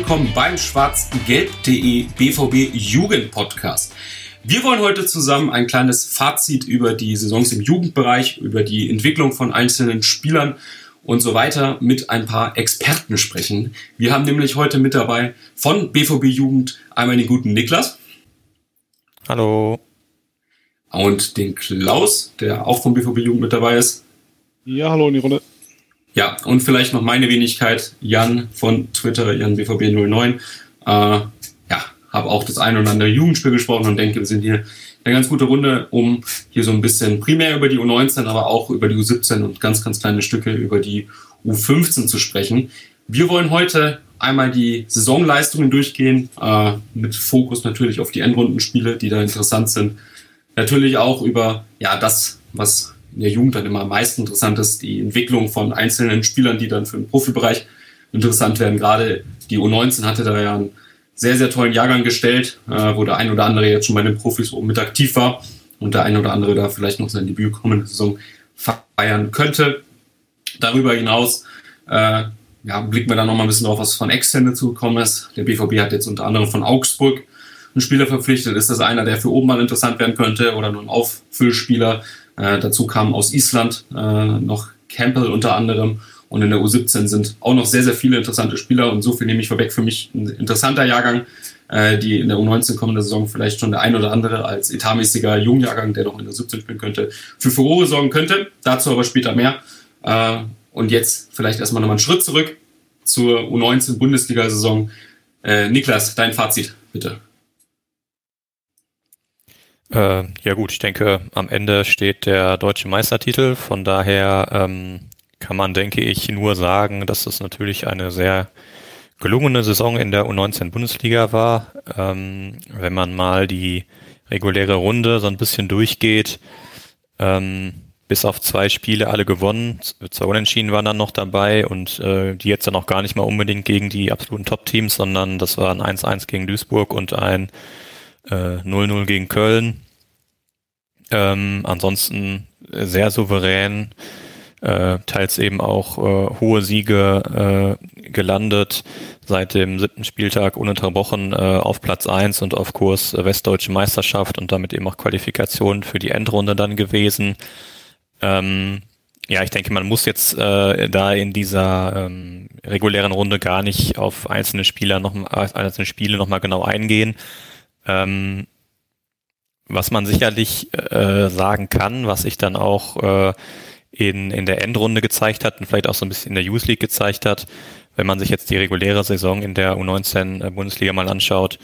Willkommen beim schwarzgelb.de BVB Jugend Podcast. Wir wollen heute zusammen ein kleines Fazit über die Saisons im Jugendbereich, über die Entwicklung von einzelnen Spielern und so weiter mit ein paar Experten sprechen. Wir haben nämlich heute mit dabei von BVB Jugend einmal den guten Niklas. Hallo. Und den Klaus, der auch vom BVB Jugend mit dabei ist. Ja, hallo in die Runde. Ja, und vielleicht noch meine Wenigkeit, Jan von Twitter, Jan BVB09. Äh, ja, habe auch das ein oder andere Jugendspiel gesprochen und denke, wir sind hier eine ganz gute Runde, um hier so ein bisschen primär über die U19, aber auch über die U17 und ganz, ganz kleine Stücke über die U15 zu sprechen. Wir wollen heute einmal die Saisonleistungen durchgehen, äh, mit Fokus natürlich auf die Endrundenspiele, die da interessant sind. Natürlich auch über ja das, was in der Jugend dann immer am meisten interessant ist, die Entwicklung von einzelnen Spielern, die dann für den Profibereich interessant werden. Gerade die U19 hatte da ja einen sehr, sehr tollen Jahrgang gestellt, äh, wo der ein oder andere jetzt schon bei den Profis oben mit aktiv war und der ein oder andere da vielleicht noch sein Debüt kommende Saison feiern könnte. Darüber hinaus äh, ja, blicken wir dann nochmal ein bisschen drauf, was von extern dazugekommen ist. Der BVB hat jetzt unter anderem von Augsburg einen Spieler verpflichtet. Ist das einer, der für oben mal interessant werden könnte oder nur ein Auffüllspieler? Äh, dazu kamen aus Island äh, noch Campbell unter anderem. Und in der U17 sind auch noch sehr, sehr viele interessante Spieler. Und so viel nehme ich vorweg. Für mich ein interessanter Jahrgang, äh, die in der U19 kommende Saison vielleicht schon der ein oder andere als etatmäßiger Jungjahrgang, der noch in der 17 spielen könnte, für Furore sorgen könnte. Dazu aber später mehr. Und jetzt vielleicht erstmal nochmal einen Schritt zurück zur U19 Bundesliga-Saison. Äh, Niklas, dein Fazit, bitte. Äh, ja gut, ich denke, am Ende steht der deutsche Meistertitel. Von daher ähm, kann man, denke ich, nur sagen, dass es natürlich eine sehr gelungene Saison in der U19 Bundesliga war. Ähm, wenn man mal die reguläre Runde so ein bisschen durchgeht, ähm, bis auf zwei Spiele alle gewonnen, zwei Unentschieden waren dann noch dabei und äh, die jetzt dann auch gar nicht mal unbedingt gegen die absoluten Top-Teams, sondern das war ein 1-1 gegen Duisburg und ein 0-0 äh, gegen Köln. Ähm, ansonsten sehr souverän, äh, teils eben auch äh, hohe Siege äh, gelandet, seit dem siebten Spieltag ununterbrochen äh, auf Platz eins und auf Kurs äh, Westdeutsche Meisterschaft und damit eben auch Qualifikation für die Endrunde dann gewesen. Ähm, ja, ich denke, man muss jetzt äh, da in dieser ähm, regulären Runde gar nicht auf einzelne Spieler noch einzelne Spiele nochmal genau eingehen. Ähm, was man sicherlich äh, sagen kann, was sich dann auch äh, in, in der Endrunde gezeigt hat und vielleicht auch so ein bisschen in der Youth League gezeigt hat, wenn man sich jetzt die reguläre Saison in der U19 äh, mal anschaut,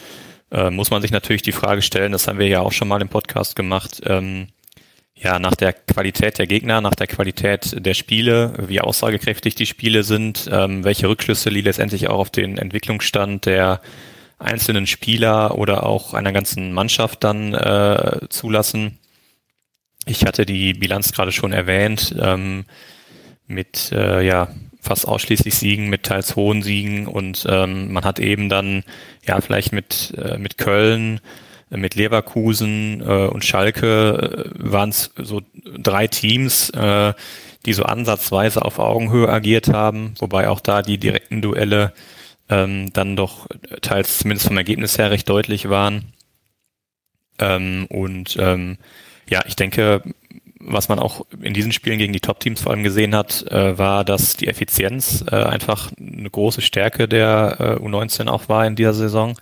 äh, muss man sich natürlich die Frage stellen, das haben wir ja auch schon mal im Podcast gemacht, ähm, ja, nach der Qualität der Gegner, nach der Qualität der Spiele, wie aussagekräftig die Spiele sind, ähm, welche Rückschlüsse die letztendlich auch auf den Entwicklungsstand der einzelnen Spieler oder auch einer ganzen Mannschaft dann äh, zulassen. Ich hatte die Bilanz gerade schon erwähnt, ähm, mit äh, ja fast ausschließlich Siegen, mit teils hohen Siegen und ähm, man hat eben dann ja vielleicht mit äh, mit Köln, mit Leverkusen äh, und Schalke äh, waren es so drei Teams, äh, die so ansatzweise auf Augenhöhe agiert haben, wobei auch da die direkten Duelle ähm, dann doch teils zumindest vom Ergebnis her recht deutlich waren. Ähm, und ähm, ja, ich denke, was man auch in diesen Spielen gegen die Top-Teams vor allem gesehen hat, äh, war, dass die Effizienz äh, einfach eine große Stärke der äh, U19 auch war in dieser Saison.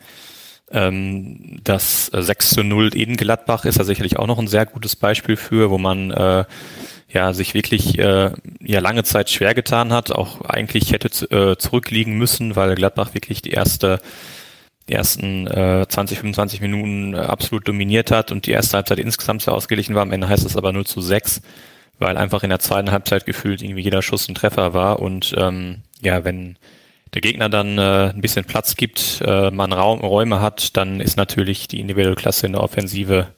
Ähm, das 6 zu 0 in Gladbach ist da sicherlich auch noch ein sehr gutes Beispiel für, wo man äh, ja sich wirklich äh, ja lange Zeit schwer getan hat, auch eigentlich hätte äh, zurückliegen müssen, weil Gladbach wirklich die erste die ersten äh, 20, 25 Minuten äh, absolut dominiert hat und die erste Halbzeit insgesamt sehr ausgeglichen war. Am Ende heißt es aber 0 zu 6, weil einfach in der zweiten Halbzeit gefühlt irgendwie jeder Schuss ein Treffer war und ähm, ja, wenn der Gegner dann äh, ein bisschen Platz gibt, äh, man Raum, Räume hat, dann ist natürlich die individuelle Klasse in der Offensive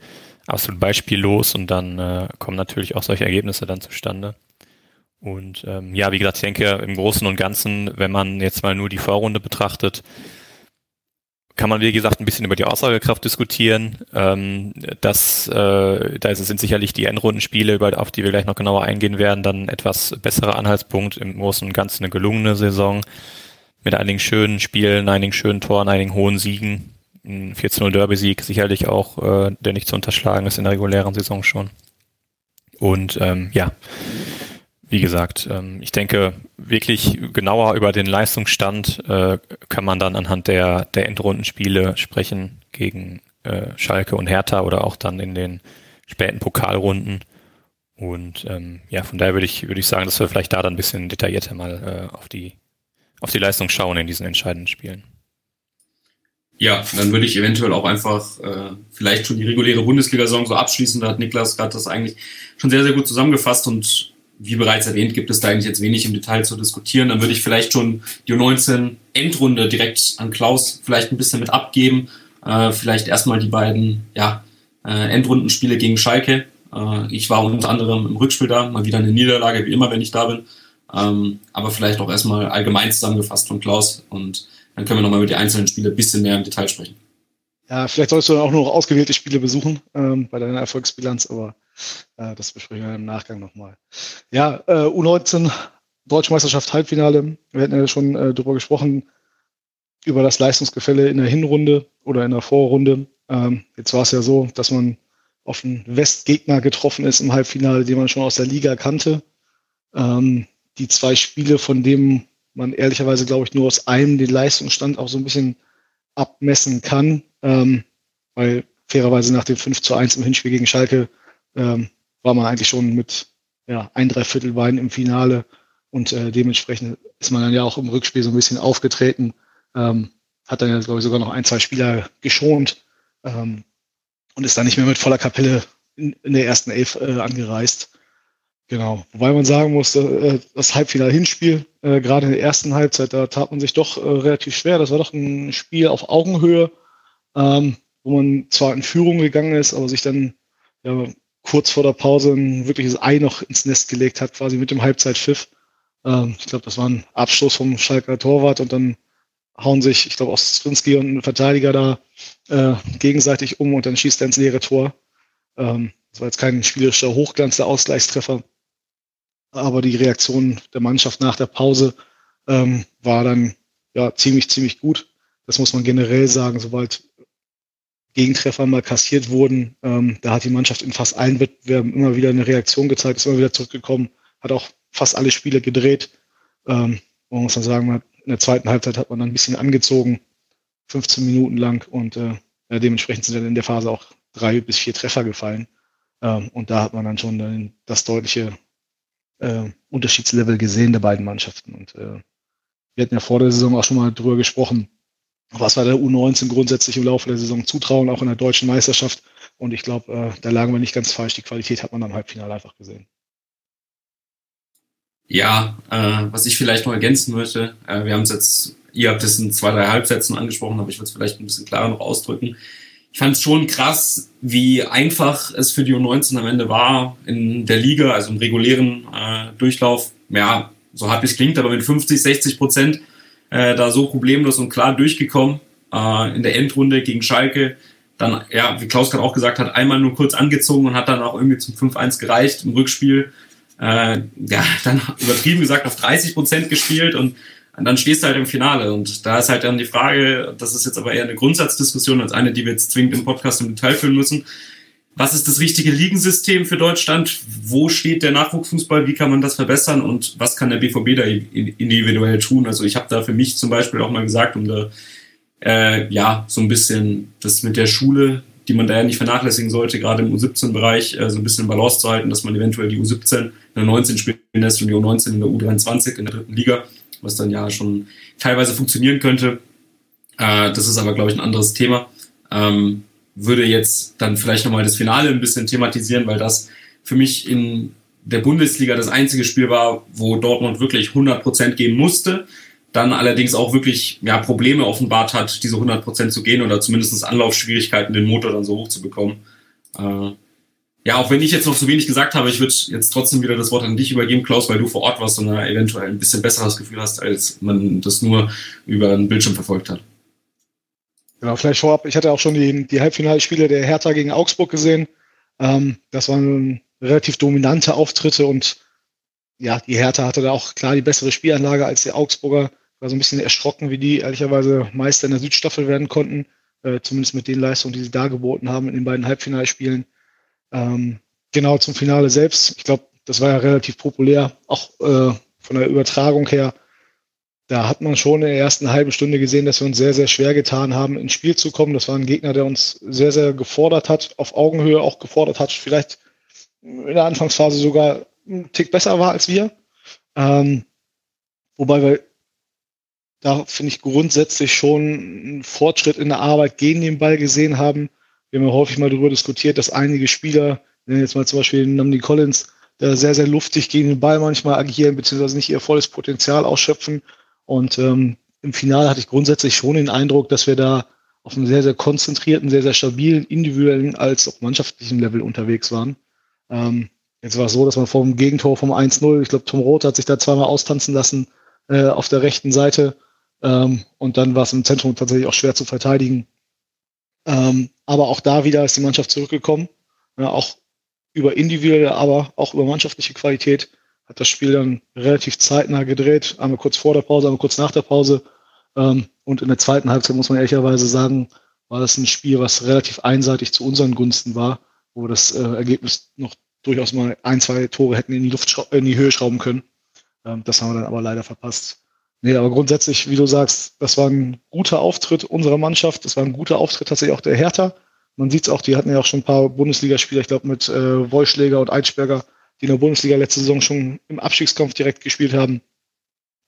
absolut beispiellos und dann äh, kommen natürlich auch solche Ergebnisse dann zustande. Und ähm, ja, wie gesagt, ich denke im Großen und Ganzen, wenn man jetzt mal nur die Vorrunde betrachtet, kann man, wie gesagt, ein bisschen über die Aussagekraft diskutieren. Ähm, das, äh, da sind sicherlich die Endrundenspiele, auf die wir gleich noch genauer eingehen werden, dann etwas besserer Anhaltspunkt. Im Großen und Ganzen eine gelungene Saison mit einigen schönen Spielen, einigen schönen Toren, einigen hohen Siegen. Ein 14-0 Derby-Sieg sicherlich auch, äh, der nicht zu unterschlagen ist in der regulären Saison schon. Und ähm, ja, wie gesagt, ähm, ich denke, wirklich genauer über den Leistungsstand äh, kann man dann anhand der, der Endrundenspiele sprechen gegen äh, Schalke und Hertha oder auch dann in den späten Pokalrunden. Und ähm, ja, von daher würde ich, würde ich sagen, dass wir vielleicht da dann ein bisschen detaillierter mal äh, auf, die, auf die Leistung schauen in diesen entscheidenden Spielen. Ja, dann würde ich eventuell auch einfach äh, vielleicht schon die reguläre Bundesliga-Saison so abschließen. Da hat Niklas gerade das eigentlich schon sehr, sehr gut zusammengefasst und wie bereits erwähnt, gibt es da eigentlich jetzt wenig im Detail zu diskutieren. Dann würde ich vielleicht schon die U19 Endrunde direkt an Klaus vielleicht ein bisschen mit abgeben. Äh, vielleicht erstmal die beiden ja, äh, Endrundenspiele gegen Schalke. Äh, ich war unter anderem im Rückspiel da, mal wieder eine Niederlage, wie immer, wenn ich da bin. Ähm, aber vielleicht auch erstmal allgemein zusammengefasst von Klaus und dann können wir nochmal über die einzelnen Spiele ein bisschen mehr im Detail sprechen. Ja, vielleicht sollst du dann auch nur noch ausgewählte Spiele besuchen ähm, bei deiner Erfolgsbilanz, aber äh, das besprechen wir im Nachgang nochmal. Ja, äh, U19 Deutsche Meisterschaft Halbfinale. Wir hatten ja schon äh, darüber gesprochen, über das Leistungsgefälle in der Hinrunde oder in der Vorrunde. Ähm, jetzt war es ja so, dass man auf einen Westgegner getroffen ist im Halbfinale, den man schon aus der Liga kannte. Ähm, die zwei Spiele, von denen man ehrlicherweise, glaube ich, nur aus einem den Leistungsstand auch so ein bisschen abmessen kann, ähm, weil fairerweise nach dem 5 zu 1 im Hinspiel gegen Schalke ähm, war man eigentlich schon mit ja, ein Dreiviertel Wein im Finale und äh, dementsprechend ist man dann ja auch im Rückspiel so ein bisschen aufgetreten, ähm, hat dann ja, glaube ich, sogar noch ein, zwei Spieler geschont ähm, und ist dann nicht mehr mit voller Kapelle in, in der ersten Elf äh, angereist. Genau, wobei man sagen muss, äh, das Halbfinale-Hinspiel, äh, gerade in der ersten Halbzeit, da tat man sich doch äh, relativ schwer. Das war doch ein Spiel auf Augenhöhe, ähm, wo man zwar in Führung gegangen ist, aber sich dann ja, kurz vor der Pause ein wirkliches Ei noch ins Nest gelegt hat, quasi mit dem Halbzeitpfiff. Ähm, ich glaube, das war ein Abstoß vom Schalker Torwart und dann hauen sich, ich glaube, auch Strinski und ein Verteidiger da äh, gegenseitig um und dann schießt er ins leere Tor. Ähm, das war jetzt kein spielerischer Hochglanz, der Ausgleichstreffer, aber die Reaktion der Mannschaft nach der Pause ähm, war dann ja ziemlich, ziemlich gut. Das muss man generell sagen, sobald Gegentreffer mal kassiert wurden. Ähm, da hat die Mannschaft in fast allen Wettbewerben immer wieder eine Reaktion gezeigt, ist immer wieder zurückgekommen, hat auch fast alle Spiele gedreht. Ähm, man muss dann sagen, in der zweiten Halbzeit hat man dann ein bisschen angezogen, 15 Minuten lang und äh, ja, dementsprechend sind dann in der Phase auch drei bis vier Treffer gefallen. Ähm, und da hat man dann schon dann das deutliche äh, Unterschiedslevel gesehen der beiden Mannschaften. Und äh, wir hatten ja vor der Saison auch schon mal drüber gesprochen, was wir der U19 grundsätzlich im Laufe der Saison zutrauen, auch in der deutschen Meisterschaft. Und ich glaube, äh, da lagen wir nicht ganz falsch. Die Qualität hat man am Halbfinale einfach gesehen. Ja, äh, was ich vielleicht noch ergänzen möchte, äh, wir haben es jetzt, ihr habt es in zwei, drei Halbsätzen angesprochen, aber ich würde es vielleicht ein bisschen klarer noch ausdrücken. Ich fand es schon krass, wie einfach es für die U19 am Ende war in der Liga, also im regulären äh, Durchlauf. Ja, so hart wie es klingt, aber mit 50, 60 Prozent äh, da so problemlos und klar durchgekommen. Äh, in der Endrunde gegen Schalke. Dann, ja, wie Klaus gerade auch gesagt hat, einmal nur kurz angezogen und hat dann auch irgendwie zum 5-1 gereicht im Rückspiel. Äh, ja, dann übertrieben gesagt auf 30 Prozent gespielt und dann stehst du halt im Finale. Und da ist halt dann die Frage, das ist jetzt aber eher eine Grundsatzdiskussion als eine, die wir jetzt zwingend im Podcast im Detail führen müssen was ist das richtige Ligensystem für Deutschland? Wo steht der Nachwuchsfußball? Wie kann man das verbessern? Und was kann der BVB da individuell tun? Also ich habe da für mich zum Beispiel auch mal gesagt, um da äh, ja so ein bisschen das mit der Schule, die man da ja nicht vernachlässigen sollte, gerade im U17-Bereich äh, so ein bisschen Balance zu halten, dass man eventuell die U17 in der 19 spielen lässt und die U19 in der U23 in der dritten Liga, was dann ja schon teilweise funktionieren könnte. Äh, das ist aber, glaube ich, ein anderes Thema. Ähm, würde jetzt dann vielleicht nochmal das Finale ein bisschen thematisieren, weil das für mich in der Bundesliga das einzige Spiel war, wo Dortmund wirklich 100% gehen musste. dann allerdings auch wirklich ja, Probleme offenbart hat, diese 100% zu gehen oder zumindest Anlaufschwierigkeiten, den Motor dann so hoch zu bekommen. Äh, ja, auch wenn ich jetzt noch so wenig gesagt habe, ich würde jetzt trotzdem wieder das Wort an dich übergeben, Klaus, weil du vor Ort warst und da eventuell ein bisschen besseres Gefühl hast, als man das nur über einen Bildschirm verfolgt hat. Genau, vielleicht vorab, ich hatte auch schon die, die Halbfinalspiele der Hertha gegen Augsburg gesehen. Ähm, das waren relativ dominante Auftritte und ja, die Hertha hatte da auch klar die bessere Spielanlage als die Augsburger war so ein bisschen erschrocken, wie die ehrlicherweise Meister in der Südstaffel werden konnten. Äh, zumindest mit den Leistungen, die sie da geboten haben in den beiden Halbfinalspielen. Ähm, genau zum Finale selbst. Ich glaube, das war ja relativ populär, auch äh, von der Übertragung her. Da hat man schon in der ersten halben Stunde gesehen, dass wir uns sehr, sehr schwer getan haben, ins Spiel zu kommen. Das war ein Gegner, der uns sehr, sehr gefordert hat, auf Augenhöhe auch gefordert hat, vielleicht in der Anfangsphase sogar einen Tick besser war als wir. Ähm, wobei wir da finde ich grundsätzlich schon einen Fortschritt in der Arbeit gegen den Ball gesehen haben. Wir haben ja häufig mal darüber diskutiert, dass einige Spieler, nennen jetzt mal zum Beispiel Namdi Collins, da sehr, sehr luftig gegen den Ball manchmal agieren, beziehungsweise nicht ihr volles Potenzial ausschöpfen. Und ähm, im Finale hatte ich grundsätzlich schon den Eindruck, dass wir da auf einem sehr, sehr konzentrierten, sehr, sehr stabilen, individuellen als auch mannschaftlichen Level unterwegs waren. Ähm, jetzt war es so, dass man vor dem Gegentor vom 1-0, ich glaube, Tom Roth hat sich da zweimal austanzen lassen äh, auf der rechten Seite. Ähm, und dann war es im Zentrum tatsächlich auch schwer zu verteidigen. Ähm, aber auch da wieder ist die Mannschaft zurückgekommen. Ja, auch über individuelle, aber auch über mannschaftliche Qualität hat das Spiel dann relativ zeitnah gedreht. Einmal kurz vor der Pause, einmal kurz nach der Pause. Ähm, und in der zweiten Halbzeit muss man ehrlicherweise sagen, war das ein Spiel, was relativ einseitig zu unseren Gunsten war, wo das äh, Ergebnis noch durchaus mal ein, zwei Tore hätten in die Luft in die Höhe schrauben können. Ähm, das haben wir dann aber leider verpasst. Nee, aber grundsätzlich, wie du sagst, das war ein guter Auftritt unserer Mannschaft. Das war ein guter Auftritt tatsächlich auch der Hertha. Man sieht es auch, die hatten ja auch schon ein paar Bundesligaspieler, ich glaube mit äh, Wollschläger und Eichberger, die in der Bundesliga letzte Saison schon im Abstiegskampf direkt gespielt haben.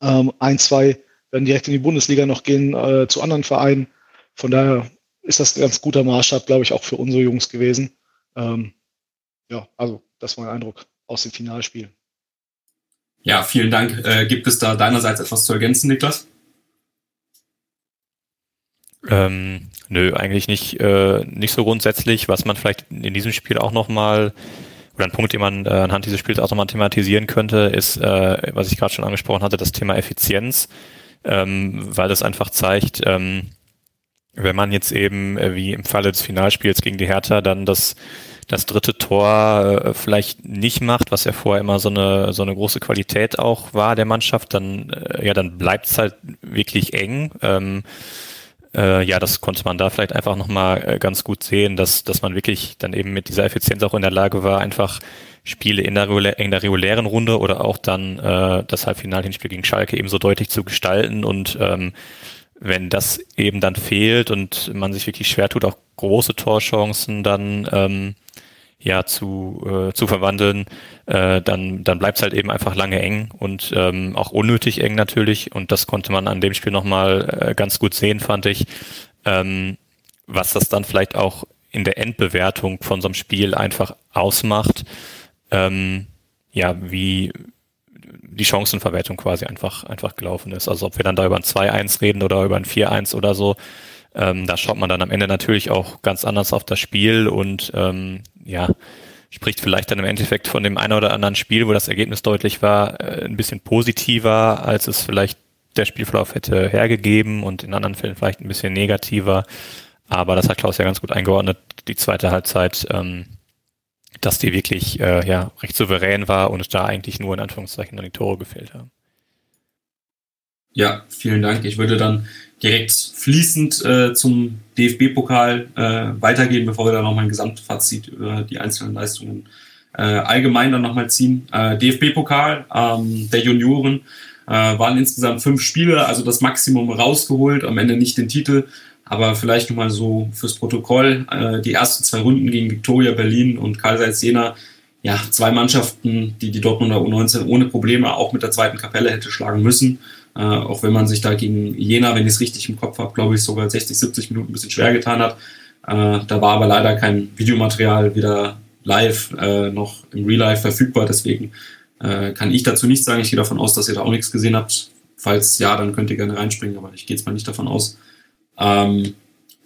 Ähm, ein, zwei werden direkt in die Bundesliga noch gehen äh, zu anderen Vereinen. Von daher ist das ein ganz guter Maßstab, glaube ich, auch für unsere Jungs gewesen. Ähm, ja, also das war mein Eindruck aus dem Finalspiel. Ja, vielen Dank. Äh, gibt es da deinerseits etwas zu ergänzen, Niklas? Ähm, nö, eigentlich nicht, äh, nicht so grundsätzlich. Was man vielleicht in diesem Spiel auch nochmal, oder ein Punkt, den man äh, anhand dieses Spiels auch nochmal thematisieren könnte, ist, äh, was ich gerade schon angesprochen hatte, das Thema Effizienz, ähm, weil das einfach zeigt, ähm, wenn man jetzt eben, äh, wie im Falle des Finalspiels gegen die Hertha, dann das das dritte Tor äh, vielleicht nicht macht, was ja vorher immer so eine so eine große Qualität auch war der Mannschaft, dann äh, ja dann bleibt es halt wirklich eng. Ähm, äh, ja, das konnte man da vielleicht einfach nochmal äh, ganz gut sehen, dass dass man wirklich dann eben mit dieser Effizienz auch in der Lage war, einfach Spiele in der, in der regulären Runde oder auch dann äh, das Halbfinalhinspiel gegen Schalke eben so deutlich zu gestalten und ähm, wenn das eben dann fehlt und man sich wirklich schwer tut, auch große Torchancen dann ähm, ja zu, äh, zu verwandeln, äh, dann, dann bleibt es halt eben einfach lange eng und ähm, auch unnötig eng natürlich. Und das konnte man an dem Spiel nochmal äh, ganz gut sehen, fand ich. Ähm, was das dann vielleicht auch in der Endbewertung von so einem Spiel einfach ausmacht, ähm, ja, wie die Chancenverwertung quasi einfach, einfach gelaufen ist. Also ob wir dann da über ein 2-1 reden oder über ein 4-1 oder so, ähm, da schaut man dann am Ende natürlich auch ganz anders auf das Spiel und ähm, ja, spricht vielleicht dann im Endeffekt von dem einen oder anderen Spiel, wo das Ergebnis deutlich war, äh, ein bisschen positiver, als es vielleicht der Spielverlauf hätte hergegeben und in anderen Fällen vielleicht ein bisschen negativer. Aber das hat Klaus ja ganz gut eingeordnet, die zweite Halbzeit, ähm, dass die wirklich äh, ja, recht souverän war und da eigentlich nur in Anführungszeichen an die Tore gefehlt haben. Ja, vielen Dank. Ich würde dann direkt fließend äh, zum DFB-Pokal äh, weitergehen, bevor wir dann nochmal ein Gesamtfazit über die einzelnen Leistungen äh, allgemein dann nochmal ziehen. Äh, DFB-Pokal ähm, der Junioren äh, waren insgesamt fünf Spiele, also das Maximum rausgeholt, am Ende nicht den Titel, aber vielleicht nochmal so fürs Protokoll. Äh, die ersten zwei Runden gegen Viktoria Berlin und Karl Seitz Jena ja, zwei Mannschaften, die die Dortmunder U19 ohne Probleme auch mit der zweiten Kapelle hätte schlagen müssen. Äh, auch wenn man sich da gegen Jena, wenn ich es richtig im Kopf habe, glaube ich, sogar 60, 70 Minuten ein bisschen schwer getan hat. Äh, da war aber leider kein Videomaterial wieder live äh, noch im Real Life verfügbar. Deswegen äh, kann ich dazu nichts sagen. Ich gehe davon aus, dass ihr da auch nichts gesehen habt. Falls ja, dann könnt ihr gerne reinspringen, aber ich gehe jetzt mal nicht davon aus. Ähm,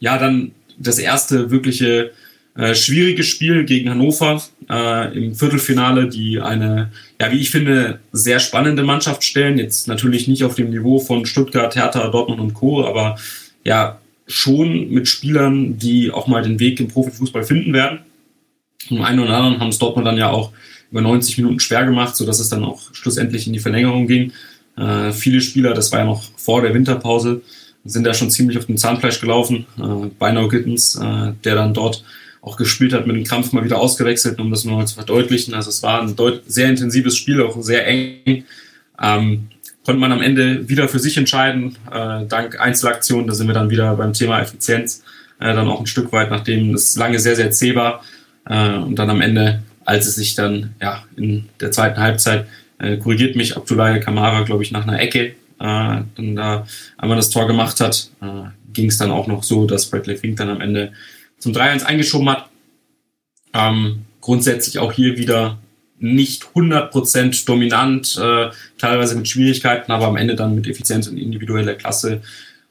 ja, dann das erste wirkliche äh, schwierige Spiel gegen Hannover äh, im Viertelfinale, die eine, ja, wie ich finde, sehr spannende Mannschaft stellen. Jetzt natürlich nicht auf dem Niveau von Stuttgart, Hertha, Dortmund und Co., aber ja, schon mit Spielern, die auch mal den Weg im Profifußball finden werden. Und einen oder anderen haben es Dortmund dann ja auch über 90 Minuten schwer gemacht, sodass es dann auch schlussendlich in die Verlängerung ging. Äh, viele Spieler, das war ja noch vor der Winterpause, sind da schon ziemlich auf dem Zahnfleisch gelaufen. Äh, Beinau Gittens, äh, der dann dort auch gespielt hat, mit dem Krampf mal wieder ausgewechselt, um das nochmal zu verdeutlichen. Also es war ein sehr intensives Spiel, auch sehr eng. Ähm, konnte man am Ende wieder für sich entscheiden, äh, dank Einzelaktionen. Da sind wir dann wieder beim Thema Effizienz, äh, dann auch ein Stück weit, nachdem es lange sehr, sehr zäh war. Äh, und dann am Ende, als es sich dann ja in der zweiten Halbzeit äh, korrigiert mich Abdoulaye Kamara, glaube ich, nach einer Ecke äh, dann da einmal das Tor gemacht hat, äh, ging es dann auch noch so, dass Bradley Fink dann am Ende zum 3-1 eingeschoben hat. Ähm, grundsätzlich auch hier wieder nicht 100% dominant, äh, teilweise mit Schwierigkeiten, aber am Ende dann mit Effizienz und individueller Klasse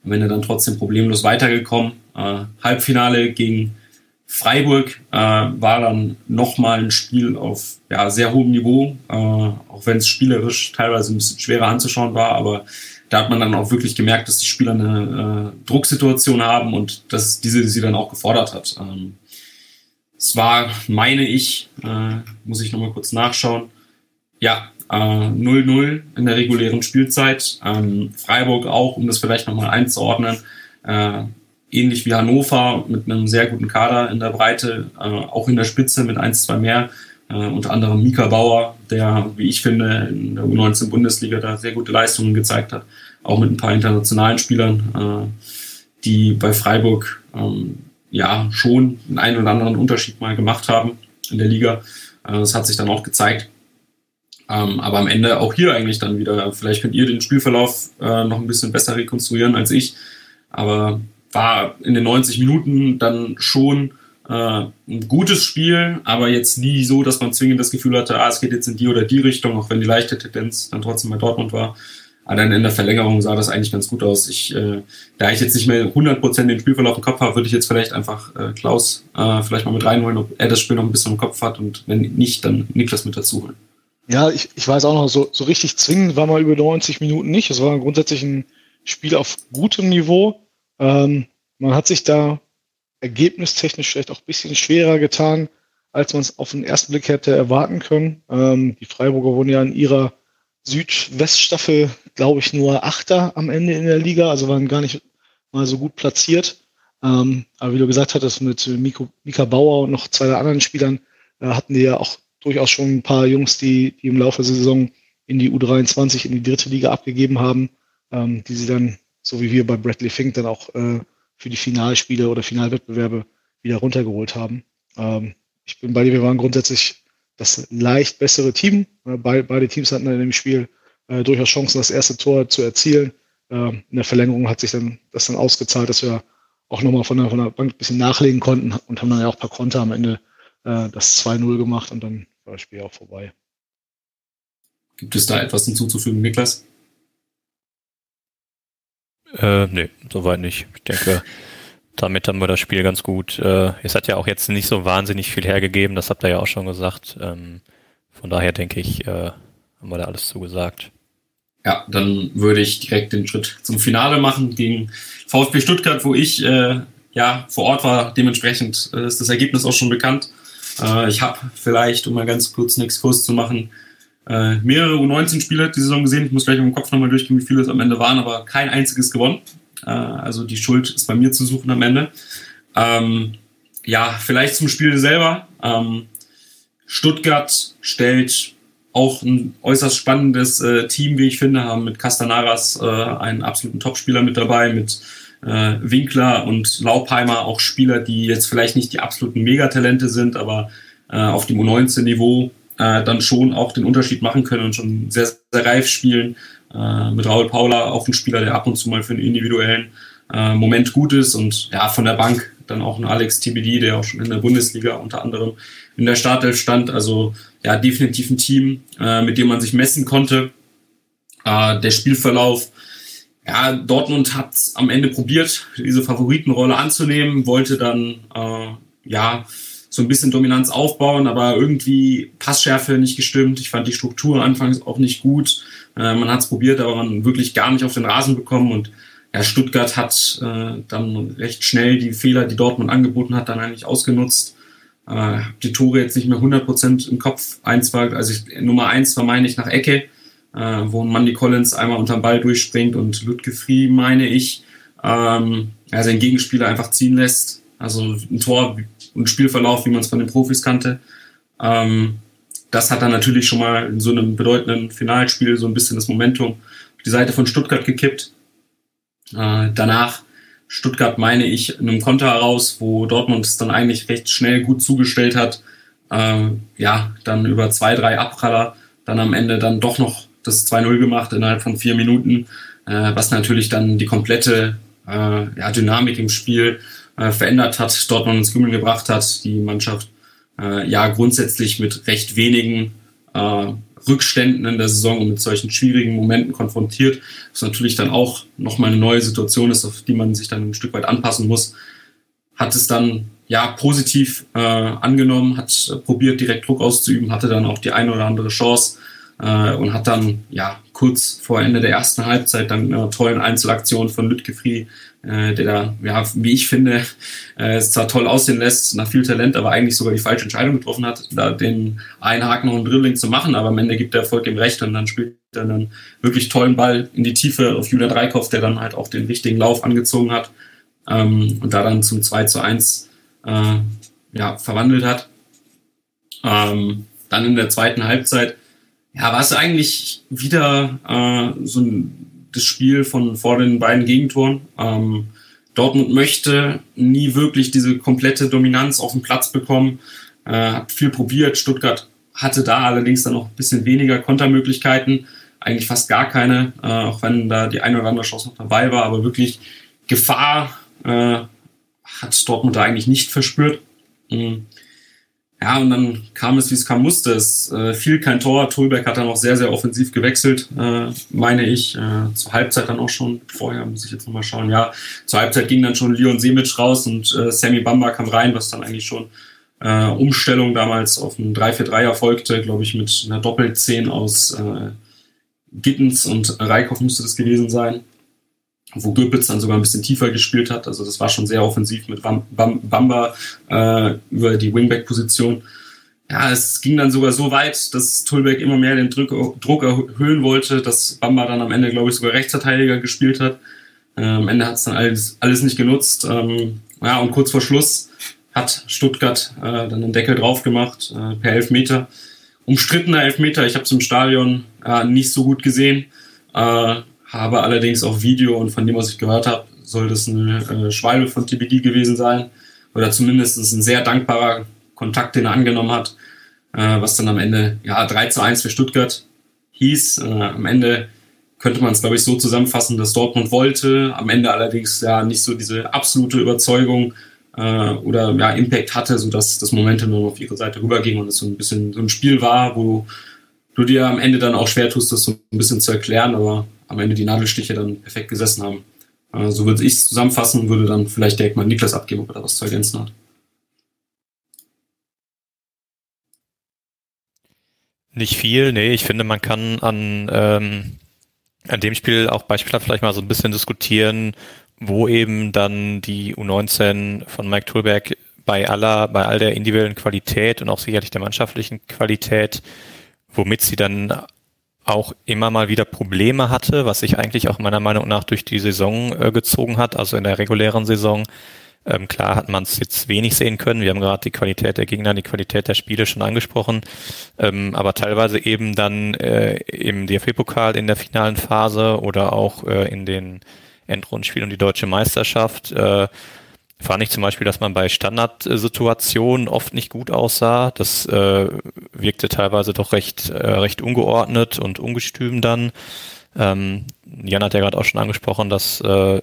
am Ende dann trotzdem problemlos weitergekommen. Äh, Halbfinale gegen Freiburg äh, war dann nochmal ein Spiel auf ja, sehr hohem Niveau, äh, auch wenn es spielerisch teilweise ein bisschen schwerer anzuschauen war, aber da hat man dann auch wirklich gemerkt, dass die Spieler eine äh, Drucksituation haben und dass diese sie dann auch gefordert hat. Ähm, es war, meine ich, äh, muss ich nochmal kurz nachschauen, ja, 0-0 äh, in der regulären Spielzeit. Ähm, Freiburg auch, um das vielleicht nochmal einzuordnen, äh, ähnlich wie Hannover mit einem sehr guten Kader in der Breite, äh, auch in der Spitze mit 1, 2 mehr. Äh, unter anderem Mika Bauer, der, wie ich finde, in der U19 Bundesliga da sehr gute Leistungen gezeigt hat. Auch mit ein paar internationalen Spielern, äh, die bei Freiburg ähm, ja schon einen, einen oder anderen Unterschied mal gemacht haben in der Liga. Äh, das hat sich dann auch gezeigt. Ähm, aber am Ende auch hier eigentlich dann wieder, vielleicht könnt ihr den Spielverlauf äh, noch ein bisschen besser rekonstruieren als ich. Aber war in den 90 Minuten dann schon äh, ein gutes Spiel, aber jetzt nie so, dass man zwingend das Gefühl hatte, ah, es geht jetzt in die oder die Richtung, auch wenn die leichte Tendenz dann trotzdem bei Dortmund war. Aber dann in der Verlängerung sah das eigentlich ganz gut aus. Ich, äh, da ich jetzt nicht mehr 100% den Spielverlauf im Kopf habe, würde ich jetzt vielleicht einfach äh, Klaus äh, vielleicht mal mit reinholen, ob er das Spiel noch ein bisschen im Kopf hat und wenn nicht, dann Niklas mit dazu holen. Ja, ich, ich weiß auch noch, so, so richtig zwingend war mal über 90 Minuten nicht. Es war grundsätzlich ein Spiel auf gutem Niveau. Ähm, man hat sich da ergebnistechnisch vielleicht auch ein bisschen schwerer getan, als man es auf den ersten Blick hätte erwarten können. Ähm, die Freiburger wurden ja in ihrer Südweststaffel, glaube ich, nur Achter am Ende in der Liga, also waren gar nicht mal so gut platziert. Ähm, aber wie du gesagt hattest, mit Miko, Mika Bauer und noch zwei anderen Spielern äh, hatten die ja auch durchaus schon ein paar Jungs, die, die im Laufe der Saison in die U23, in die dritte Liga abgegeben haben, ähm, die sie dann, so wie wir bei Bradley Fink, dann auch äh, für die Finalspiele oder Finalwettbewerbe wieder runtergeholt haben. Ähm, ich bin bei dir, wir waren grundsätzlich das leicht bessere Team. Äh, beide Teams hatten in dem Spiel äh, durchaus Chancen, das erste Tor zu erzielen. Äh, in der Verlängerung hat sich dann das dann ausgezahlt, dass wir auch nochmal von der, von der Bank ein bisschen nachlegen konnten und haben dann ja auch ein paar Konter am Ende äh, das 2-0 gemacht und dann war das Spiel auch vorbei. Gibt es da etwas hinzuzufügen, Niklas? Äh, nee, soweit nicht. Ich denke, damit haben wir das Spiel ganz gut. Äh, es hat ja auch jetzt nicht so wahnsinnig viel hergegeben, das habt ihr ja auch schon gesagt. Ähm, von daher denke ich, äh, haben wir da alles zugesagt. Ja, dann würde ich direkt den Schritt zum Finale machen gegen VfB Stuttgart, wo ich äh, ja vor Ort war. Dementsprechend äh, ist das Ergebnis auch schon bekannt. Äh, ich habe vielleicht, um mal ganz kurz einen Exkurs zu machen, äh, mehrere U19-Spieler die Saison gesehen. Ich muss gleich im Kopf nochmal durchgehen, wie viele es am Ende waren, aber kein einziges gewonnen. Äh, also die Schuld ist bei mir zu suchen am Ende. Ähm, ja, vielleicht zum Spiel selber. Ähm, Stuttgart stellt auch ein äußerst spannendes äh, Team, wie ich finde, haben mit Castanaras äh, einen absoluten Topspieler mit dabei, mit äh, Winkler und Laupheimer auch Spieler, die jetzt vielleicht nicht die absoluten Megatalente sind, aber äh, auf dem U19-Niveau äh, dann schon auch den Unterschied machen können und schon sehr, sehr reif spielen. Äh, mit Raul Paula auch ein Spieler, der ab und zu mal für einen individuellen äh, Moment gut ist und ja, von der Bank dann auch ein Alex TBD, der auch schon in der Bundesliga unter anderem in der Startelf stand. Also ja, definitiv ein Team, äh, mit dem man sich messen konnte. Äh, der Spielverlauf, ja, Dortmund hat am Ende probiert, diese Favoritenrolle anzunehmen, wollte dann äh, ja so ein bisschen Dominanz aufbauen, aber irgendwie Passschärfe nicht gestimmt. Ich fand die Struktur anfangs auch nicht gut. Äh, man hat es probiert, aber man wirklich gar nicht auf den Rasen bekommen und ja, Stuttgart hat äh, dann recht schnell die Fehler, die Dortmund angeboten hat, dann eigentlich ausgenutzt. Äh, die Tore jetzt nicht mehr 100% im Kopf. Eins war, also ich, Nummer eins war, meine ich, nach Ecke, äh, wo Mandy Collins einmal unterm Ball durchspringt und Lütke Free, meine ich, ähm, ja, seinen Gegenspieler einfach ziehen lässt. Also ein Tor und Spielverlauf, wie man es von den Profis kannte. Ähm, das hat dann natürlich schon mal in so einem bedeutenden Finalspiel so ein bisschen das Momentum auf die Seite von Stuttgart gekippt. Äh, danach Stuttgart, meine ich, in einem Konter heraus, wo Dortmund es dann eigentlich recht schnell gut zugestellt hat. Äh, ja, dann über zwei, drei Abpraller, dann am Ende dann doch noch das 2-0 gemacht innerhalb von vier Minuten, äh, was natürlich dann die komplette äh, ja, Dynamik im Spiel äh, verändert hat, Dortmund ins Grübeln gebracht hat, die Mannschaft äh, ja grundsätzlich mit recht wenigen äh, Rückständen in der Saison und mit solchen schwierigen Momenten konfrontiert, was natürlich dann auch nochmal eine neue Situation ist, auf die man sich dann ein Stück weit anpassen muss. Hat es dann ja positiv äh, angenommen, hat äh, probiert, direkt Druck auszuüben, hatte dann auch die eine oder andere Chance äh, und hat dann ja kurz vor Ende der ersten Halbzeit dann mit einer tollen Einzelaktion von Lütgefri äh, der da, ja, wie ich finde, äh, es zwar toll aussehen lässt, nach viel Talent, aber eigentlich sogar die falsche Entscheidung getroffen hat, da den einen Haken noch einen Dribbling zu machen, aber am Ende gibt der Erfolg ihm recht und dann spielt er einen wirklich tollen Ball in die Tiefe auf Julian Dreikopf, der dann halt auch den richtigen Lauf angezogen hat ähm, und da dann zum 2 zu 1 äh, ja, verwandelt hat. Ähm, dann in der zweiten Halbzeit, ja, war es eigentlich wieder äh, so ein das Spiel von vor den beiden Gegentoren. Ähm, Dortmund möchte nie wirklich diese komplette Dominanz auf den Platz bekommen, äh, hat viel probiert. Stuttgart hatte da allerdings dann noch ein bisschen weniger Kontermöglichkeiten, eigentlich fast gar keine, äh, auch wenn da die eine oder andere Chance noch dabei war, aber wirklich Gefahr äh, hat Dortmund da eigentlich nicht verspürt. Mhm. Ja, und dann kam es, wie es kam musste. Es äh, fiel kein Tor. Tulberg hat dann auch sehr, sehr offensiv gewechselt, äh, meine ich. Äh, zur Halbzeit dann auch schon. Vorher muss ich jetzt nochmal schauen. Ja, zur Halbzeit ging dann schon Leon Semic raus und äh, Sammy Bamba kam rein, was dann eigentlich schon äh, Umstellung damals auf ein 3-4-3 erfolgte, glaube ich, mit einer Doppel-10 aus äh, Gittens und Reikhoff müsste das gewesen sein wo Göpitz dann sogar ein bisschen tiefer gespielt hat. Also das war schon sehr offensiv mit Bam Bam Bamba äh, über die Wingback-Position. Ja, es ging dann sogar so weit, dass Tulbeck immer mehr den Druck, Druck erhöhen wollte, dass Bamba dann am Ende, glaube ich, sogar Rechtsverteidiger gespielt hat. Äh, am Ende hat es dann alles, alles nicht genutzt. Ähm, ja, und kurz vor Schluss hat Stuttgart äh, dann einen Deckel drauf gemacht äh, per Elfmeter. Umstrittener Elfmeter, ich habe es im Stadion äh, nicht so gut gesehen. Äh, habe allerdings auch Video und von dem, was ich gehört habe, soll das eine äh, Schwalbe von TBD gewesen sein. Oder zumindest ein sehr dankbarer Kontakt, den er angenommen hat, äh, was dann am Ende ja 3 zu 1 für Stuttgart hieß. Äh, am Ende könnte man es, glaube ich, so zusammenfassen, dass Dortmund wollte, am Ende allerdings ja nicht so diese absolute Überzeugung äh, oder ja, Impact hatte, sodass das Momentum nur auf ihre Seite rüberging und es so ein bisschen so ein Spiel war, wo du dir am Ende dann auch schwer tust, das so ein bisschen zu erklären, aber am Ende die Nadelstiche dann perfekt gesessen haben. Äh, so würde ich es zusammenfassen und würde dann vielleicht direkt mal Niklas abgeben, ob er da was zu ergänzen hat. Nicht viel, nee, ich finde, man kann an, ähm, an dem Spiel auch beispielsweise vielleicht mal so ein bisschen diskutieren, wo eben dann die U19 von Mike Tulberg bei aller, bei all der individuellen Qualität und auch sicherlich der mannschaftlichen Qualität, womit sie dann auch immer mal wieder Probleme hatte, was sich eigentlich auch meiner Meinung nach durch die Saison äh, gezogen hat, also in der regulären Saison. Ähm, klar hat man es jetzt wenig sehen können. Wir haben gerade die Qualität der Gegner, die Qualität der Spiele schon angesprochen, ähm, aber teilweise eben dann äh, im DFB-Pokal in der finalen Phase oder auch äh, in den Endrundenspielen um die deutsche Meisterschaft äh, fand ich zum Beispiel, dass man bei Standardsituationen oft nicht gut aussah. Das äh, wirkte teilweise doch recht, äh, recht ungeordnet und ungestüm dann. Ähm, Jan hat ja gerade auch schon angesprochen, dass äh,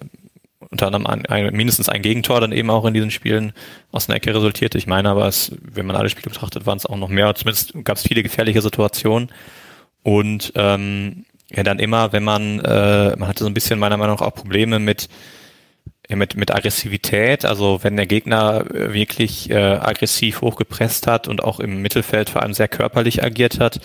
unter anderem ein, ein, mindestens ein Gegentor dann eben auch in diesen Spielen aus einer Ecke resultierte. Ich meine aber, es, wenn man alle Spiele betrachtet, waren es auch noch mehr. Zumindest gab es viele gefährliche Situationen. Und ähm, ja dann immer, wenn man, äh, man hatte so ein bisschen meiner Meinung nach auch Probleme mit ja, mit, mit Aggressivität, also wenn der Gegner äh, wirklich äh, aggressiv hochgepresst hat und auch im Mittelfeld vor allem sehr körperlich agiert hat,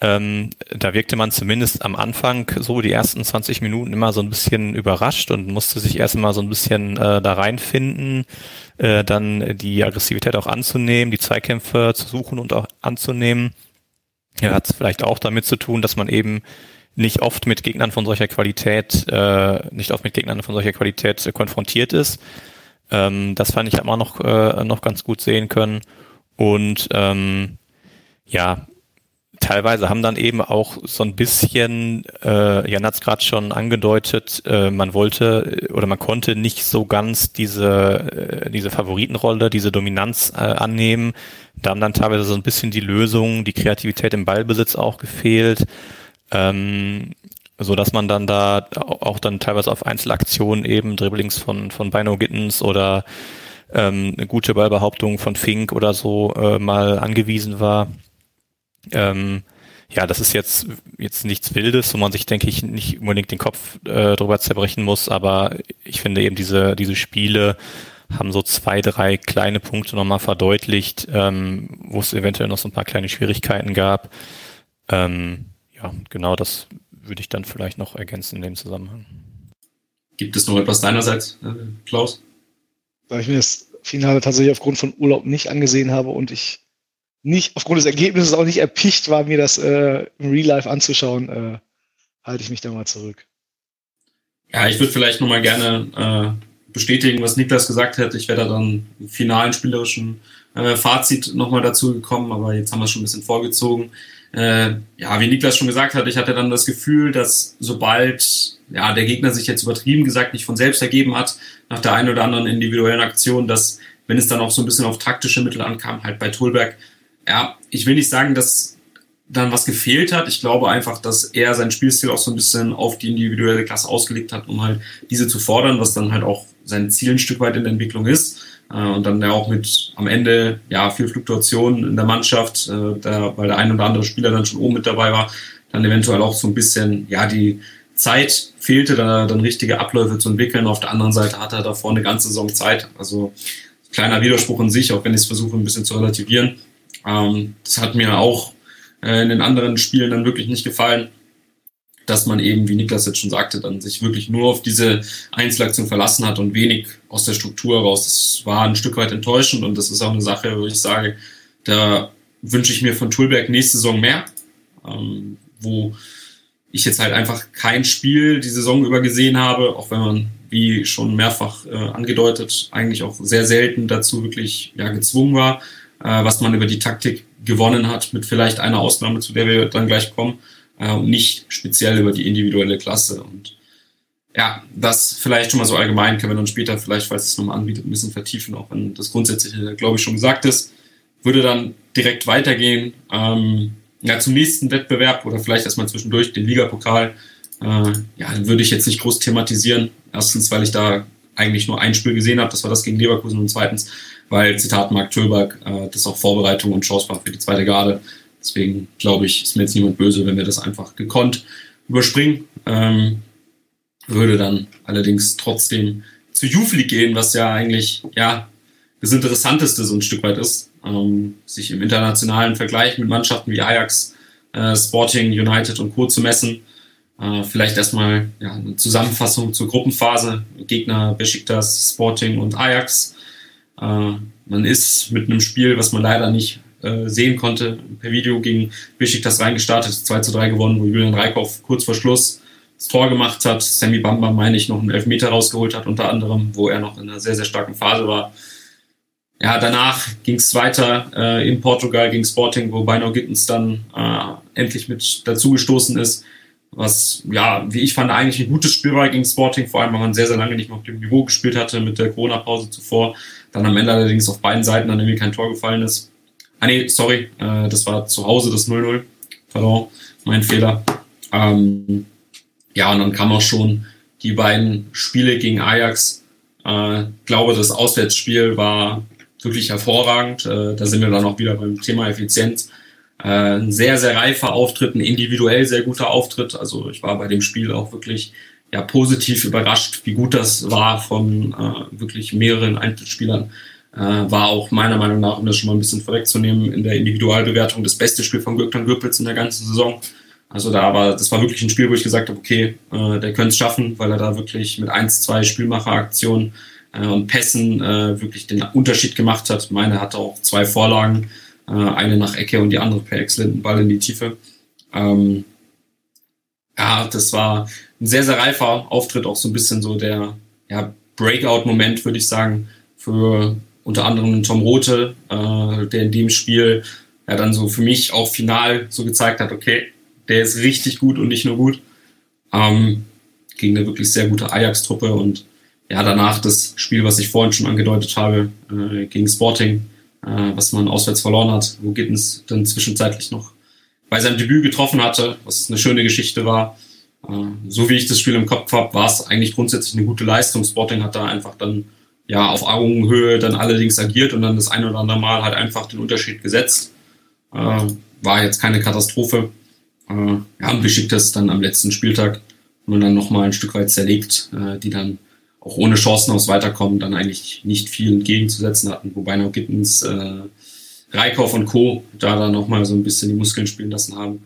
ähm, da wirkte man zumindest am Anfang so die ersten 20 Minuten immer so ein bisschen überrascht und musste sich erstmal so ein bisschen äh, da reinfinden, äh, dann die Aggressivität auch anzunehmen, die Zweikämpfe zu suchen und auch anzunehmen. Ja, hat es vielleicht auch damit zu tun, dass man eben nicht oft mit Gegnern von solcher Qualität, äh, nicht oft mit Gegnern von solcher Qualität äh, konfrontiert ist. Ähm, das fand ich immer noch, äh, noch ganz gut sehen können. Und ähm, ja, teilweise haben dann eben auch so ein bisschen, äh, Jan hat es gerade schon angedeutet, äh, man wollte oder man konnte nicht so ganz diese, äh, diese Favoritenrolle, diese Dominanz äh, annehmen. Da haben dann teilweise so ein bisschen die Lösung, die Kreativität im Ballbesitz auch gefehlt. Ähm, so dass man dann da auch dann teilweise auf Einzelaktionen eben Dribblings von von Bino Gittens oder ähm, eine gute Ballbehauptung von Fink oder so äh, mal angewiesen war. Ähm, ja, das ist jetzt jetzt nichts Wildes, wo man sich denke ich nicht unbedingt den Kopf äh, drüber zerbrechen muss, aber ich finde eben diese diese Spiele haben so zwei, drei kleine Punkte nochmal verdeutlicht, ähm, wo es eventuell noch so ein paar kleine Schwierigkeiten gab. Ähm, ja, genau das würde ich dann vielleicht noch ergänzen in dem Zusammenhang. Gibt es noch etwas deinerseits, äh, Klaus? Da ich mir das Finale tatsächlich aufgrund von Urlaub nicht angesehen habe und ich nicht aufgrund des Ergebnisses auch nicht erpicht war, mir das äh, im Real Life anzuschauen, äh, halte ich mich da mal zurück. Ja, ich würde vielleicht nochmal gerne äh, bestätigen, was Niklas gesagt hat. Ich wäre da dann im finalen spielerischen äh, Fazit nochmal dazu gekommen, aber jetzt haben wir es schon ein bisschen vorgezogen äh, ja, wie Niklas schon gesagt hat, ich hatte dann das Gefühl, dass sobald ja, der Gegner sich jetzt übertrieben gesagt nicht von selbst ergeben hat, nach der einen oder anderen individuellen Aktion, dass, wenn es dann auch so ein bisschen auf taktische Mittel ankam, halt bei Tulberg, ja, ich will nicht sagen, dass dann was gefehlt hat. Ich glaube einfach, dass er sein Spielstil auch so ein bisschen auf die individuelle Klasse ausgelegt hat, um halt diese zu fordern, was dann halt auch sein Ziel ein Stück weit in der Entwicklung ist. Äh, und dann ja auch mit am Ende ja viel Fluktuation in der Mannschaft, äh, da, weil der ein oder andere Spieler dann schon oben mit dabei war, dann eventuell auch so ein bisschen ja die Zeit fehlte, da dann richtige Abläufe zu entwickeln. Auf der anderen Seite hat er davor eine ganze Saison Zeit. Also kleiner Widerspruch in sich, auch wenn ich es versuche ein bisschen zu relativieren. Ähm, das hat mir auch äh, in den anderen Spielen dann wirklich nicht gefallen dass man eben, wie Niklas jetzt schon sagte, dann sich wirklich nur auf diese Einzelaktion verlassen hat und wenig aus der Struktur raus. Das war ein Stück weit enttäuschend und das ist auch eine Sache, wo ich sage, da wünsche ich mir von Tulberg nächste Saison mehr, ähm, wo ich jetzt halt einfach kein Spiel die Saison über gesehen habe, auch wenn man, wie schon mehrfach äh, angedeutet, eigentlich auch sehr selten dazu wirklich ja, gezwungen war, äh, was man über die Taktik gewonnen hat, mit vielleicht einer Ausnahme, zu der wir dann gleich kommen äh, und nicht speziell über die individuelle Klasse. Und ja, das vielleicht schon mal so allgemein, können wir dann später vielleicht, falls es nochmal anbietet, ein bisschen vertiefen, auch wenn das Grundsätzliche, glaube ich, schon gesagt ist. Würde dann direkt weitergehen ähm, ja, zum nächsten Wettbewerb oder vielleicht erstmal zwischendurch den Ligapokal. Äh, ja, würde ich jetzt nicht groß thematisieren. Erstens, weil ich da eigentlich nur ein Spiel gesehen habe, das war das gegen Leverkusen und zweitens, weil, Zitat Mark Tölberg, äh, das auch Vorbereitung und Chance war für die zweite Garde. Deswegen glaube ich, ist mir jetzt niemand böse, wenn wir das einfach gekonnt überspringen. Ähm, würde dann allerdings trotzdem zu Youth League gehen, was ja eigentlich ja das Interessanteste so ein Stück weit ist, ähm, sich im internationalen Vergleich mit Mannschaften wie Ajax, äh, Sporting, United und Co. zu messen. Äh, vielleicht erstmal ja, eine Zusammenfassung zur Gruppenphase. Gegner Besiktas, Sporting und Ajax. Äh, man ist mit einem Spiel, was man leider nicht äh, sehen konnte, per Video gegen das reingestartet, 2 zu 3 gewonnen, wo Julian Reikhoff kurz vor Schluss das Tor gemacht hat. Sammy Bamba, meine ich, noch einen Elfmeter rausgeholt hat, unter anderem, wo er noch in einer sehr, sehr starken Phase war. Ja, danach ging es weiter äh, in Portugal gegen Sporting, wo Bino Gittens dann äh, endlich mit dazugestoßen ist. Was, ja, wie ich fand, eigentlich ein gutes Spiel war gegen Sporting, vor allem, weil man sehr, sehr lange nicht mehr auf dem Niveau gespielt hatte mit der Corona-Pause zuvor. Dann am Ende allerdings auf beiden Seiten dann irgendwie kein Tor gefallen ist. Ah nee, sorry, äh, das war zu Hause das 0-0. Pardon, mein Fehler. Ähm, ja, und dann kam auch schon die beiden Spiele gegen Ajax. Äh, glaube, das Auswärtsspiel war wirklich hervorragend. Äh, da sind wir dann auch wieder beim Thema Effizienz. Äh, ein sehr, sehr reifer Auftritt, ein individuell sehr guter Auftritt. Also ich war bei dem Spiel auch wirklich ja, positiv überrascht, wie gut das war von äh, wirklich mehreren Einzelspielern. Äh, war auch meiner Meinung nach, um das schon mal ein bisschen vorwegzunehmen, in der Individualbewertung das beste Spiel von Gürktan Gürpitz in der ganzen Saison. Also da war, das war wirklich ein Spiel, wo ich gesagt habe, okay, äh, der könnte es schaffen, weil er da wirklich mit eins, zwei Spielmacheraktionen äh, und Pässen äh, wirklich den Unterschied gemacht hat. Meine hatte auch zwei Vorlagen, äh, eine nach Ecke und die andere per exzellenten Ball in die Tiefe. Ähm, ja, das war ein sehr, sehr reifer Auftritt, auch so ein bisschen so der ja, Breakout-Moment, würde ich sagen, für unter anderem Tom Rote, äh, der in dem Spiel ja dann so für mich auch final so gezeigt hat, okay, der ist richtig gut und nicht nur gut. Ähm, gegen eine wirklich sehr gute Ajax-Truppe und ja, danach das Spiel, was ich vorhin schon angedeutet habe, äh, gegen Sporting, äh, was man auswärts verloren hat, wo Gittens dann zwischenzeitlich noch bei seinem Debüt getroffen hatte, was eine schöne Geschichte war. Äh, so wie ich das Spiel im Kopf habe, war es eigentlich grundsätzlich eine gute Leistung. Sporting hat da einfach dann ja auf Augenhöhe dann allerdings agiert und dann das ein oder andere Mal halt einfach den Unterschied gesetzt. Äh, war jetzt keine Katastrophe. Äh, ja, und beschickt das dann am letzten Spieltag und dann nochmal ein Stück weit zerlegt, äh, die dann auch ohne Chancen aufs Weiterkommen dann eigentlich nicht viel entgegenzusetzen hatten, wobei noch Gittens, äh, Reikhoff und Co. da dann nochmal so ein bisschen die Muskeln spielen lassen haben.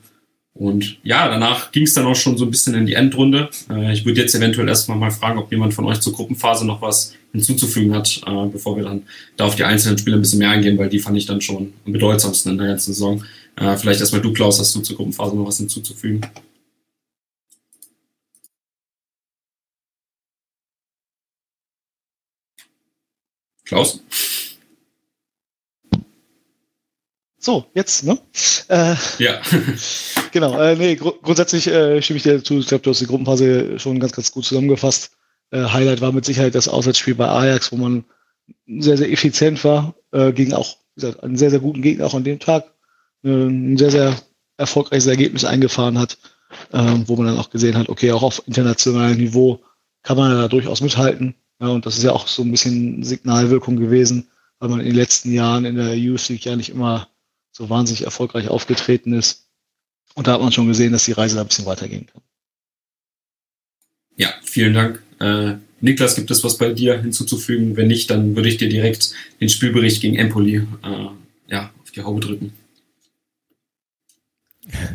Und ja, danach ging es dann auch schon so ein bisschen in die Endrunde. Äh, ich würde jetzt eventuell erstmal mal fragen, ob jemand von euch zur Gruppenphase noch was hinzuzufügen hat, äh, bevor wir dann da auf die einzelnen Spiele ein bisschen mehr eingehen, weil die fand ich dann schon am bedeutsamsten in der ganzen Saison. Äh, vielleicht erstmal du, Klaus, hast du zur Gruppenphase noch was hinzuzufügen? Klaus? So, jetzt, ne? Äh, ja. genau, äh, nee, gr grundsätzlich äh, stimme ich dir zu. Ich glaube, du hast die Gruppenphase schon ganz, ganz gut zusammengefasst. Äh, Highlight war mit Sicherheit das Auswärtsspiel bei Ajax, wo man sehr, sehr effizient war, äh, gegen auch, wie gesagt, einen sehr, sehr guten Gegner auch an dem Tag, äh, ein sehr, sehr erfolgreiches Ergebnis eingefahren hat, äh, wo man dann auch gesehen hat, okay, auch auf internationalem Niveau kann man da durchaus mithalten. Ja, und das ist ja auch so ein bisschen Signalwirkung gewesen, weil man in den letzten Jahren in der Youth League ja nicht immer so wahnsinnig erfolgreich aufgetreten ist. Und da hat man schon gesehen, dass die Reise da ein bisschen weitergehen kann. Ja, vielen Dank. Äh, Niklas, gibt es was bei dir hinzuzufügen? Wenn nicht, dann würde ich dir direkt den Spielbericht gegen Empoli äh, ja, auf die Haube drücken.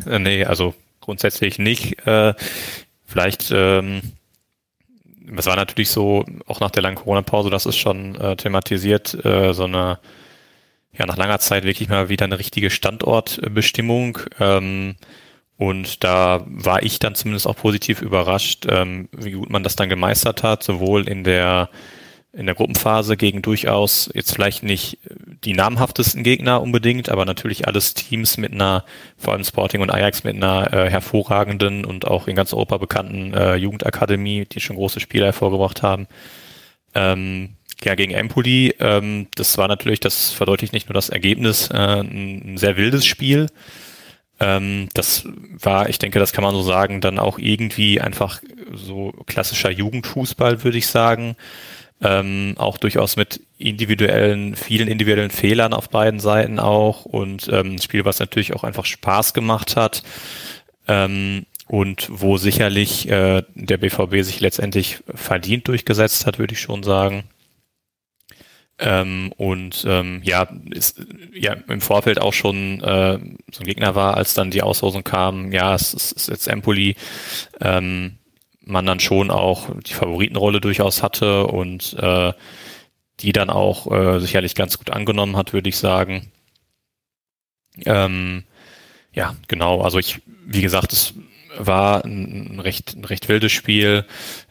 Äh, nee, also grundsätzlich nicht. Äh, vielleicht, ähm, es war natürlich so, auch nach der langen Corona-Pause, das ist schon äh, thematisiert, äh, so eine ja nach langer Zeit wirklich mal wieder eine richtige Standortbestimmung. Ähm, und da war ich dann zumindest auch positiv überrascht, ähm, wie gut man das dann gemeistert hat, sowohl in der in der Gruppenphase gegen durchaus jetzt vielleicht nicht die namhaftesten Gegner unbedingt, aber natürlich alles Teams mit einer, vor allem Sporting und Ajax mit einer äh, hervorragenden und auch in ganz Europa bekannten äh, Jugendakademie, die schon große Spiele hervorgebracht haben. Ähm, ja, gegen Empoli, ähm, das war natürlich, das verdeutlicht nicht nur das Ergebnis, äh, ein, sehr wildes Spiel. Ähm, das war, ich denke, das kann man so sagen, dann auch irgendwie einfach so klassischer Jugendfußball, würde ich sagen. Ähm, auch durchaus mit individuellen, vielen individuellen Fehlern auf beiden Seiten auch und ähm, ein Spiel, was natürlich auch einfach Spaß gemacht hat ähm, und wo sicherlich äh, der BVB sich letztendlich verdient durchgesetzt hat, würde ich schon sagen. Ähm, und ähm, ja, ist ja im Vorfeld auch schon äh, so ein Gegner war, als dann die Auslosung kam, ja, es, es ist jetzt Empoli, ähm, man dann schon auch die Favoritenrolle durchaus hatte und äh, die dann auch äh, sicherlich ganz gut angenommen hat, würde ich sagen. Ähm, ja, genau, also ich, wie gesagt, es war ein, recht, ein recht wildes Spiel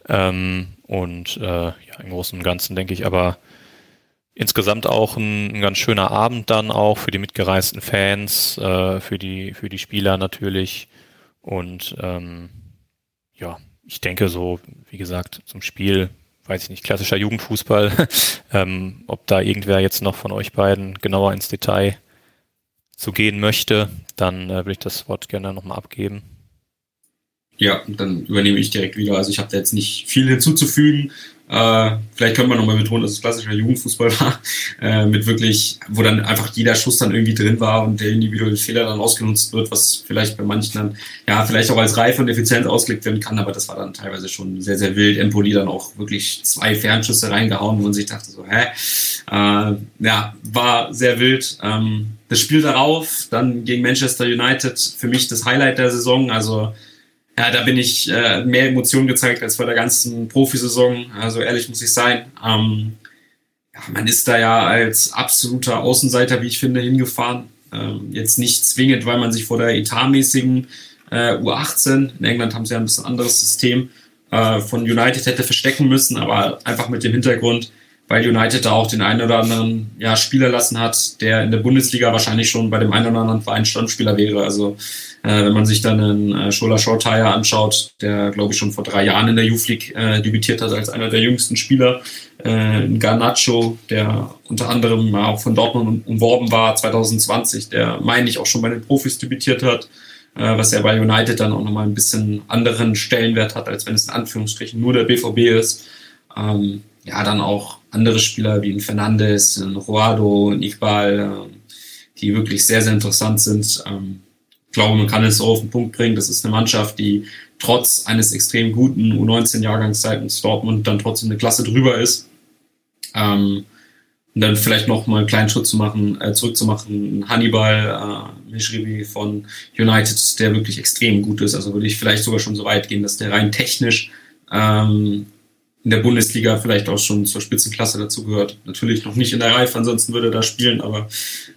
ähm, und äh, ja, im Großen und Ganzen denke ich aber, insgesamt auch ein, ein, ganz schöner Abend dann auch für die mitgereisten Fans, äh, für die für die Spieler natürlich und ähm, ja, ich denke so, wie gesagt, zum Spiel, weiß ich nicht, klassischer Jugendfußball, ähm, ob da irgendwer jetzt noch von euch beiden genauer ins Detail zu gehen möchte, dann äh, will ich das Wort gerne nochmal abgeben. Ja, dann übernehme ich direkt wieder. Also ich habe da jetzt nicht viel hinzuzufügen. Äh, vielleicht können wir nochmal betonen, dass es klassischer Jugendfußball war, äh, mit wirklich, wo dann einfach jeder Schuss dann irgendwie drin war und der individuelle Fehler dann ausgenutzt wird, was vielleicht bei manchen dann, ja, vielleicht auch als Reife und Effizienz ausgelegt werden kann, aber das war dann teilweise schon sehr, sehr wild. Empoli dann auch wirklich zwei Fernschüsse reingehauen, wo man sich dachte so, hä? Äh, ja, war sehr wild. Ähm, das Spiel darauf, dann gegen Manchester United, für mich das Highlight der Saison, also ja, da bin ich äh, mehr Emotionen gezeigt als bei der ganzen Profisaison. Also ehrlich muss ich sein. Ähm, ja, man ist da ja als absoluter Außenseiter, wie ich finde, hingefahren. Ähm, jetzt nicht zwingend, weil man sich vor der etatmäßigen äh, U18, in England haben sie ja ein bisschen anderes System, äh, von United hätte verstecken müssen, aber einfach mit dem Hintergrund, weil United da auch den einen oder anderen ja, Spieler lassen hat, der in der Bundesliga wahrscheinlich schon bei dem einen oder anderen Verein Stammspieler wäre. Also äh, wenn man sich dann einen äh, Shola Shortire anschaut, der glaube ich schon vor drei Jahren in der Youth League äh, debütiert hat als einer der jüngsten Spieler, äh, Garnacho, der unter anderem auch von Dortmund umworben war 2020, der meine ich auch schon bei den Profis debütiert hat, äh, was ja bei United dann auch nochmal ein bisschen anderen Stellenwert hat, als wenn es in Anführungsstrichen nur der BVB ist. Ähm, ja, dann auch andere Spieler wie ein Fernandes, ein Roado, ein Iqbal, äh, die wirklich sehr, sehr interessant sind. Ähm, ich glaube, man kann es so auf den Punkt bringen. Das ist eine Mannschaft, die trotz eines extrem guten U19-Jahrgangs seitens Dortmund dann trotzdem eine Klasse drüber ist. Ähm, und dann vielleicht noch mal einen kleinen Schritt zu machen, äh, zurückzumachen. Hannibal äh, Mishribi von United, der wirklich extrem gut ist. Also würde ich vielleicht sogar schon so weit gehen, dass der rein technisch ähm, in der Bundesliga vielleicht auch schon zur Spitzenklasse dazugehört. Natürlich noch nicht in der Reife, ansonsten würde er da spielen, aber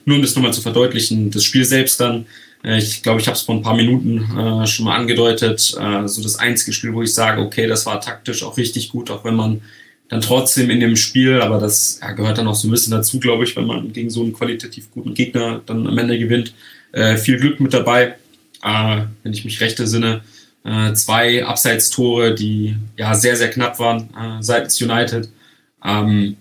nur um das nochmal zu verdeutlichen, das Spiel selbst dann äh, ich glaube, ich habe es vor ein paar Minuten äh, schon mal angedeutet. Äh, so das einzige Spiel, wo ich sage, okay, das war taktisch auch richtig gut, auch wenn man dann trotzdem in dem Spiel, aber das ja, gehört dann auch so ein bisschen dazu, glaube ich, wenn man gegen so einen qualitativ guten Gegner dann am Ende gewinnt. Äh, viel Glück mit dabei, äh, wenn ich mich recht entsinne. Äh, zwei Abseitstore, die ja sehr, sehr knapp waren äh, seitens United. Ähm,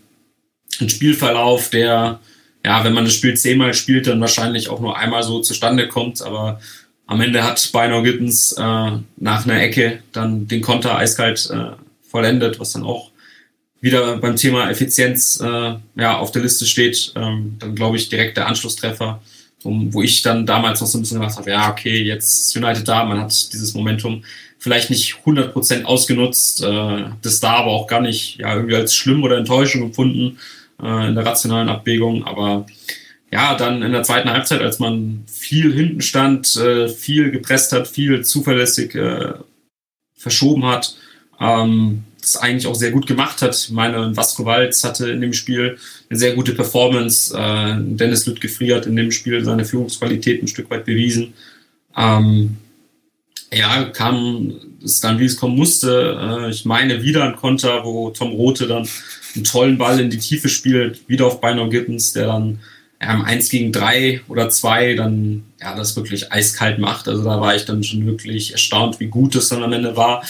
ein Spielverlauf, der ja, wenn man das Spiel zehnmal spielt, dann wahrscheinlich auch nur einmal so zustande kommt. Aber am Ende hat Bino Gittens äh, nach einer Ecke dann den Konter eiskalt äh, vollendet, was dann auch wieder beim Thema Effizienz äh, ja, auf der Liste steht. Ähm, dann glaube ich direkt der Anschlusstreffer, um, wo ich dann damals noch so ein bisschen gedacht habe, ja, okay, jetzt United da, man hat dieses Momentum vielleicht nicht 100% ausgenutzt, äh, das da aber auch gar nicht ja, irgendwie als schlimm oder Enttäuschung empfunden äh, in der rationalen Abwägung. Aber ja, dann in der zweiten Halbzeit, als man viel hinten stand, äh, viel gepresst hat, viel zuverlässig äh, verschoben hat, ähm, das eigentlich auch sehr gut gemacht hat. Ich meine, Vasco Walz hatte in dem Spiel eine sehr gute Performance. Äh, Dennis Lüttgefrier hat in dem Spiel seine Führungsqualität ein Stück weit bewiesen. Ähm, ja, kam es dann, wie es kommen musste. Äh, ich meine, wieder ein Konter, wo Tom Rote dann einen tollen Ball in die Tiefe spielt, wieder auf Bino Gittens, der dann im 1 gegen 3 oder 2 dann ja, das wirklich eiskalt macht. Also da war ich dann schon wirklich erstaunt, wie gut es dann am Ende war,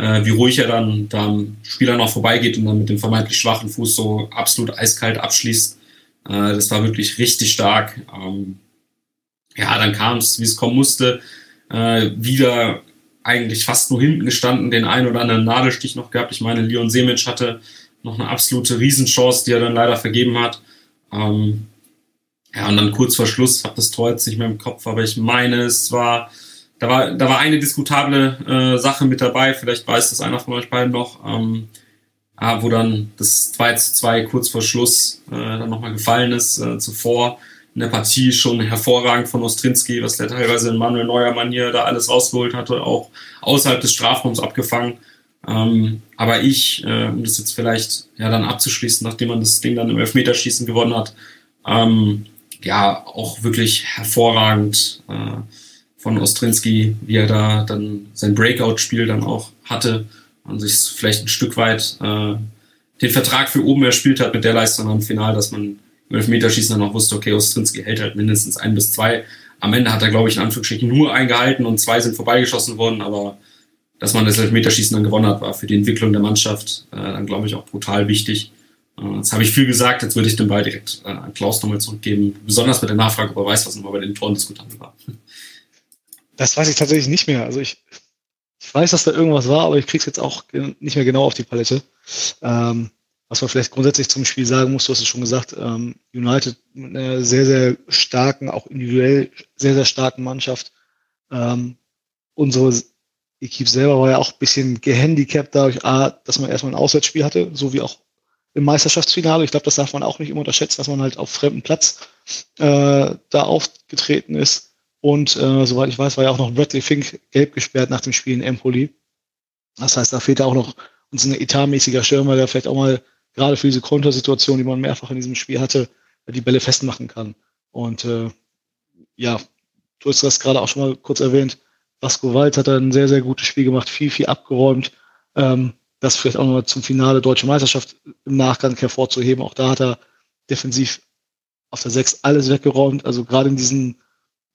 äh, wie ruhig er dann da am Spieler noch vorbeigeht und dann mit dem vermeintlich schwachen Fuß so absolut eiskalt abschließt. Äh, das war wirklich richtig stark. Ähm, ja, dann kam es, wie es kommen musste, äh, wieder eigentlich fast nur hinten gestanden, den einen oder anderen Nadelstich noch gehabt. Ich meine, Leon Semic hatte noch eine absolute Riesenchance, die er dann leider vergeben hat. Ähm, ja, und dann kurz vor Schluss, habe das Tor jetzt nicht mehr im Kopf, aber ich meine, es war, da war, da war eine diskutable äh, Sache mit dabei, vielleicht weiß das einer von euch beiden noch, ähm, wo dann das 2 zu 2 kurz vor Schluss äh, dann nochmal gefallen ist. Äh, zuvor in der Partie schon hervorragend von Ostrinski, was der teilweise in Manuel Neuer Manier da alles rausgeholt hatte, auch außerhalb des Strafraums abgefangen. Ähm, aber ich, äh, um das jetzt vielleicht ja dann abzuschließen, nachdem man das Ding dann im Elfmeterschießen gewonnen hat, ähm, ja, auch wirklich hervorragend äh, von Ostrinski, wie er da dann sein Breakout-Spiel dann auch hatte und sich vielleicht ein Stück weit äh, den Vertrag für oben erspielt hat mit der Leistung am Final, dass man im Elfmeterschießen dann auch wusste, okay, Ostrinski hält halt mindestens ein bis zwei. Am Ende hat er, glaube ich, in Anführungsstrichen nur eingehalten und zwei sind vorbeigeschossen worden, aber dass man das Elfmeterschießen dann gewonnen hat, war für die Entwicklung der Mannschaft äh, dann, glaube ich, auch brutal wichtig. Äh, jetzt habe ich viel gesagt, jetzt würde ich den Ball direkt äh, an Klaus nochmal zurückgeben, besonders mit der Nachfrage, ob er weiß, was nochmal bei den Toren diskutabel war. Das weiß ich tatsächlich nicht mehr. Also ich ich weiß, dass da irgendwas war, aber ich krieg's jetzt auch nicht mehr genau auf die Palette. Ähm, was man vielleicht grundsätzlich zum Spiel sagen muss, du hast es schon gesagt, ähm, United mit einer sehr, sehr starken, auch individuell sehr, sehr starken Mannschaft. Ähm, unsere Equipe selber war ja auch ein bisschen gehandicapt dadurch, A, dass man erstmal ein Auswärtsspiel hatte, so wie auch im Meisterschaftsfinale. Ich glaube, das darf man auch nicht immer unterschätzen, dass man halt auf fremdem Platz äh, da aufgetreten ist. Und äh, soweit ich weiß, war ja auch noch Bradley Fink gelb gesperrt nach dem Spiel in Empoli. Das heißt, da fehlt auch noch uns ein etatmäßiger Stürmer, der vielleicht auch mal gerade für diese Kontersituation, die man mehrfach in diesem Spiel hatte, die Bälle festmachen kann. Und äh, ja, du hast das gerade auch schon mal kurz erwähnt. Vasco Walz hat ein sehr, sehr gutes Spiel gemacht, viel, viel abgeräumt. Ähm, das vielleicht auch nochmal zum Finale Deutsche Meisterschaft im Nachgang hervorzuheben. Auch da hat er defensiv auf der 6 alles weggeräumt. Also gerade in diesen,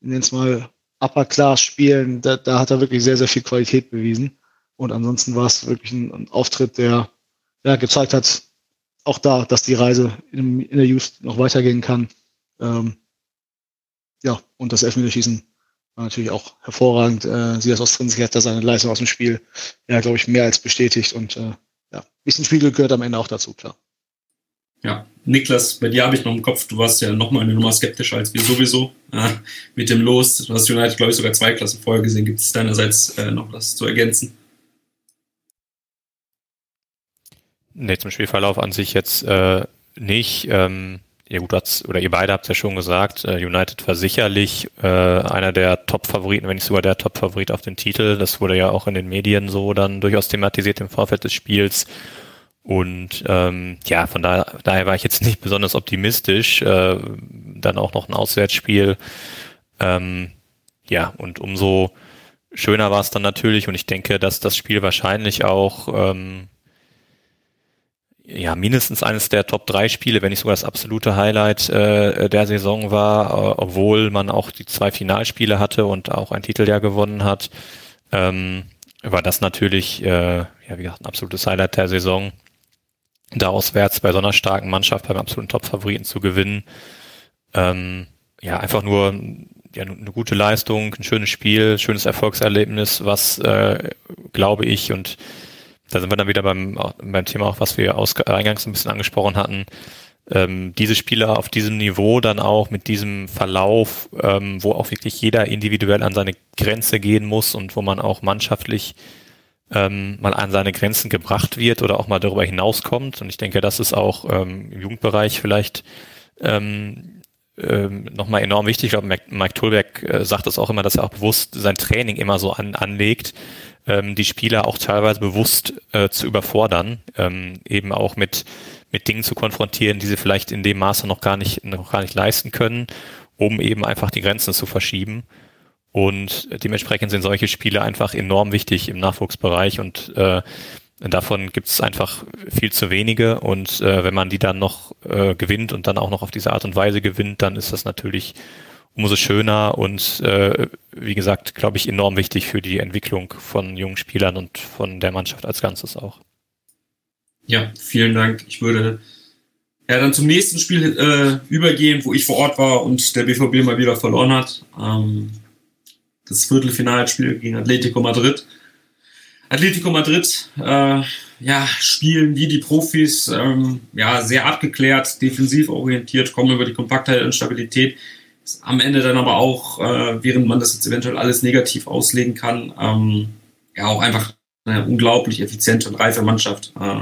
in den mal Upper Class Spielen, da, da hat er wirklich sehr, sehr viel Qualität bewiesen. Und ansonsten war es wirklich ein, ein Auftritt, der ja, gezeigt hat, auch da, dass die Reise in, in der Youth noch weitergehen kann. Ähm, ja, und das Elfmeterschießen war natürlich auch hervorragend. Äh, Silas Ostrinski hat da seine Leistung aus dem Spiel, ja, glaube ich, mehr als bestätigt. Und äh, ja, ein bisschen Spiegel gehört am Ende auch dazu, klar. Ja, Niklas, bei dir habe ich noch im Kopf, du warst ja noch mal eine Nummer skeptischer als wir sowieso äh, mit dem Los. Du hast United, glaube ich, sogar zwei Klassen vorher gesehen. Gibt es deinerseits äh, noch was zu ergänzen? Nee, zum Spielverlauf an sich jetzt äh, nicht. Ähm, ja gut, oder ihr beide habt es ja schon gesagt, äh, United war sicherlich äh, einer der Top-Favoriten, wenn nicht sogar der Top-Favorit auf den Titel. Das wurde ja auch in den Medien so dann durchaus thematisiert im Vorfeld des Spiels. Und ähm, ja, von daher, daher war ich jetzt nicht besonders optimistisch. Äh, dann auch noch ein Auswärtsspiel. Ähm, ja, und umso schöner war es dann natürlich. Und ich denke, dass das Spiel wahrscheinlich auch ähm, ja, mindestens eines der Top 3 Spiele, wenn nicht sogar das absolute Highlight äh, der Saison war, äh, obwohl man auch die zwei Finalspiele hatte und auch ein Titel ja gewonnen hat, ähm, war das natürlich, äh, ja, wie gesagt, ein absolutes Highlight der Saison. Da auswärts bei so einer starken Mannschaft beim absoluten Top-Favoriten zu gewinnen. Ähm, ja, einfach nur ja, eine gute Leistung, ein schönes Spiel, schönes Erfolgserlebnis, was, äh, glaube ich, und da sind wir dann wieder beim, beim Thema auch, was wir aus, eingangs ein bisschen angesprochen hatten. Ähm, diese Spieler auf diesem Niveau dann auch mit diesem Verlauf, ähm, wo auch wirklich jeder individuell an seine Grenze gehen muss und wo man auch mannschaftlich ähm, mal an seine Grenzen gebracht wird oder auch mal darüber hinauskommt. Und ich denke, das ist auch ähm, im Jugendbereich vielleicht ähm, ähm, nochmal enorm wichtig. Ich glaube, Mike, Tulberg äh, sagt das auch immer, dass er auch bewusst sein Training immer so an, anlegt, ähm, die Spieler auch teilweise bewusst äh, zu überfordern, ähm, eben auch mit, mit Dingen zu konfrontieren, die sie vielleicht in dem Maße noch gar nicht, noch gar nicht leisten können, um eben einfach die Grenzen zu verschieben. Und dementsprechend sind solche Spiele einfach enorm wichtig im Nachwuchsbereich und äh, davon gibt es einfach viel zu wenige. Und äh, wenn man die dann noch äh, gewinnt und dann auch noch auf diese Art und Weise gewinnt, dann ist das natürlich umso schöner und äh, wie gesagt, glaube ich, enorm wichtig für die Entwicklung von jungen Spielern und von der Mannschaft als Ganzes auch. Ja, vielen Dank. Ich würde ja dann zum nächsten Spiel äh, übergehen, wo ich vor Ort war und der BVB mal wieder verloren hat. Ähm, das Viertelfinalspiel gegen Atletico Madrid. Atletico Madrid, äh, ja, spielen wie die Profis, ähm, ja, sehr abgeklärt, defensiv orientiert, kommen über die Kompaktheit und Stabilität am Ende dann aber auch, äh, während man das jetzt eventuell alles negativ auslegen kann, ähm, ja auch einfach eine unglaublich effiziente und reife Mannschaft, äh,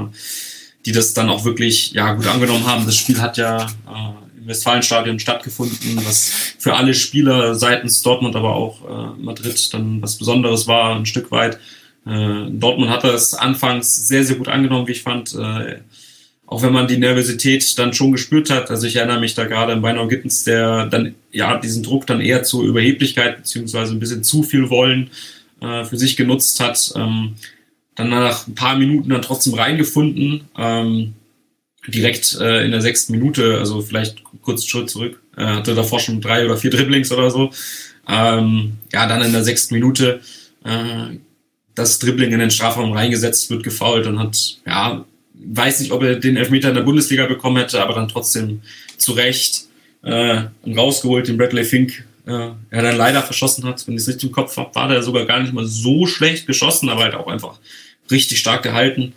die das dann auch wirklich ja gut angenommen haben. Das Spiel hat ja äh, im Westfalenstadion stattgefunden, was für alle Spieler seitens Dortmund, aber auch äh, Madrid dann was Besonderes war, ein Stück weit. Äh, Dortmund hat das anfangs sehr, sehr gut angenommen, wie ich fand. Äh, auch wenn man die Nervosität dann schon gespürt hat. Also ich erinnere mich da gerade an Beinau Gittens, der dann ja diesen Druck dann eher zur Überheblichkeit beziehungsweise ein bisschen zu viel Wollen äh, für sich genutzt hat. Ähm, dann nach ein paar Minuten dann trotzdem reingefunden. Ähm, direkt äh, in der sechsten Minute, also vielleicht kurz Schritt zurück, äh, hatte davor schon drei oder vier Dribblings oder so. Ähm, ja, dann in der sechsten Minute äh, das Dribbling in den Strafraum reingesetzt, wird gefault und hat ja weiß nicht, ob er den Elfmeter in der Bundesliga bekommen hätte, aber dann trotzdem zu Recht äh, rausgeholt, den Bradley Fink äh, er dann leider verschossen hat. Wenn ich es richtig im Kopf habe, war der sogar gar nicht mal so schlecht geschossen, aber halt auch einfach richtig stark gehalten.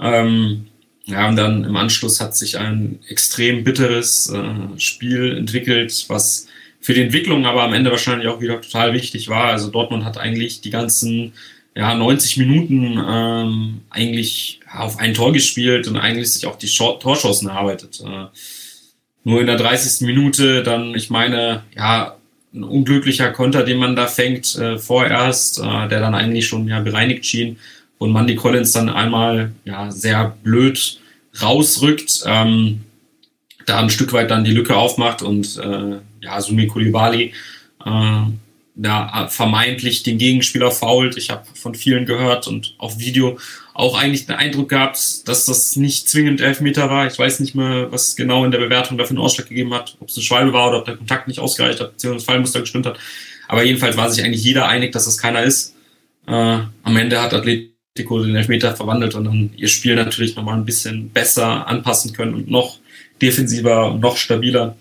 Ähm, ja, und dann im Anschluss hat sich ein extrem bitteres äh, Spiel entwickelt, was für die Entwicklung aber am Ende wahrscheinlich auch wieder total wichtig war. Also Dortmund hat eigentlich die ganzen ja, 90 Minuten ähm, eigentlich auf ein Tor gespielt und eigentlich sich auch die Torschancen erarbeitet. Äh, nur in der 30. Minute dann, ich meine, ja, ein unglücklicher Konter, den man da fängt äh, vorerst, äh, der dann eigentlich schon ja bereinigt schien und Mandy Collins dann einmal ja sehr blöd rausrückt, ähm, da ein Stück weit dann die Lücke aufmacht und äh, ja, Sumi Kulibali äh, da vermeintlich den Gegenspieler fault. Ich habe von vielen gehört und auf Video auch eigentlich den Eindruck gehabt, dass das nicht zwingend Elfmeter war. Ich weiß nicht mehr, was genau in der Bewertung dafür einen Ausschlag gegeben hat, ob es eine Schwalbe war oder ob der Kontakt nicht ausgereicht hat, beziehungsweise das Fallmuster gestimmt hat. Aber jedenfalls war sich eigentlich jeder einig, dass das keiner ist. Äh, am Ende hat Atletico den Elfmeter verwandelt und dann ihr Spiel natürlich nochmal ein bisschen besser anpassen können und noch defensiver und noch stabiler.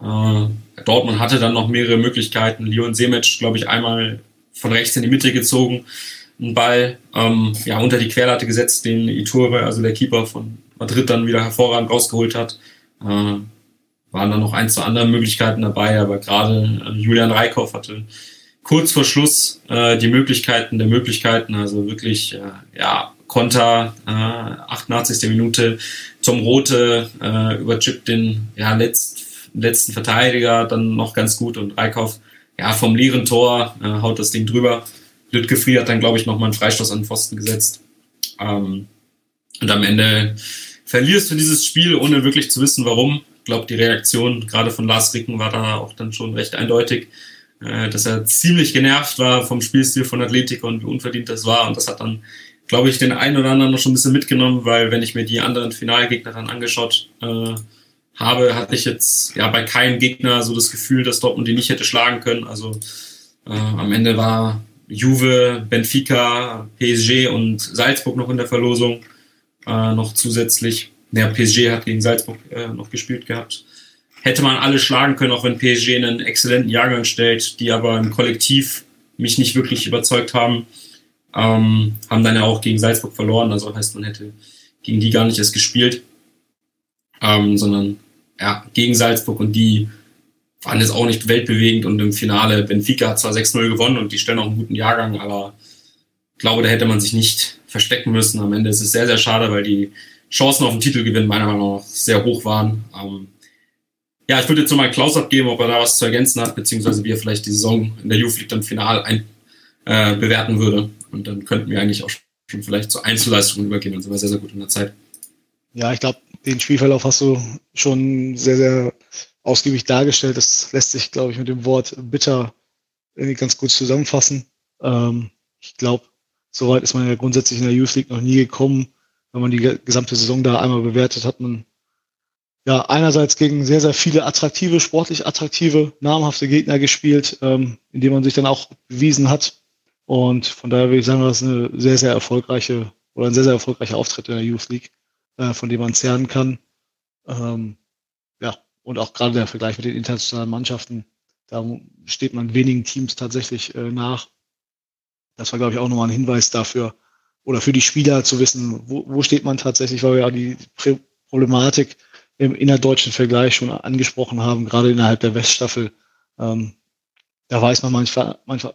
Äh, Dortmund hatte dann noch mehrere Möglichkeiten. Leon Semic, glaube ich, einmal von rechts in die Mitte gezogen, einen Ball ähm, ja, unter die Querlatte gesetzt, den Iturbe, also der Keeper von Madrid, dann wieder hervorragend rausgeholt hat. Äh, waren dann noch ein, zwei andere Möglichkeiten dabei, aber gerade äh, Julian Reikhoff hatte kurz vor Schluss äh, die Möglichkeiten der Möglichkeiten, also wirklich äh, ja, Konter, äh, 88. Minute zum Rote, äh, überchippt den ja, letzt, letzten Verteidiger dann noch ganz gut und Reikhoff ja, vom leeren Tor äh, haut das Ding drüber. Lütgefri hat dann, glaube ich, nochmal einen Freistoß an den Pfosten gesetzt. Ähm, und am Ende verlierst du dieses Spiel, ohne wirklich zu wissen, warum. Ich glaube, die Reaktion gerade von Lars Ricken war da auch dann schon recht eindeutig, dass er ziemlich genervt war vom Spielstil von Atletico und wie unverdient das war. Und das hat dann, glaube ich, den einen oder anderen noch schon ein bisschen mitgenommen, weil wenn ich mir die anderen Finalgegner dann angeschaut äh, habe, hatte ich jetzt ja bei keinem Gegner so das Gefühl, dass Dortmund die nicht hätte schlagen können. Also äh, am Ende war Juve, Benfica, PSG und Salzburg noch in der Verlosung äh, noch zusätzlich. Ja, PSG hat gegen Salzburg äh, noch gespielt gehabt. Hätte man alle schlagen können, auch wenn PSG einen exzellenten Jahrgang stellt, die aber im Kollektiv mich nicht wirklich überzeugt haben. Ähm, haben dann ja auch gegen Salzburg verloren, also heißt, man hätte gegen die gar nicht erst gespielt, ähm, sondern ja, gegen Salzburg und die waren jetzt auch nicht weltbewegend und im Finale Benfica hat zwar 6-0 gewonnen und die stellen auch einen guten Jahrgang, aber ich glaube, da hätte man sich nicht verstecken müssen. Am Ende ist es sehr, sehr schade, weil die Chancen auf den Titelgewinn meiner Meinung nach sehr hoch waren. Ähm, ja, ich würde jetzt nochmal Klaus abgeben, ob er da was zu ergänzen hat, beziehungsweise wie er vielleicht die Saison in der Youth League dann final ein, äh, bewerten würde. Und dann könnten wir eigentlich auch schon vielleicht zu Einzelleistungen übergehen. Dann sind wir sehr, sehr gut in der Zeit. Ja, ich glaube, den Spielverlauf hast du schon sehr, sehr ausgiebig dargestellt. Das lässt sich, glaube ich, mit dem Wort bitter ganz gut zusammenfassen. Ähm, ich glaube, soweit ist man ja grundsätzlich in der Youth League noch nie gekommen. Wenn man die gesamte Saison da einmal bewertet, hat man ja einerseits gegen sehr, sehr viele attraktive, sportlich attraktive, namhafte Gegner gespielt, ähm, indem man sich dann auch bewiesen hat. Und von daher würde ich sagen, das ist eine sehr, sehr erfolgreiche oder ein sehr, sehr erfolgreicher Auftritt in der Youth League, äh, von dem man zerren kann. Ähm, ja, und auch gerade der Vergleich mit den internationalen Mannschaften, da steht man wenigen Teams tatsächlich äh, nach. Das war, glaube ich, auch nochmal ein Hinweis dafür oder für die Spieler zu wissen, wo, wo steht man tatsächlich, weil wir ja die Problematik im innerdeutschen Vergleich schon angesprochen haben, gerade innerhalb der Weststaffel. Ähm, da weiß man manchmal, manchmal,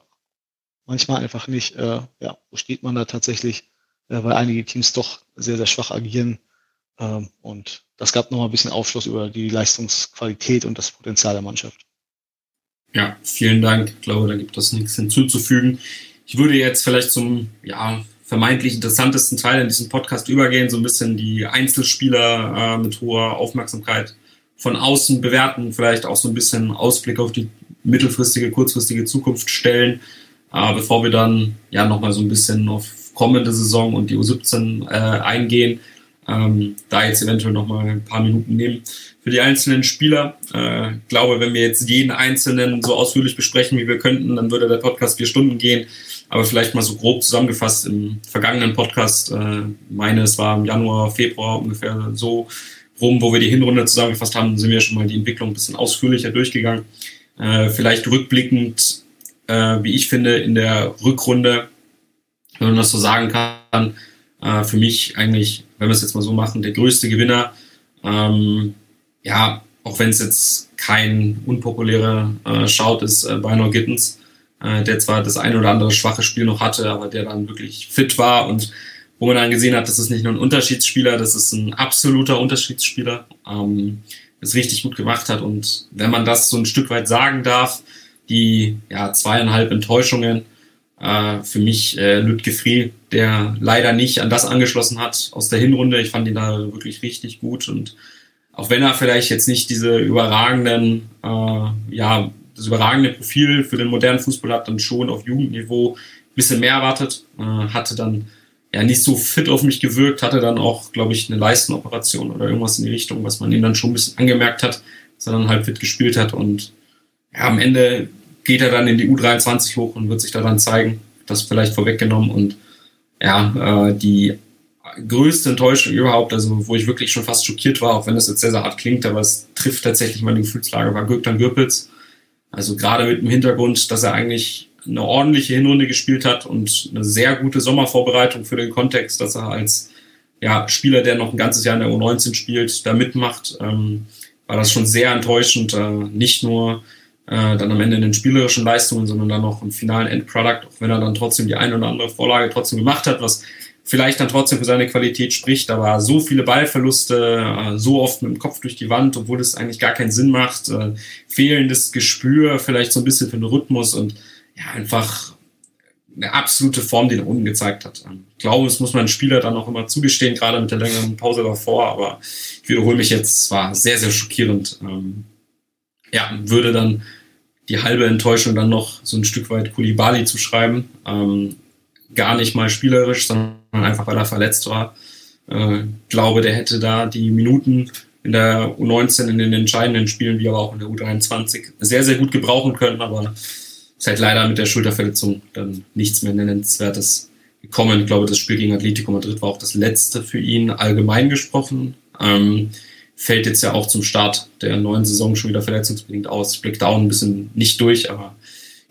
manchmal einfach nicht, äh, ja, wo steht man da tatsächlich, äh, weil einige Teams doch sehr, sehr schwach agieren. Ähm, und das gab nochmal ein bisschen Aufschluss über die Leistungsqualität und das Potenzial der Mannschaft. Ja, vielen Dank. Ich glaube, da gibt es nichts hinzuzufügen. Ich würde jetzt vielleicht zum ja, vermeintlich interessantesten Teil in diesem Podcast übergehen, so ein bisschen die Einzelspieler äh, mit hoher Aufmerksamkeit von außen bewerten, vielleicht auch so ein bisschen Ausblick auf die mittelfristige, kurzfristige Zukunft stellen, äh, bevor wir dann ja nochmal so ein bisschen auf kommende Saison und die U17 äh, eingehen ähm, da jetzt eventuell noch mal ein paar Minuten nehmen für die einzelnen Spieler. Äh, ich glaube, wenn wir jetzt jeden einzelnen so ausführlich besprechen, wie wir könnten, dann würde der Podcast vier Stunden gehen. Aber vielleicht mal so grob zusammengefasst im vergangenen Podcast, äh, meine, es war im Januar, Februar ungefähr so rum, wo wir die Hinrunde zusammengefasst haben, sind wir schon mal die Entwicklung ein bisschen ausführlicher durchgegangen. Äh, vielleicht rückblickend, äh, wie ich finde, in der Rückrunde, wenn man das so sagen kann, äh, für mich eigentlich, wenn wir es jetzt mal so machen, der größte Gewinner. Ähm, ja, auch wenn es jetzt kein unpopulärer äh, Shout ist, äh, Beinor Gittens, äh, der zwar das ein oder andere schwache Spiel noch hatte, aber der dann wirklich fit war und wo man dann gesehen hat, das ist nicht nur ein Unterschiedsspieler, das ist ein absoluter Unterschiedsspieler, ähm, das richtig gut gemacht hat. Und wenn man das so ein Stück weit sagen darf, die ja, zweieinhalb Enttäuschungen, äh, für mich äh, Lütke Friel, der leider nicht an das angeschlossen hat aus der Hinrunde. Ich fand ihn da wirklich richtig gut und auch wenn er vielleicht jetzt nicht diese überragenden, äh, ja, das überragende Profil für den modernen Fußball hat, dann schon auf Jugendniveau ein bisschen mehr erwartet, äh, hatte dann ja nicht so fit auf mich gewirkt, hatte dann auch, glaube ich, eine Leistenoperation oder irgendwas in die Richtung, was man ihm dann schon ein bisschen angemerkt hat, dass er dann halt fit gespielt hat und ja, am Ende geht er dann in die U23 hoch und wird sich da dann zeigen, das vielleicht vorweggenommen und ja, äh, die größte Enttäuschung überhaupt, also wo ich wirklich schon fast schockiert war, auch wenn das jetzt sehr, sehr hart klingt, aber es trifft tatsächlich meine Gefühlslage, war Göktan Gürpitz. Also gerade mit dem Hintergrund, dass er eigentlich eine ordentliche Hinrunde gespielt hat und eine sehr gute Sommervorbereitung für den Kontext, dass er als ja, Spieler, der noch ein ganzes Jahr in der U19 spielt, da mitmacht, ähm, war das schon sehr enttäuschend. Äh, nicht nur äh, dann am Ende in den spielerischen Leistungen, sondern dann auch im finalen Endproduct, auch wenn er dann trotzdem die eine oder andere Vorlage trotzdem gemacht hat, was vielleicht dann trotzdem für seine Qualität spricht, aber so viele Ballverluste, äh, so oft mit dem Kopf durch die Wand, obwohl das eigentlich gar keinen Sinn macht, äh, fehlendes Gespür, vielleicht so ein bisschen für den Rhythmus und ja, einfach eine absolute Form, die er unten gezeigt hat. Ähm, ich glaube, das muss man Spieler dann auch immer zugestehen, gerade mit der längeren Pause davor, aber ich wiederhole mich jetzt, es war sehr, sehr schockierend. Ähm, ja, würde dann die halbe Enttäuschung dann noch so ein Stück weit Kulibali zu schreiben. Ähm, gar nicht mal spielerisch, sondern einfach weil er verletzt war. Äh, glaube, der hätte da die Minuten in der U19 in den entscheidenden Spielen, wie aber auch in der U23, sehr, sehr gut gebrauchen können, aber ist halt leider mit der Schulterverletzung dann nichts mehr Nennenswertes gekommen. Ich glaube, das Spiel gegen Atletico Madrid war auch das letzte für ihn allgemein gesprochen. Ähm, fällt jetzt ja auch zum Start der neuen Saison schon wieder verletzungsbedingt aus. Blickt auch ein bisschen nicht durch, aber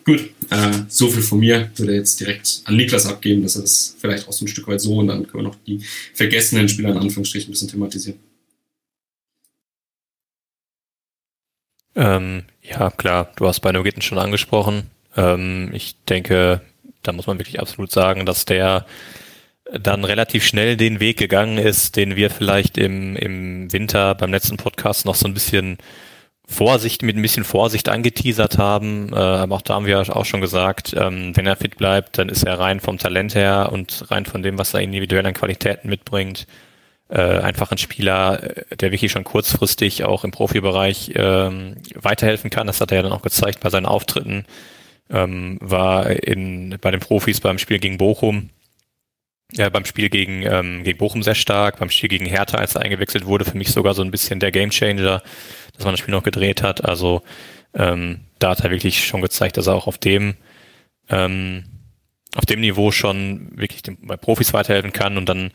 gut, äh, so viel von mir. Würde jetzt direkt an Niklas abgeben, dass er das vielleicht auch so ein Stück weit so und dann können wir noch die vergessenen Spieler in Anführungsstrichen ein bisschen thematisieren. Ähm, ja, klar, du hast bei Nogitten schon angesprochen. Ähm, ich denke, da muss man wirklich absolut sagen, dass der dann relativ schnell den Weg gegangen ist, den wir vielleicht im, im Winter beim letzten Podcast noch so ein bisschen Vorsicht, mit ein bisschen Vorsicht angeteasert haben. Äh, aber auch da haben wir auch schon gesagt, ähm, wenn er fit bleibt, dann ist er rein vom Talent her und rein von dem, was er individuell an Qualitäten mitbringt, äh, einfach ein Spieler, äh, der wirklich schon kurzfristig auch im Profibereich ähm, weiterhelfen kann. Das hat er ja dann auch gezeigt bei seinen Auftritten ähm, war in, bei den Profis beim Spiel gegen Bochum, ja, beim Spiel gegen, ähm, gegen Bochum sehr stark, beim Spiel gegen Hertha, als er eingewechselt wurde, für mich sogar so ein bisschen der Gamechanger, dass man das Spiel noch gedreht hat. Also ähm, da hat er wirklich schon gezeigt, dass er auch auf dem ähm, auf dem Niveau schon wirklich den, bei Profis weiterhelfen kann und dann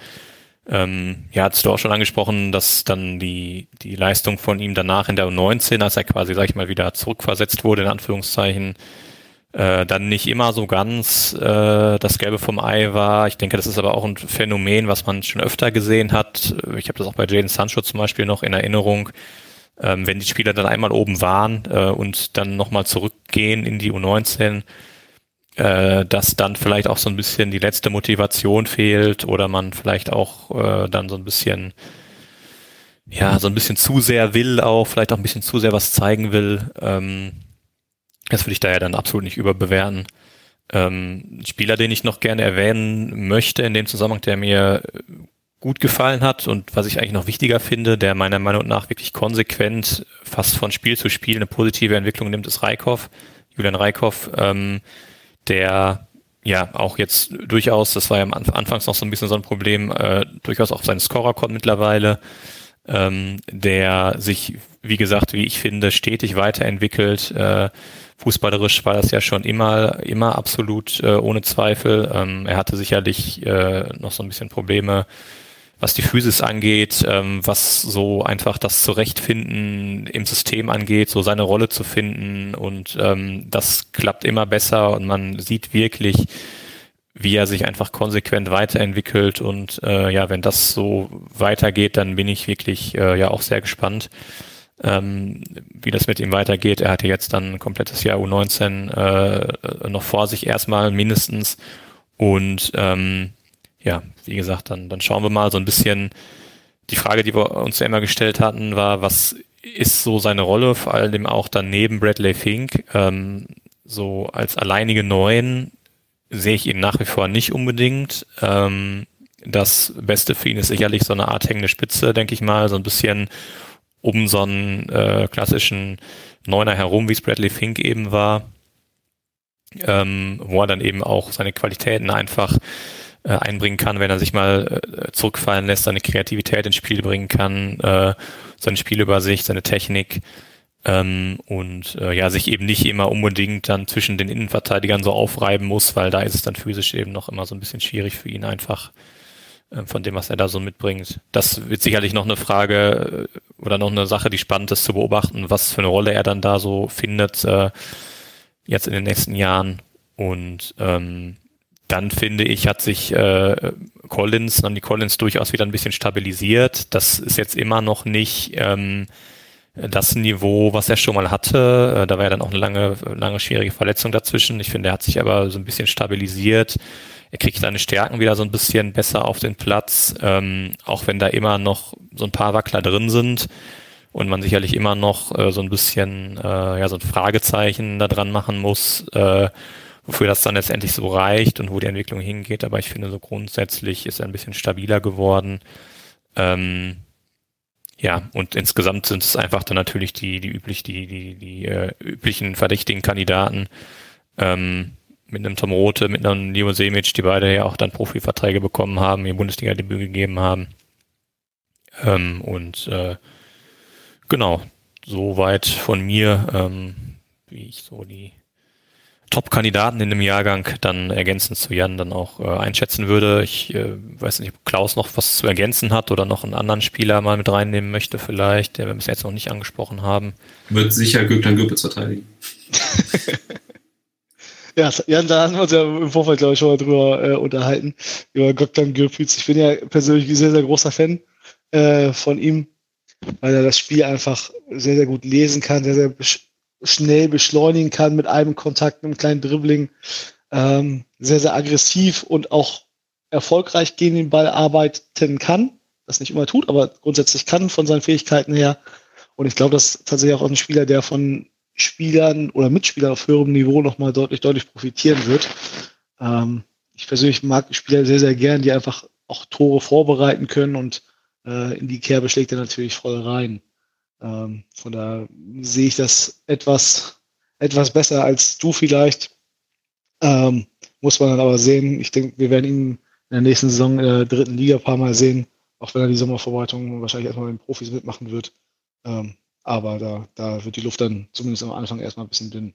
ähm, ja, hast du auch schon angesprochen, dass dann die, die Leistung von ihm danach in der U19, als er quasi, sag ich mal, wieder zurückversetzt wurde, in Anführungszeichen, äh, dann nicht immer so ganz äh, das Gelbe vom Ei war. Ich denke, das ist aber auch ein Phänomen, was man schon öfter gesehen hat. Ich habe das auch bei Jaden Sancho zum Beispiel noch in Erinnerung. Ähm, wenn die Spieler dann einmal oben waren äh, und dann nochmal zurückgehen in die U19, äh, dass dann vielleicht auch so ein bisschen die letzte Motivation fehlt oder man vielleicht auch äh, dann so ein bisschen ja, so ein bisschen zu sehr will auch, vielleicht auch ein bisschen zu sehr was zeigen will. Ähm, das würde ich daher dann absolut nicht überbewerten. Ähm, Spieler, den ich noch gerne erwähnen möchte in dem Zusammenhang, der mir gut gefallen hat und was ich eigentlich noch wichtiger finde, der meiner Meinung nach wirklich konsequent fast von Spiel zu Spiel eine positive Entwicklung nimmt, ist Reikhoff, Julian Reikhoff, ähm, der ja auch jetzt durchaus, das war ja am Anfangs noch so ein bisschen so ein Problem, äh, durchaus auch seinen Scorer kommt mittlerweile, ähm, der sich, wie gesagt, wie ich finde, stetig weiterentwickelt, äh, Fußballerisch war das ja schon immer, immer absolut äh, ohne Zweifel. Ähm, er hatte sicherlich äh, noch so ein bisschen Probleme, was die Physis angeht, ähm, was so einfach das Zurechtfinden im System angeht, so seine Rolle zu finden. Und ähm, das klappt immer besser und man sieht wirklich, wie er sich einfach konsequent weiterentwickelt. Und äh, ja, wenn das so weitergeht, dann bin ich wirklich äh, ja auch sehr gespannt, ähm, wie das mit ihm weitergeht. Er hatte jetzt dann ein komplettes Jahr U19 äh, noch vor sich erstmal mindestens und ähm, ja, wie gesagt, dann, dann schauen wir mal so ein bisschen. Die Frage, die wir uns ja immer gestellt hatten, war, was ist so seine Rolle, vor allem auch dann neben Bradley Fink, ähm, so als alleinige Neuen sehe ich ihn nach wie vor nicht unbedingt. Ähm, das Beste für ihn ist sicherlich so eine Art hängende Spitze, denke ich mal, so ein bisschen um so einen äh, klassischen Neuner herum, wie es Bradley Fink eben war, ähm, wo er dann eben auch seine Qualitäten einfach äh, einbringen kann, wenn er sich mal äh, zurückfallen lässt, seine Kreativität ins Spiel bringen kann, äh, seine Spielübersicht, seine Technik ähm, und äh, ja, sich eben nicht immer unbedingt dann zwischen den Innenverteidigern so aufreiben muss, weil da ist es dann physisch eben noch immer so ein bisschen schwierig für ihn einfach von dem, was er da so mitbringt. Das wird sicherlich noch eine Frage äh, oder noch eine Sache, die spannend ist zu beobachten, was für eine Rolle er dann da so findet äh, jetzt in den nächsten Jahren und ähm, dann finde ich, hat sich äh, Collins, dann die Collins durchaus wieder ein bisschen stabilisiert. Das ist jetzt immer noch nicht ähm, das Niveau, was er schon mal hatte. Äh, da war ja dann auch eine lange, lange schwierige Verletzung dazwischen. Ich finde, er hat sich aber so ein bisschen stabilisiert. Er kriegt seine Stärken wieder so ein bisschen besser auf den Platz, ähm, auch wenn da immer noch so ein paar Wackler drin sind und man sicherlich immer noch äh, so ein bisschen äh, ja so ein Fragezeichen da dran machen muss. Äh, wofür das dann letztendlich so reicht und wo die Entwicklung hingeht. Aber ich finde, so grundsätzlich ist er ein bisschen stabiler geworden. Ähm, ja, und insgesamt sind es einfach dann natürlich die, die üblich, die, die, die äh, üblichen verdächtigen Kandidaten. Ähm, mit einem Tom Rote, mit einem Leo Semic, die beide ja auch dann Profiverträge bekommen haben, ihr Bundesliga-Debüt gegeben haben. Ähm, und äh, genau, soweit von mir, ähm, wie ich so die Top-Kandidaten in dem Jahrgang dann ergänzend zu Jan dann auch äh, einschätzen würde. Ich äh, weiß nicht, ob Klaus noch was zu ergänzen hat oder noch einen anderen Spieler mal mit reinnehmen möchte vielleicht, der wir bis jetzt noch nicht angesprochen haben. Wird sicher Gökhan Göpitz verteidigen. ja, Jan, da haben wir uns ja im Vorfeld, glaube ich, schon mal drüber äh, unterhalten, über Gökhan Göpitz. Ich bin ja persönlich ein sehr, sehr großer Fan äh, von ihm, weil er das Spiel einfach sehr, sehr gut lesen kann, sehr, sehr schnell beschleunigen kann mit einem Kontakt, einem kleinen Dribbling. Ähm, sehr, sehr aggressiv und auch erfolgreich gegen den Ball arbeiten kann. Das nicht immer tut, aber grundsätzlich kann von seinen Fähigkeiten her. Und ich glaube, das ist tatsächlich auch ein Spieler, der von Spielern oder Mitspielern auf höherem Niveau nochmal deutlich, deutlich profitieren wird. Ähm, ich persönlich mag Spieler sehr, sehr gern, die einfach auch Tore vorbereiten können und äh, in die Kerbe schlägt er natürlich voll rein. Ähm, von daher sehe ich das etwas, etwas besser als du vielleicht. Ähm, muss man dann aber sehen. Ich denke, wir werden ihn in der nächsten Saison in der dritten Liga ein paar Mal sehen, auch wenn er die Sommervorbereitung wahrscheinlich erstmal mit den Profis mitmachen wird. Ähm, aber da, da wird die Luft dann zumindest am Anfang erstmal ein bisschen dünn.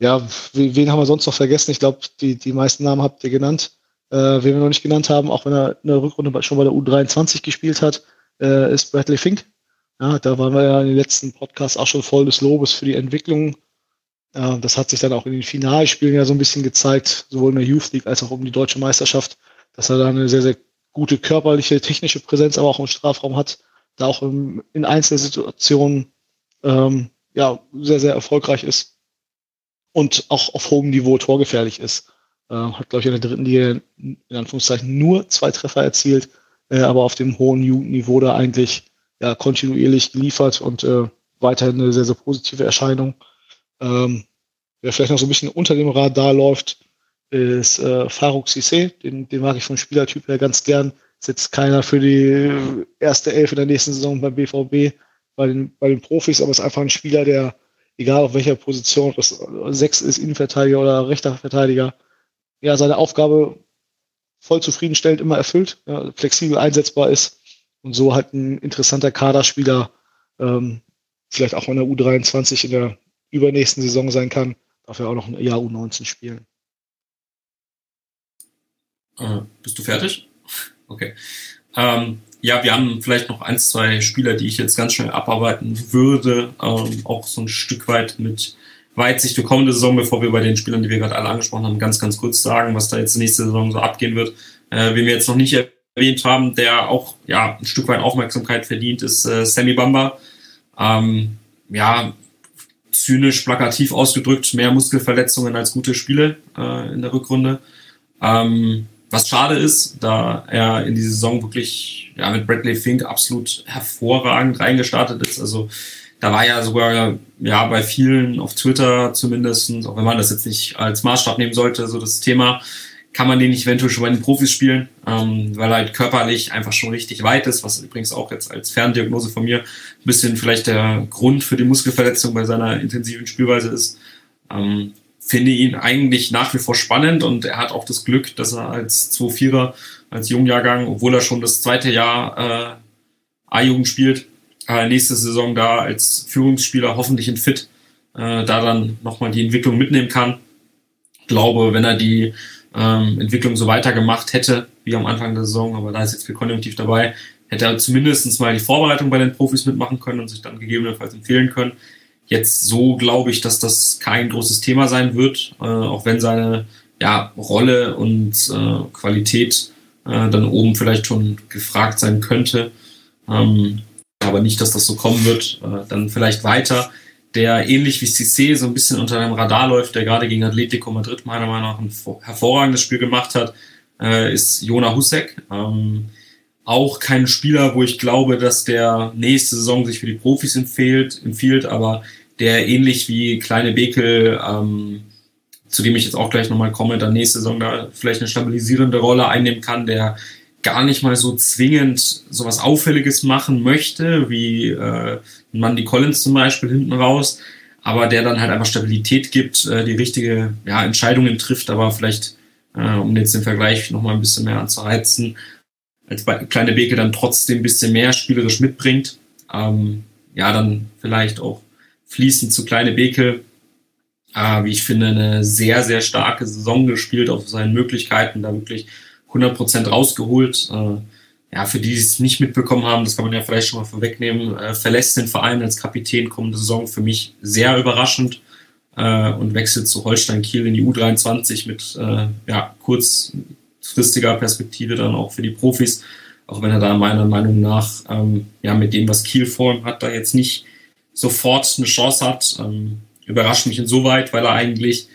Ja, wen haben wir sonst noch vergessen? Ich glaube, die, die meisten Namen habt ihr genannt. Äh, wen wir noch nicht genannt haben, auch wenn er in der Rückrunde schon bei der U23 gespielt hat, äh, ist Bradley Fink. Ja, da waren wir ja in den letzten Podcasts auch schon voll des Lobes für die Entwicklung. Äh, das hat sich dann auch in den Finalspielen ja so ein bisschen gezeigt, sowohl in der Youth League als auch um die deutsche Meisterschaft, dass er da eine sehr, sehr gute körperliche, technische Präsenz, aber auch im Strafraum hat, da auch im, in Einzelsituationen ähm, ja, sehr, sehr erfolgreich ist und auch auf hohem Niveau torgefährlich ist. Äh, hat, glaube ich, in der dritten Liga in Anführungszeichen nur zwei Treffer erzielt, äh, aber auf dem hohen Jugendniveau da eigentlich ja, kontinuierlich geliefert und äh, weiterhin eine sehr, sehr positive Erscheinung. Ähm, wer vielleicht noch so ein bisschen unter dem Radar läuft, ist äh, Faruk Sissé. Den, den mag ich vom Spielertyp her ganz gern. Ist jetzt keiner für die erste Elf in der nächsten Saison beim BVB, bei den, bei den Profis, aber ist einfach ein Spieler, der, egal auf welcher Position, ob das sechs ist, Innenverteidiger oder rechter Verteidiger, ja, seine Aufgabe voll zufriedenstellend immer erfüllt, ja, flexibel einsetzbar ist und so halt ein interessanter Kaderspieler ähm, vielleicht auch in der U23 in der übernächsten Saison sein kann, darf er auch noch ein Jahr U19 spielen. Äh, bist du fertig? Okay. Ähm, ja, wir haben vielleicht noch ein, zwei Spieler, die ich jetzt ganz schnell abarbeiten würde, ähm, auch so ein Stück weit mit Weitsicht für kommende Saison, bevor wir bei den Spielern, die wir gerade alle angesprochen haben, ganz, ganz kurz sagen, was da jetzt nächste Saison so abgehen wird. Äh, wen wir jetzt noch nicht erwähnt haben, der auch ja ein Stück weit Aufmerksamkeit verdient, ist äh, Sammy Bamba. Ähm, ja, zynisch, plakativ ausgedrückt, mehr Muskelverletzungen als gute Spiele äh, in der Rückrunde. Ähm, was schade ist, da er in die Saison wirklich ja, mit Bradley Fink absolut hervorragend reingestartet ist. Also da war ja sogar ja bei vielen auf Twitter zumindest, auch wenn man das jetzt nicht als Maßstab nehmen sollte, so das Thema, kann man den nicht eventuell schon bei den Profis spielen, ähm, weil er halt körperlich einfach schon richtig weit ist, was übrigens auch jetzt als Ferndiagnose von mir ein bisschen vielleicht der Grund für die Muskelverletzung bei seiner intensiven Spielweise ist. Ähm, finde ihn eigentlich nach wie vor spannend und er hat auch das Glück, dass er als 2-4er, als Jungjahrgang, obwohl er schon das zweite Jahr äh, A-Jugend spielt, äh, nächste Saison da als Führungsspieler hoffentlich in Fit, äh, da dann nochmal die Entwicklung mitnehmen kann. Ich glaube, wenn er die ähm, Entwicklung so weitergemacht hätte, wie am Anfang der Saison, aber da ist jetzt viel Konjunktiv dabei, hätte er zumindest mal die Vorbereitung bei den Profis mitmachen können und sich dann gegebenenfalls empfehlen können jetzt so glaube ich, dass das kein großes Thema sein wird, äh, auch wenn seine ja, Rolle und äh, Qualität äh, dann oben vielleicht schon gefragt sein könnte. Ähm, aber nicht, dass das so kommen wird. Äh, dann vielleicht weiter, der ähnlich wie Cissé so ein bisschen unter dem Radar läuft, der gerade gegen Atletico Madrid meiner Meinung nach ein hervorragendes Spiel gemacht hat, äh, ist Jona Husek. Ähm, auch kein Spieler, wo ich glaube, dass der nächste Saison sich für die Profis empfiehlt, empfiehlt aber der ähnlich wie Kleine Bekel, ähm, zu dem ich jetzt auch gleich nochmal komme, dann nächste Saison da vielleicht eine stabilisierende Rolle einnehmen kann, der gar nicht mal so zwingend sowas Auffälliges machen möchte, wie äh, Mandy Collins zum Beispiel hinten raus, aber der dann halt einfach Stabilität gibt, äh, die richtige ja, Entscheidungen trifft, aber vielleicht, äh, um jetzt den Vergleich nochmal ein bisschen mehr anzuheizen, als kleine Beke dann trotzdem ein bisschen mehr spielerisch mitbringt. Ähm, ja, dann vielleicht auch fließend zu kleine Beke. Äh, wie ich finde, eine sehr, sehr starke Saison gespielt auf seinen Möglichkeiten, da wirklich 100% rausgeholt. Äh, ja, für die, die es nicht mitbekommen haben, das kann man ja vielleicht schon mal vorwegnehmen, äh, verlässt den Verein als Kapitän kommende Saison für mich sehr überraschend äh, und wechselt zu Holstein Kiel in die U23 mit äh, ja, kurz kurzfristiger Perspektive dann auch für die Profis, auch wenn er da meiner Meinung nach ähm, ja mit dem, was Kiel vor ihm hat, da jetzt nicht sofort eine Chance hat. Ähm, überrascht mich insoweit, weil er eigentlich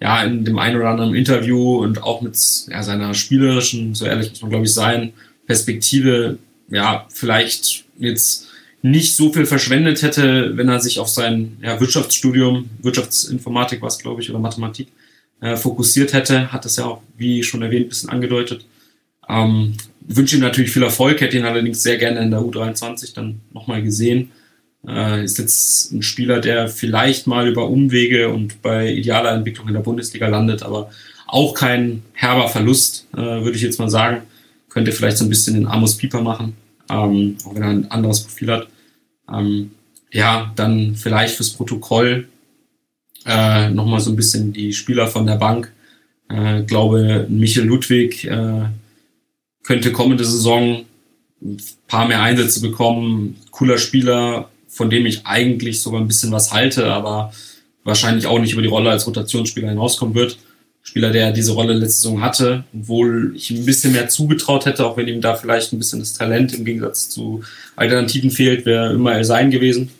ja in dem einen oder anderen Interview und auch mit ja, seiner spielerischen, so ehrlich muss man glaube ich sein, Perspektive ja vielleicht jetzt nicht so viel verschwendet hätte, wenn er sich auf sein ja, Wirtschaftsstudium, Wirtschaftsinformatik war es, glaube ich, oder Mathematik, äh, fokussiert hätte, hat das ja auch, wie schon erwähnt, ein bisschen angedeutet. Ähm, wünsche ihm natürlich viel Erfolg, hätte ihn allerdings sehr gerne in der U23 dann nochmal gesehen. Äh, ist jetzt ein Spieler, der vielleicht mal über Umwege und bei idealer Entwicklung in der Bundesliga landet, aber auch kein herber Verlust, äh, würde ich jetzt mal sagen. Könnte vielleicht so ein bisschen den Amos Pieper machen, ähm, auch wenn er ein anderes Profil hat. Ähm, ja, dann vielleicht fürs Protokoll äh, nochmal so ein bisschen die Spieler von der Bank. Äh, glaube, Michael Ludwig äh, könnte kommende Saison ein paar mehr Einsätze bekommen. Cooler Spieler, von dem ich eigentlich sogar ein bisschen was halte, aber wahrscheinlich auch nicht über die Rolle als Rotationsspieler hinauskommen wird. Spieler, der diese Rolle letzte Saison hatte, obwohl ich ihm ein bisschen mehr zugetraut hätte, auch wenn ihm da vielleicht ein bisschen das Talent im Gegensatz zu Alternativen fehlt, wäre immer er sein gewesen.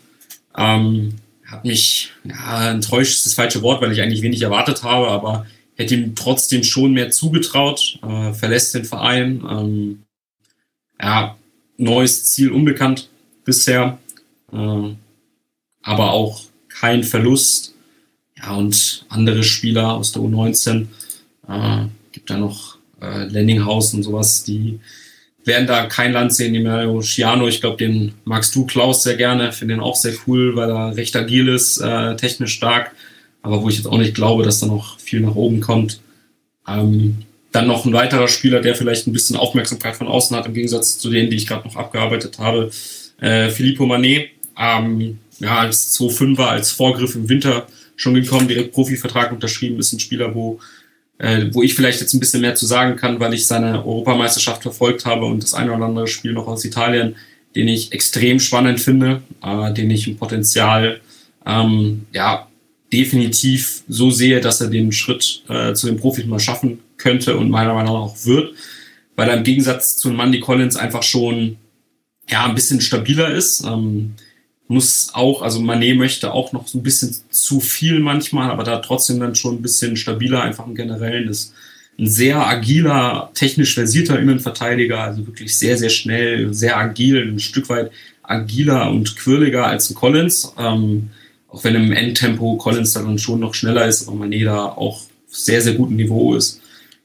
Ähm, hat mich, ja, enttäuscht ist das falsche Wort, weil ich eigentlich wenig erwartet habe, aber hätte ihm trotzdem schon mehr zugetraut, äh, verlässt den Verein. Ähm, ja, neues Ziel unbekannt bisher, äh, aber auch kein Verlust. Ja, und andere Spieler aus der U19, äh, gibt da noch äh, Lendinghaus und sowas, die werden da kein Land sehen, die Mario Schiano. Ich glaube, den magst du, Klaus, sehr gerne. Finde den auch sehr cool, weil er recht agil ist, äh, technisch stark. Aber wo ich jetzt auch nicht glaube, dass da noch viel nach oben kommt. Ähm, dann noch ein weiterer Spieler, der vielleicht ein bisschen Aufmerksamkeit von außen hat, im Gegensatz zu denen, die ich gerade noch abgearbeitet habe. Äh, Filippo Manet, ähm, ja, als 2-5er, als Vorgriff im Winter schon gekommen, direkt Profivertrag unterschrieben, ist ein Spieler, wo äh, wo ich vielleicht jetzt ein bisschen mehr zu sagen kann, weil ich seine Europameisterschaft verfolgt habe und das eine oder andere Spiel noch aus Italien, den ich extrem spannend finde, äh, den ich im Potenzial ähm, ja definitiv so sehe, dass er den Schritt äh, zu den Profis mal schaffen könnte und meiner Meinung nach auch wird, weil er im Gegensatz zu Mandy Collins einfach schon ja ein bisschen stabiler ist. Ähm, muss auch, also Manet möchte auch noch so ein bisschen zu viel manchmal, aber da trotzdem dann schon ein bisschen stabiler, einfach im Generellen ist ein sehr agiler, technisch versierter Innenverteidiger, also wirklich sehr, sehr schnell, sehr agil, ein Stück weit agiler und quirliger als ein Collins. Ähm, auch wenn im Endtempo Collins dann schon noch schneller ist, aber Manet da auch sehr, sehr gutem Niveau ist.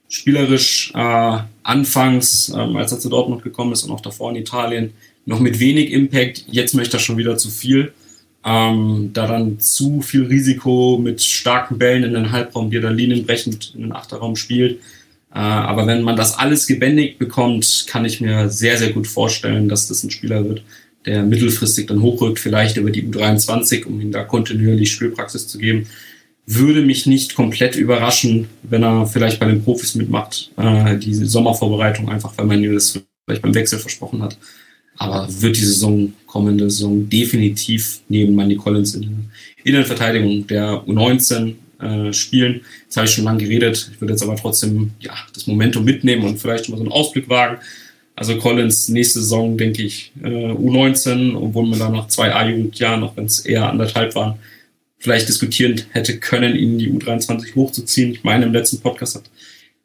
Spielerisch äh, anfangs, ähm, als er zu Dortmund gekommen ist und auch davor in Italien, noch mit wenig Impact. Jetzt möchte er schon wieder zu viel. Ähm, da dann zu viel Risiko mit starken Bällen in den Halbraum, die er dann linienbrechend in den Achterraum spielt. Äh, aber wenn man das alles gebändigt bekommt, kann ich mir sehr, sehr gut vorstellen, dass das ein Spieler wird, der mittelfristig dann hochrückt, vielleicht über die U23, um ihm da kontinuierlich Spielpraxis zu geben. Würde mich nicht komplett überraschen, wenn er vielleicht bei den Profis mitmacht, äh, diese Sommervorbereitung, einfach weil man ihm das vielleicht beim Wechsel versprochen hat. Aber wird die Saison, kommende Saison definitiv neben Manny Collins in der Innenverteidigung der U19 äh, spielen. Jetzt habe ich schon lange geredet. Ich würde jetzt aber trotzdem ja, das Momentum mitnehmen und vielleicht mal so einen Ausblick wagen. Also Collins nächste Saison, denke ich, äh, U19, obwohl man da noch zwei A-Jugendjahren, auch wenn es eher anderthalb waren, vielleicht diskutieren hätte können, ihn in die U23 hochzuziehen. Ich meine, im letzten Podcast hat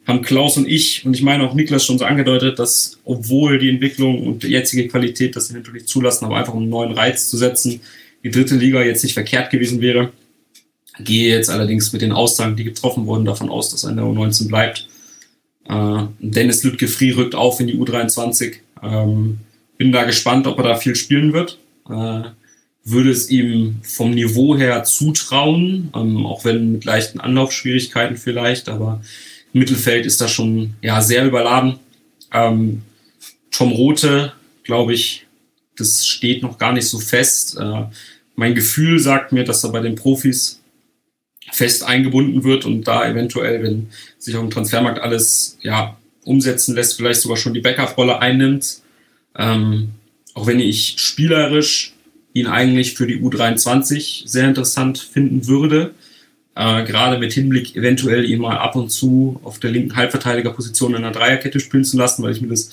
haben Klaus und ich und ich meine auch Niklas schon so angedeutet, dass obwohl die Entwicklung und die jetzige Qualität das natürlich zulassen, aber einfach um einen neuen Reiz zu setzen, die dritte Liga jetzt nicht verkehrt gewesen wäre. Gehe jetzt allerdings mit den Aussagen, die getroffen wurden, davon aus, dass er in der U19 bleibt. Äh, Dennis Lütke-Free rückt auf in die U23. Ähm, bin da gespannt, ob er da viel spielen wird. Äh, würde es ihm vom Niveau her zutrauen, ähm, auch wenn mit leichten Anlaufschwierigkeiten vielleicht, aber Mittelfeld ist da schon ja, sehr überladen. Ähm, Tom Rote, glaube ich, das steht noch gar nicht so fest. Äh, mein Gefühl sagt mir, dass er bei den Profis fest eingebunden wird und da eventuell, wenn sich auf dem Transfermarkt alles ja, umsetzen lässt, vielleicht sogar schon die Backup-Rolle einnimmt. Ähm, auch wenn ich spielerisch ihn eigentlich für die U23 sehr interessant finden würde äh, gerade mit Hinblick eventuell ihn mal ab und zu auf der linken Halbverteidigerposition in einer Dreierkette spielen zu lassen, weil ich mir das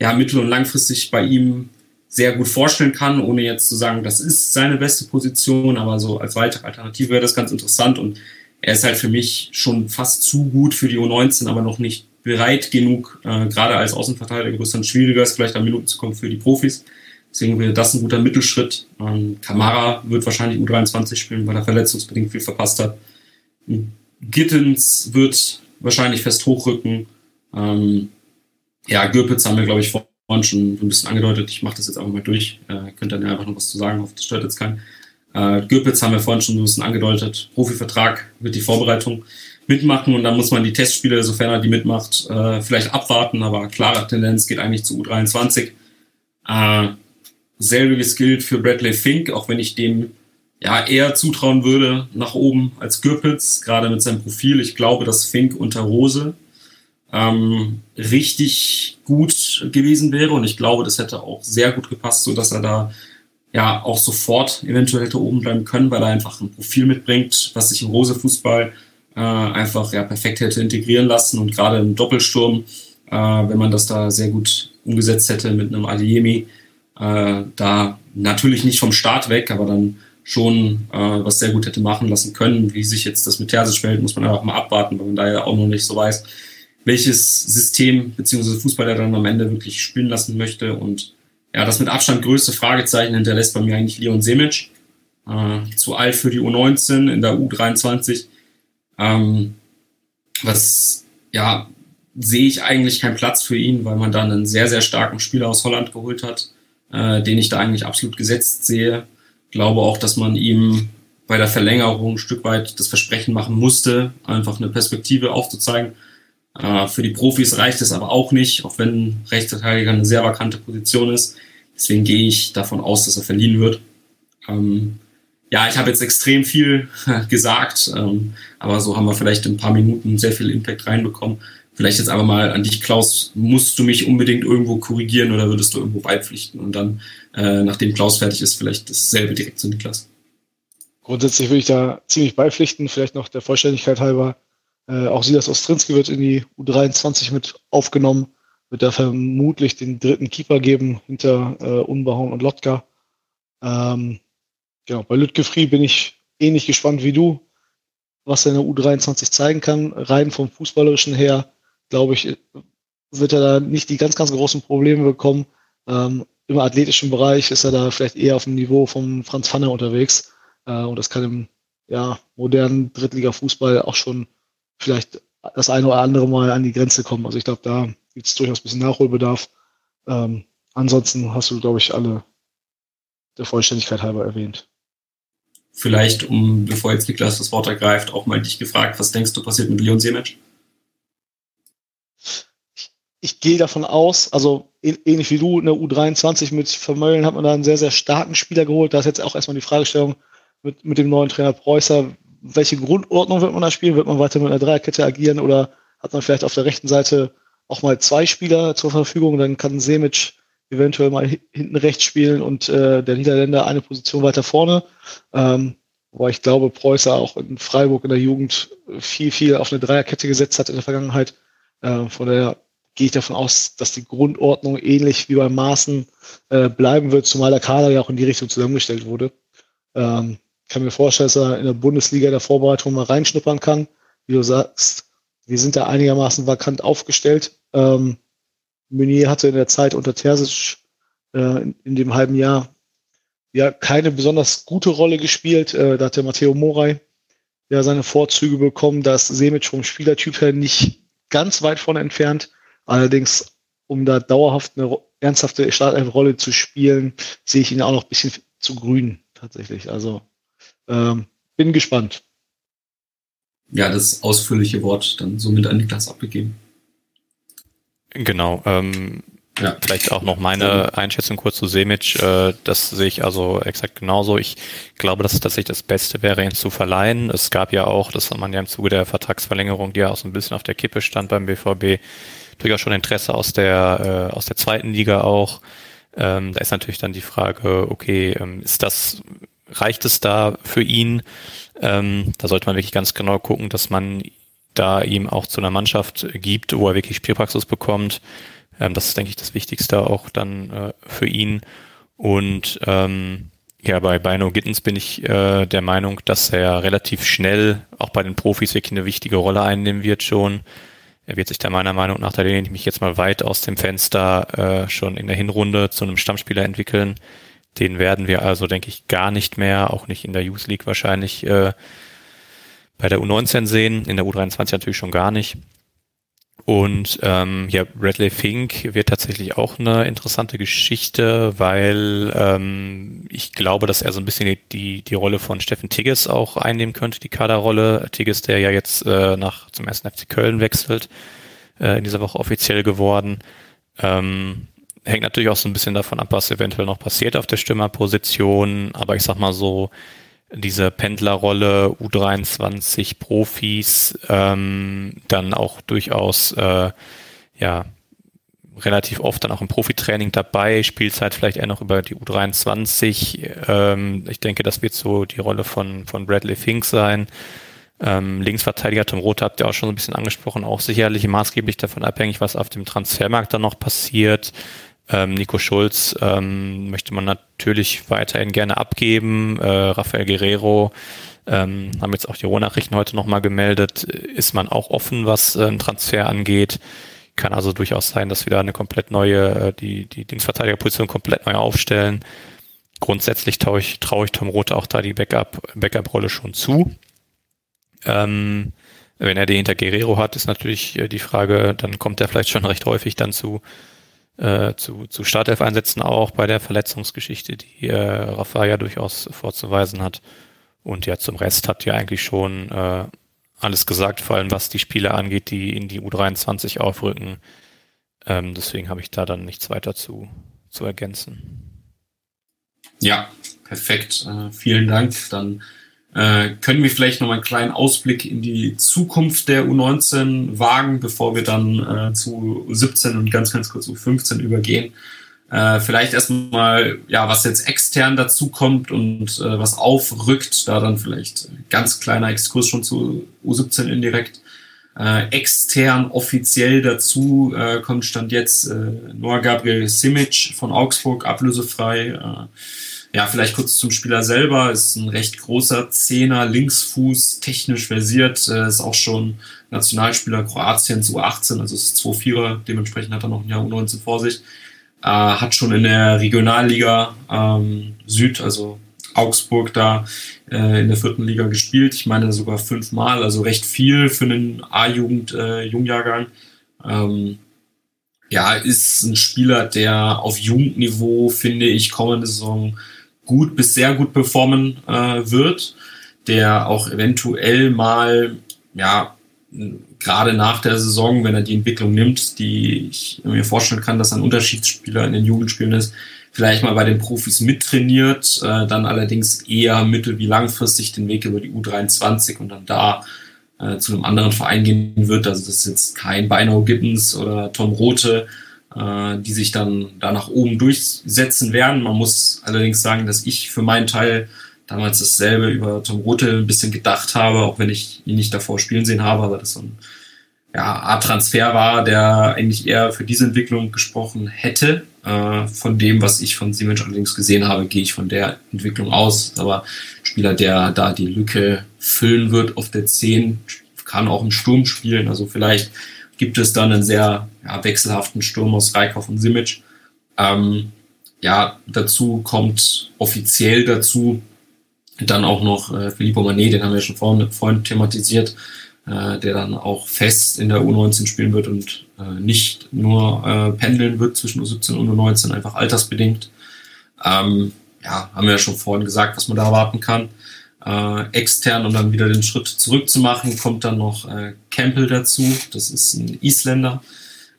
ja mittel- und langfristig bei ihm sehr gut vorstellen kann, ohne jetzt zu sagen, das ist seine beste Position, aber so als weitere Alternative wäre das ganz interessant und er ist halt für mich schon fast zu gut für die U19, aber noch nicht bereit genug, äh, gerade als Außenverteidiger, wo es dann schwieriger ist, vielleicht an Minuten zu kommen für die Profis. Deswegen wäre das ein guter Mittelschritt. Ähm, Kamara wird wahrscheinlich U23 spielen, weil er verletzungsbedingt viel verpasst hat. Gittens wird wahrscheinlich fest hochrücken. Ähm, ja, Gürpitz haben wir, glaube ich, vorhin schon ein bisschen angedeutet. Ich mache das jetzt einfach mal durch. Äh, könnt dann ja einfach noch was zu sagen, hoffe, das stört jetzt keinen. Äh, Gürpitz haben wir vorhin schon ein bisschen angedeutet. Profivertrag wird die Vorbereitung mitmachen und dann muss man die Testspiele, sofern er die mitmacht, äh, vielleicht abwarten, aber klare Tendenz geht eigentlich zu U23. Äh, selbiges gilt für Bradley Fink, auch wenn ich dem ja, eher zutrauen würde nach oben als Gürpitz, gerade mit seinem Profil. Ich glaube, dass Fink unter Rose ähm, richtig gut gewesen wäre und ich glaube, das hätte auch sehr gut gepasst, so dass er da ja auch sofort eventuell hätte oben bleiben können, weil er einfach ein Profil mitbringt, was sich im Rose-Fußball äh, einfach ja, perfekt hätte integrieren lassen und gerade im Doppelsturm, äh, wenn man das da sehr gut umgesetzt hätte mit einem Adiemi, äh, da natürlich nicht vom Start weg, aber dann schon äh, was sehr gut hätte machen lassen können. Wie sich jetzt das mit Terzic verhält, muss man einfach mal abwarten, weil man da ja auch noch nicht so weiß, welches System bzw. Fußball er dann am Ende wirklich spielen lassen möchte. Und ja, das mit Abstand größte Fragezeichen hinterlässt bei mir eigentlich Leon Semic. Äh, zu alt für die U19 in der U23. Ähm, was ja sehe ich eigentlich keinen Platz für ihn, weil man da einen sehr, sehr starken Spieler aus Holland geholt hat, äh, den ich da eigentlich absolut gesetzt sehe glaube auch, dass man ihm bei der Verlängerung ein Stück weit das Versprechen machen musste, einfach eine Perspektive aufzuzeigen. Äh, für die Profis reicht es aber auch nicht, auch wenn Rechtsverteidiger eine sehr vakante Position ist. Deswegen gehe ich davon aus, dass er verliehen wird. Ähm, ja, ich habe jetzt extrem viel gesagt, ähm, aber so haben wir vielleicht in ein paar Minuten sehr viel Impact reinbekommen. Vielleicht jetzt aber mal an dich, Klaus, musst du mich unbedingt irgendwo korrigieren oder würdest du irgendwo beipflichten und dann, äh, nachdem Klaus fertig ist, vielleicht dasselbe direkt zu Niklas? Grundsätzlich würde ich da ziemlich beipflichten, vielleicht noch der Vollständigkeit halber. Äh, auch Silas Ostrinski wird in die U23 mit aufgenommen, wird da vermutlich den dritten Keeper geben hinter äh, Unbehauen und Lotka. Ähm, genau, bei Lütgefri bin ich ähnlich gespannt wie du, was er in der U23 zeigen kann. Rein vom Fußballerischen her, glaube ich, wird er da nicht die ganz, ganz großen Probleme bekommen. Ähm, Im athletischen Bereich ist er da vielleicht eher auf dem Niveau von Franz Pfanner unterwegs. Äh, und das kann im ja, modernen Drittliga-Fußball auch schon vielleicht das eine oder andere Mal an die Grenze kommen. Also ich glaube, da gibt es durchaus ein bisschen Nachholbedarf. Ähm, ansonsten hast du, glaube ich, alle der Vollständigkeit halber erwähnt. Vielleicht, um, bevor jetzt Niklas das Wort ergreift, auch mal dich gefragt, was denkst du passiert mit Leon Semic? Ich, gehe davon aus, also ähnlich wie du, in der U23 mit Vermeulen hat man da einen sehr, sehr starken Spieler geholt. Da ist jetzt auch erstmal die Fragestellung mit, mit dem neuen Trainer Preußer, welche Grundordnung wird man da spielen? Wird man weiter mit einer Dreierkette agieren oder hat man vielleicht auf der rechten Seite auch mal zwei Spieler zur Verfügung? Dann kann Semic eventuell mal hinten rechts spielen und äh, der Niederländer eine Position weiter vorne. Ähm, wobei ich glaube, Preußer auch in Freiburg in der Jugend viel, viel auf eine Dreierkette gesetzt hat in der Vergangenheit. Äh, von daher gehe ich davon aus, dass die Grundordnung ähnlich wie beim Maßen äh, bleiben wird, zumal der Kader ja auch in die Richtung zusammengestellt wurde. Ähm, kann mir vorstellen, dass er in der Bundesliga der Vorbereitung mal reinschnuppern kann. Wie du sagst, wir sind da einigermaßen vakant aufgestellt. Ähm, Meunier hatte in der Zeit unter Terzic äh, in, in, dem halben Jahr ja keine besonders gute Rolle gespielt. Äh, da der Matteo Moray ja seine Vorzüge bekommen. Da ist Semic vom Spielertyp her nicht ganz weit von entfernt. Allerdings, um da dauerhaft eine ernsthafte Startelf-Rolle zu spielen, sehe ich ihn auch noch ein bisschen zu grün tatsächlich. Also ähm, bin gespannt. Ja, das ausführliche Wort dann somit an Niklas abgegeben. Genau. Ähm, ja. Vielleicht auch noch meine Einschätzung kurz zu Semic. Äh, das sehe ich also exakt genauso. Ich glaube, dass es tatsächlich das Beste wäre, ihn zu verleihen. Es gab ja auch, das hat man ja im Zuge der Vertragsverlängerung, die ja auch so ein bisschen auf der Kippe stand beim BVB, durchaus schon Interesse aus der, äh, aus der zweiten Liga auch. Ähm, da ist natürlich dann die Frage, okay, ähm, ist das, reicht es da für ihn? Ähm, da sollte man wirklich ganz genau gucken, dass man da ihm auch zu einer Mannschaft gibt, wo er wirklich Spielpraxis bekommt. Ähm, das ist, denke ich, das Wichtigste auch dann äh, für ihn. Und ähm, ja, bei Bino Gittens bin ich äh, der Meinung, dass er relativ schnell auch bei den Profis wirklich eine wichtige Rolle einnehmen wird schon. Er wird sich da meiner Meinung nach, da lehne ich mich jetzt mal weit aus dem Fenster, äh, schon in der Hinrunde zu einem Stammspieler entwickeln. Den werden wir also, denke ich, gar nicht mehr, auch nicht in der Youth League wahrscheinlich, äh, bei der U19 sehen, in der U23 natürlich schon gar nicht. Und ähm, ja, Bradley Fink wird tatsächlich auch eine interessante Geschichte, weil ähm, ich glaube, dass er so ein bisschen die, die Rolle von Steffen Tigges auch einnehmen könnte, die Kaderrolle. Tigges, der ja jetzt äh, nach zum ersten FC Köln wechselt, äh, in dieser Woche offiziell geworden. Ähm, hängt natürlich auch so ein bisschen davon ab, was eventuell noch passiert auf der Stürmerposition. Aber ich sag mal so, diese Pendlerrolle U23 Profis ähm, dann auch durchaus äh, ja relativ oft dann auch im Profitraining dabei, Spielzeit vielleicht eher noch über die U23. Ähm, ich denke, das wird so die Rolle von, von Bradley Fink sein. Ähm, Linksverteidiger Tom Roth habt ihr auch schon so ein bisschen angesprochen, auch sicherlich maßgeblich davon abhängig, was auf dem Transfermarkt dann noch passiert. Ähm, Nico Schulz ähm, möchte man natürlich weiterhin gerne abgeben. Äh, Rafael Guerrero ähm, haben jetzt auch die Rohnachrichten heute nochmal gemeldet. Ist man auch offen, was äh, einen Transfer angeht? Kann also durchaus sein, dass wir da eine komplett neue, äh, die, die Linksverteidigerposition komplett neu aufstellen. Grundsätzlich traue ich, traue ich Tom Roth auch da die Backup, Backup-Rolle schon zu. Ähm, wenn er die hinter Guerrero hat, ist natürlich äh, die Frage, dann kommt er vielleicht schon recht häufig dann zu äh, zu, zu Startelf-Einsätzen auch bei der Verletzungsgeschichte, die äh, Rafa ja durchaus vorzuweisen hat. Und ja, zum Rest hat ja eigentlich schon äh, alles gesagt, vor allem was die Spiele angeht, die in die U23 aufrücken. Ähm, deswegen habe ich da dann nichts weiter zu, zu ergänzen. Ja, perfekt. Äh, vielen Dank. Dann äh, können wir vielleicht noch einen kleinen Ausblick in die Zukunft der U19 wagen, bevor wir dann äh, zu U17 und ganz, ganz kurz U15 übergehen. Äh, vielleicht erstmal, ja, was jetzt extern dazu kommt und äh, was aufrückt, da dann vielleicht ganz kleiner Exkurs schon zu U17 indirekt. Äh, extern offiziell dazu äh, kommt Stand jetzt äh, Noah Gabriel Simic von Augsburg, ablösefrei. Äh, ja, vielleicht kurz zum Spieler selber. Ist ein recht großer Zehner, Linksfuß, technisch versiert. Äh, ist auch schon Nationalspieler Kroatiens U18, also ist 2-4er. Dementsprechend hat er noch ein Jahr U19 vor sich. Äh, hat schon in der Regionalliga ähm, Süd, also Augsburg da äh, in der vierten Liga gespielt. Ich meine sogar fünfmal, also recht viel für einen A-Jugend-Jungjahrgang. Äh, ähm, ja, ist ein Spieler, der auf Jugendniveau, finde ich, kommende Saison gut bis sehr gut performen äh, wird, der auch eventuell mal, ja, gerade nach der Saison, wenn er die Entwicklung nimmt, die ich mir vorstellen kann, dass ein Unterschiedsspieler in den Jugendspielen ist, vielleicht mal bei den Profis mittrainiert, äh, dann allerdings eher mittel- wie langfristig den Weg über die U23 und dann da äh, zu einem anderen Verein gehen wird. Also das ist jetzt kein Beinau Gibbons oder Tom Rote, äh, die sich dann da nach oben durchsetzen werden. Man muss allerdings sagen, dass ich für meinen Teil damals dasselbe über Tom Rote ein bisschen gedacht habe, auch wenn ich ihn nicht davor spielen sehen habe, aber das so ein ja, Art Transfer war, der eigentlich eher für diese Entwicklung gesprochen hätte. Äh, von dem, was ich von Siemens allerdings gesehen habe, gehe ich von der Entwicklung aus. Aber Spieler, der da die Lücke füllen wird auf der 10, kann auch im Sturm spielen. Also vielleicht gibt es dann einen sehr ja, wechselhaften Sturm aus Reikhoff und Simic. Ähm, ja, dazu kommt offiziell dazu dann auch noch äh, Filippo Manet, den haben wir schon vorhin, vorhin thematisiert, äh, der dann auch fest in der U19 spielen wird und äh, nicht nur äh, pendeln wird zwischen U17 und U19, einfach altersbedingt. Ähm, ja, haben wir ja schon vorhin gesagt, was man da erwarten kann. Äh, extern, um dann wieder den Schritt zurück zu machen, kommt dann noch äh, Campbell dazu. Das ist ein Isländer,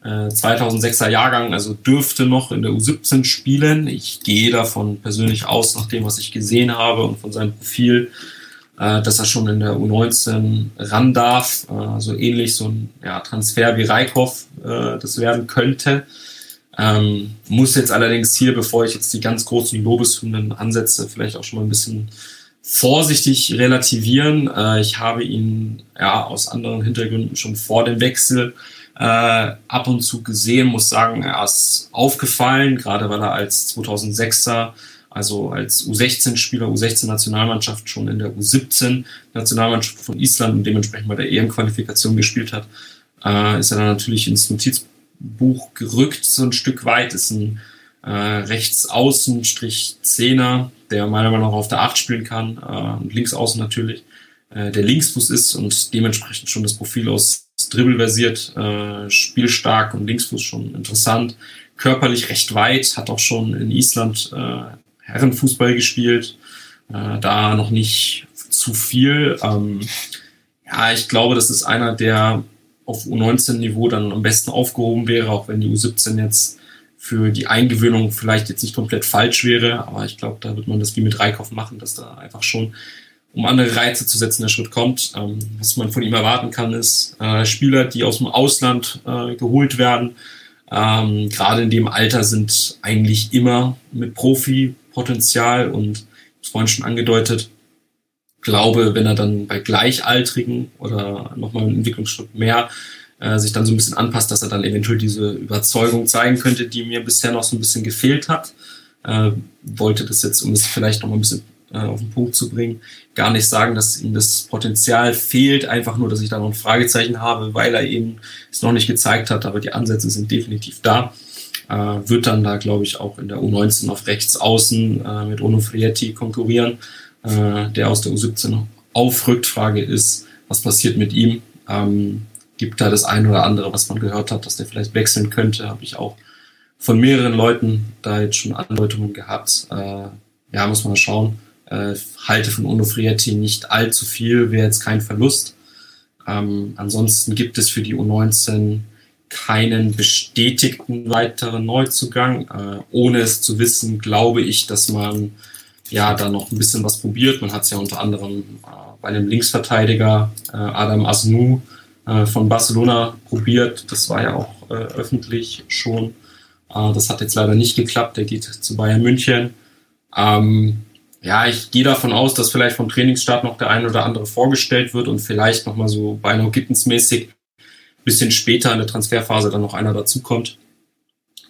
2006er äh, Jahrgang, also dürfte noch in der U17 spielen. Ich gehe davon persönlich aus, nach dem, was ich gesehen habe und von seinem Profil, äh, dass er schon in der U19 ran darf. Äh, also ähnlich so ein ja, Transfer wie Reikhoff das werden könnte. Ähm, muss jetzt allerdings hier, bevor ich jetzt die ganz großen Lobeshymnen ansetze, vielleicht auch schon mal ein bisschen vorsichtig relativieren. Äh, ich habe ihn ja aus anderen Hintergründen schon vor dem Wechsel äh, ab und zu gesehen, muss sagen, er ist aufgefallen, gerade weil er als 2006er, also als U16-Spieler, U16-Nationalmannschaft schon in der U17-Nationalmannschaft von Island und dementsprechend bei der EM-Qualifikation gespielt hat, äh, ist er dann natürlich ins Notizbuch gerückt, so ein Stück weit, ist ein äh, Rechtsaußen, Strich Zehner, der meiner Meinung nach auf der 8 spielen kann, äh, und Linksaußen natürlich, äh, der Linksfuß ist und dementsprechend schon das Profil aus dribbelversiert, äh, spielstark und Linksfuß schon interessant. Körperlich recht weit, hat auch schon in Island äh, Herrenfußball gespielt. Äh, da noch nicht zu viel. Ähm, ja, ich glaube, das ist einer, der auf U19-Niveau dann am besten aufgehoben wäre, auch wenn die U17 jetzt für die Eingewöhnung vielleicht jetzt nicht komplett falsch wäre. Aber ich glaube, da wird man das wie mit Reikhoff machen, dass da einfach schon um andere Reize zu setzen, der Schritt kommt. Ähm, was man von ihm erwarten kann, ist äh, Spieler, die aus dem Ausland äh, geholt werden. Ähm, Gerade in dem Alter sind eigentlich immer mit Profi-Potenzial und ich vorhin schon angedeutet, glaube, wenn er dann bei Gleichaltrigen oder nochmal einen Entwicklungsschritt mehr äh, sich dann so ein bisschen anpasst, dass er dann eventuell diese Überzeugung zeigen könnte, die mir bisher noch so ein bisschen gefehlt hat. Äh, wollte das jetzt, um es vielleicht noch mal ein bisschen äh, auf den Punkt zu bringen, gar nicht sagen, dass ihm das Potenzial fehlt, einfach nur, dass ich da noch ein Fragezeichen habe, weil er eben es noch nicht gezeigt hat, aber die Ansätze sind definitiv da. Äh, wird dann da, glaube ich, auch in der U19 auf rechts außen äh, mit Ono Frietti konkurrieren, äh, der aus der U17 aufrückt. Frage ist, was passiert mit ihm? Ähm, gibt da das ein oder andere, was man gehört hat, dass der vielleicht wechseln könnte, habe ich auch von mehreren Leuten da jetzt schon Andeutungen gehabt. Äh, ja, muss man schauen. Äh, halte von Onofrietti nicht allzu viel, wäre jetzt kein Verlust. Ähm, ansonsten gibt es für die U19 keinen bestätigten weiteren Neuzugang. Äh, ohne es zu wissen, glaube ich, dass man ja da noch ein bisschen was probiert. Man hat es ja unter anderem äh, bei einem Linksverteidiger äh, Adam Asnou äh, von Barcelona probiert. Das war ja auch äh, öffentlich schon. Äh, das hat jetzt leider nicht geklappt. Der geht zu Bayern München. Ähm, ja, ich gehe davon aus, dass vielleicht vom Trainingsstart noch der ein oder andere vorgestellt wird und vielleicht nochmal so beinahe Gittens-mäßig ein bisschen später in der Transferphase dann noch einer dazukommt.